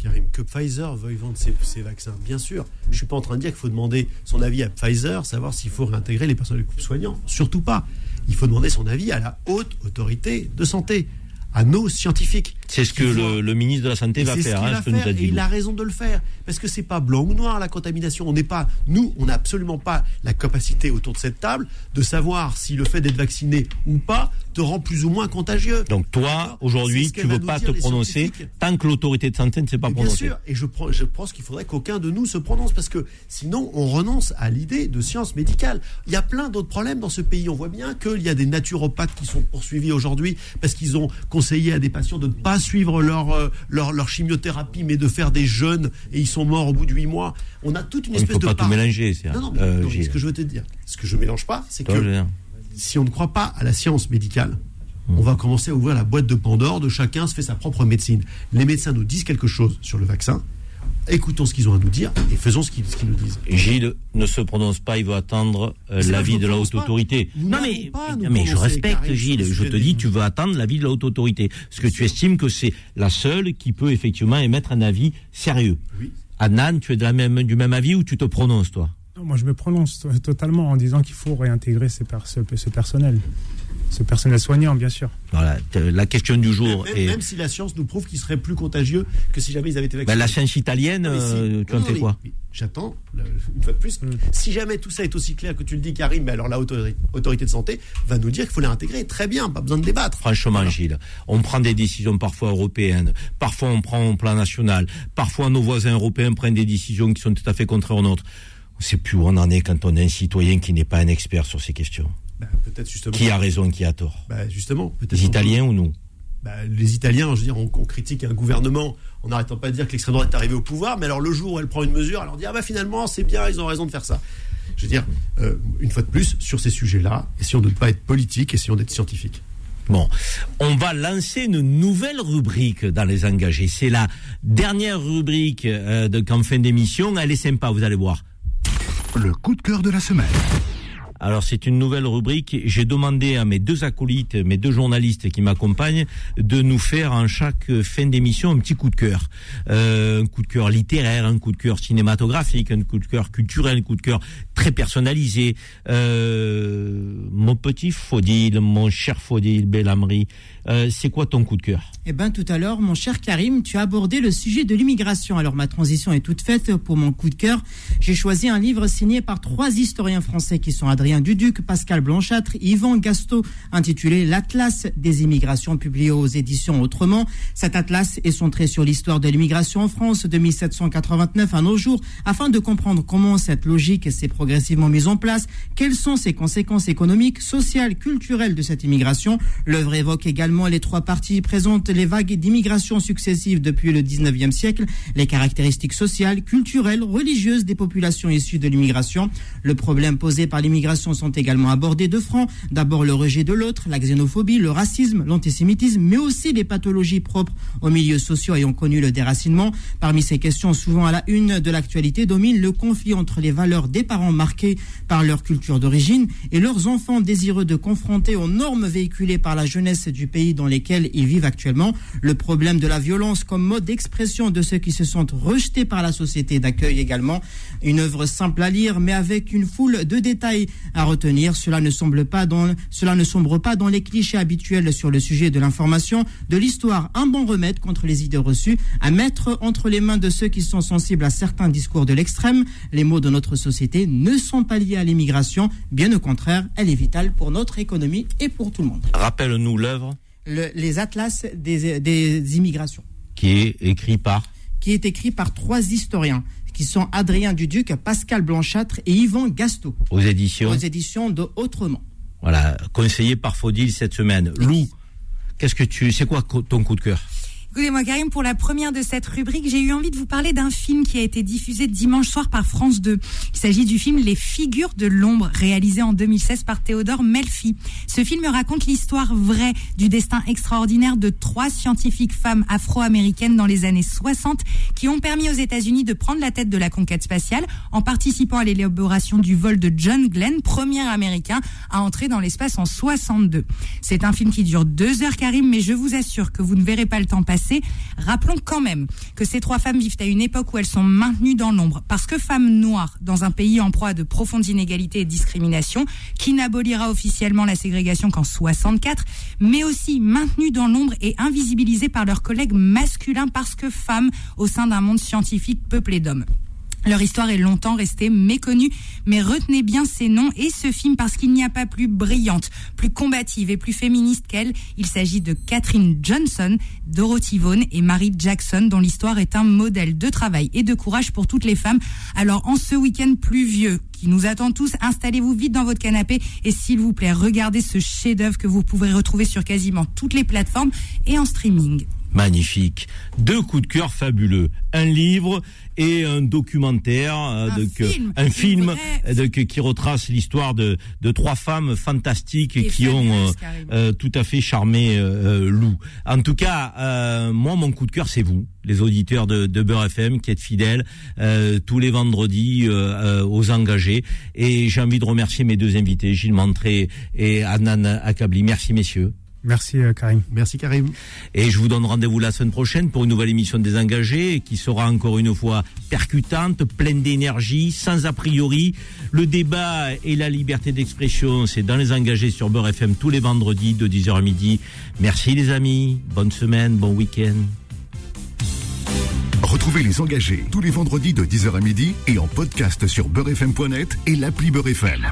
Karim, que Pfizer veuille vendre ses, ses vaccins, bien sûr. Je ne suis pas en train de dire qu'il faut demander son avis à Pfizer, savoir s'il faut réintégrer les personnels soignants. Surtout pas. Il faut demander son avis à la haute autorité de santé, à nos scientifiques. C'est ce que le, le, ministre de la Santé Et va faire, hein, va et il a raison de le faire parce que c'est pas blanc ou noir la contamination. On n'est pas, nous, on n'a absolument pas la capacité autour de cette table de savoir si le fait d'être vacciné ou pas te rend plus ou moins contagieux. Donc toi, aujourd'hui, tu qu'elle veux pas te prononcer tant que l'autorité de santé ne s'est pas bien prononcée. sûr, et je, je pense qu'il faudrait qu'aucun de nous se prononce parce que sinon on renonce à l'idée de science médicale. Il y a plein d'autres problèmes dans ce pays. On voit bien qu'il y a des naturopathes qui sont poursuivis aujourd'hui parce qu'ils ont conseillé à des patients de ne pas suivre leur, euh, leur, leur chimiothérapie mais de faire des jeûnes et ils sont morts au bout de huit mois. On a toute une ne espèce faut de pas tout part- mélanger. c'est- Non, non, mais, euh, non, ce que je veux te dire, ce que je mélange pas, c'est que si on ne croit pas à la science médicale, on va commencer à ouvrir la boîte de Pandore de chacun se fait sa propre médecine. Les médecins nous disent quelque chose sur le vaccin. Écoutons ce qu'ils ont à nous dire et faisons ce qu'ils nous disent. Gilles ne se prononce pas, il veut attendre euh, l'avis de la haute pas. autorité. Nous Non mais, je respecte Gilles, je te dis tu veux attendre l'avis de la haute autorité. Parce que tu estimes que c'est la seule qui peut effectivement émettre un avis sérieux. Oui. Anan, tu es de la même, du même avis ou tu te prononces toi? Non, moi, je me prononce to- totalement en disant qu'il faut réintégrer ces per- ce, ce personnel. Ce personnel soignant, bien sûr. Voilà, t- la question du jour Même, est... même si la science nous prouve qu'ils seraient plus contagieux que si jamais ils avaient été vaccinés. Ben, la science italienne, si- euh, tu non, en non, fais mais- quoi? J'attends, une fois de plus. Si jamais tout ça est aussi clair que tu le dis, Karim, mais alors la autorité, autorité de santé va nous dire qu'il faut les intégrer. Très bien, pas besoin de débattre. Franchement, Gilles, on prend des décisions parfois européennes, parfois on prend au plan national, parfois nos voisins européens prennent des décisions qui sont tout à fait contraires aux nôtres. On ne sait plus où on en est quand on est un citoyen qui n'est pas un expert sur ces questions. Bah, peut-être justement. Qui a raison, qui a tort Bah, justement. peut-être Les Italiens ou nous Bah, les Italiens, je veux dire, on, on critique un gouvernement en n'arrêtant pas de dire que l'extrême droite est arrivée au pouvoir, mais alors le jour où elle prend une mesure, elle leur dit ah bah finalement c'est bien, ils ont raison de faire ça. Je veux dire, euh, une fois de plus, sur ces sujets-là, essayons de ne pas être politique, essayons d'être scientifique. Bon, on va lancer une nouvelle rubrique dans les engagés. C'est la dernière rubrique euh, de qu'en fin d'émission. Elle est sympa, vous allez voir. Le coup de cœur de la semaine. Alors c'est une nouvelle rubrique. J'ai demandé à mes deux acolytes, mes deux journalistes qui m'accompagnent, de nous faire en chaque fin d'émission un petit coup de cœur. Euh, un coup de cœur littéraire, un coup de cœur cinématographique, un coup de cœur culturel, un coup de cœur très personnalisé. Euh, mon petit Faudil, mon cher Faudil Bellamri, euh, c'est quoi ton coup de cœur? Eh bien, tout à l'heure, mon cher Karim, tu as abordé le sujet de l'immigration. Alors, ma transition est toute faite pour mon coup de cœur. J'ai choisi un livre signé par trois historiens français qui sont Adrien Duduc, Pascal Blanchâtre, Yvan Gasto, intitulé L'Atlas des immigrations, publié aux éditions Autrement. Cet atlas est centré sur l'histoire de l'immigration en France de 1789 à nos jours, afin de comprendre comment cette logique s'est progressivement mise en place, quelles sont ses conséquences économiques, sociales, culturelles de cette immigration. L'œuvre évoque également les trois parties, présente les vagues d'immigration successives depuis le 19e siècle, les caractéristiques sociales, culturelles, religieuses des populations issues de l'immigration. Le problème posé par l'immigration sont également abordés de front. D'abord le rejet de l'autre, la xénophobie, le racisme, l'antisémitisme, mais aussi les pathologies propres aux milieux sociaux ayant connu le déracinement. Parmi ces questions, souvent à la une de l'actualité, domine le conflit entre les valeurs des parents marqués par leur culture d'origine et leurs enfants désireux de confronter aux normes véhiculées par la jeunesse du pays dans lesquels ils vivent actuellement. Le problème de la violence comme mode d'expression de ceux qui se sentent rejetés par la société d'accueil également. Une œuvre simple à lire, mais avec une foule de détails à retenir. Cela ne semble pas dans, cela ne sombre pas dans les clichés habituels sur le sujet de l'information, de l'histoire. Un bon remède contre les idées reçues à mettre entre les mains de ceux qui sont sensibles à certains discours de l'extrême. Les mots de notre société ne sont pas liés à l'immigration. Bien au contraire, elle est vitale pour notre économie et pour tout le monde. Rappelle-nous l'œuvre Le- les atlas des, des immigrations, qui est écrite par qui est écrit par trois historiens, qui sont Adrien Duduc, Pascal Blanchâtre et Yvan Gasto, aux éditions. aux éditions de Autrement. Voilà, conseillé par Faudil cette semaine. Lou, qu'est-ce que tu, c'est quoi ton coup de cœur? Écoutez-moi, Karim, pour la première de cette rubrique, j'ai eu envie de vous parler d'un film qui a été diffusé dimanche soir par France 2. Il s'agit du film Les Figures de l'ombre, réalisé en 2016 par Théodore Melfi. Ce film raconte l'histoire vraie du destin extraordinaire de trois scientifiques femmes afro-américaines dans les années 60 qui ont permis aux États-Unis de prendre la tête de la conquête spatiale en participant à l'élaboration du vol de John Glenn, premier américain à entrer dans l'espace en 62. C'est un film qui dure deux heures, Karim, mais je vous assure que vous ne verrez pas le temps passer Rappelons quand même que ces trois femmes vivent à une époque où elles sont maintenues dans l'ombre. Parce que femmes noires, dans un pays en proie à de profondes inégalités et discriminations, qui n'abolira officiellement la ségrégation qu'en 64, mais aussi maintenues dans l'ombre et invisibilisées par leurs collègues masculins parce que femmes au sein d'un monde scientifique peuplé d'hommes. Leur histoire est longtemps restée méconnue, mais retenez bien ces noms et ce film parce qu'il n'y a pas plus brillante, plus combative et plus féministe qu'elle. Il s'agit de Catherine Johnson, Dorothy Vaughan et Mary Jackson, dont l'histoire est un modèle de travail et de courage pour toutes les femmes. Alors en ce week-end pluvieux qui nous attend tous, installez-vous vite dans votre canapé et s'il vous plaît, regardez ce chef-d'œuvre que vous pouvez retrouver sur quasiment toutes les plateformes et en streaming. Magnifique. Deux coups de cœur fabuleux. Un livre et un documentaire, euh, Un film, un qui retrace l'histoire de, de trois femmes fantastiques Et qui ont euh, euh, tout à fait charmé euh, Lou. En tout cas, euh, moi, mon coup de cœur, c'est vous, les auditeurs de, de Beurre FM, qui êtes fidèles tous les vendredis aux engagés. Et j'ai envie de remercier mes deux invités, Gilles Montré et Anan Akabli. Merci, messieurs. Merci euh, Karim. Merci Karim. Et je vous donne rendez-vous la semaine prochaine pour une nouvelle émission des engagés qui sera encore une fois percutante, pleine d'énergie, sans a priori. Le débat et la liberté d'expression, c'est dans les engagés sur Beurre FM tous les vendredis de 10h à midi. Merci les amis, bonne semaine, bon week-end. Retrouvez les engagés tous les vendredis de 10h à midi et en podcast sur beurrefm.net et l'appli Beurre FM.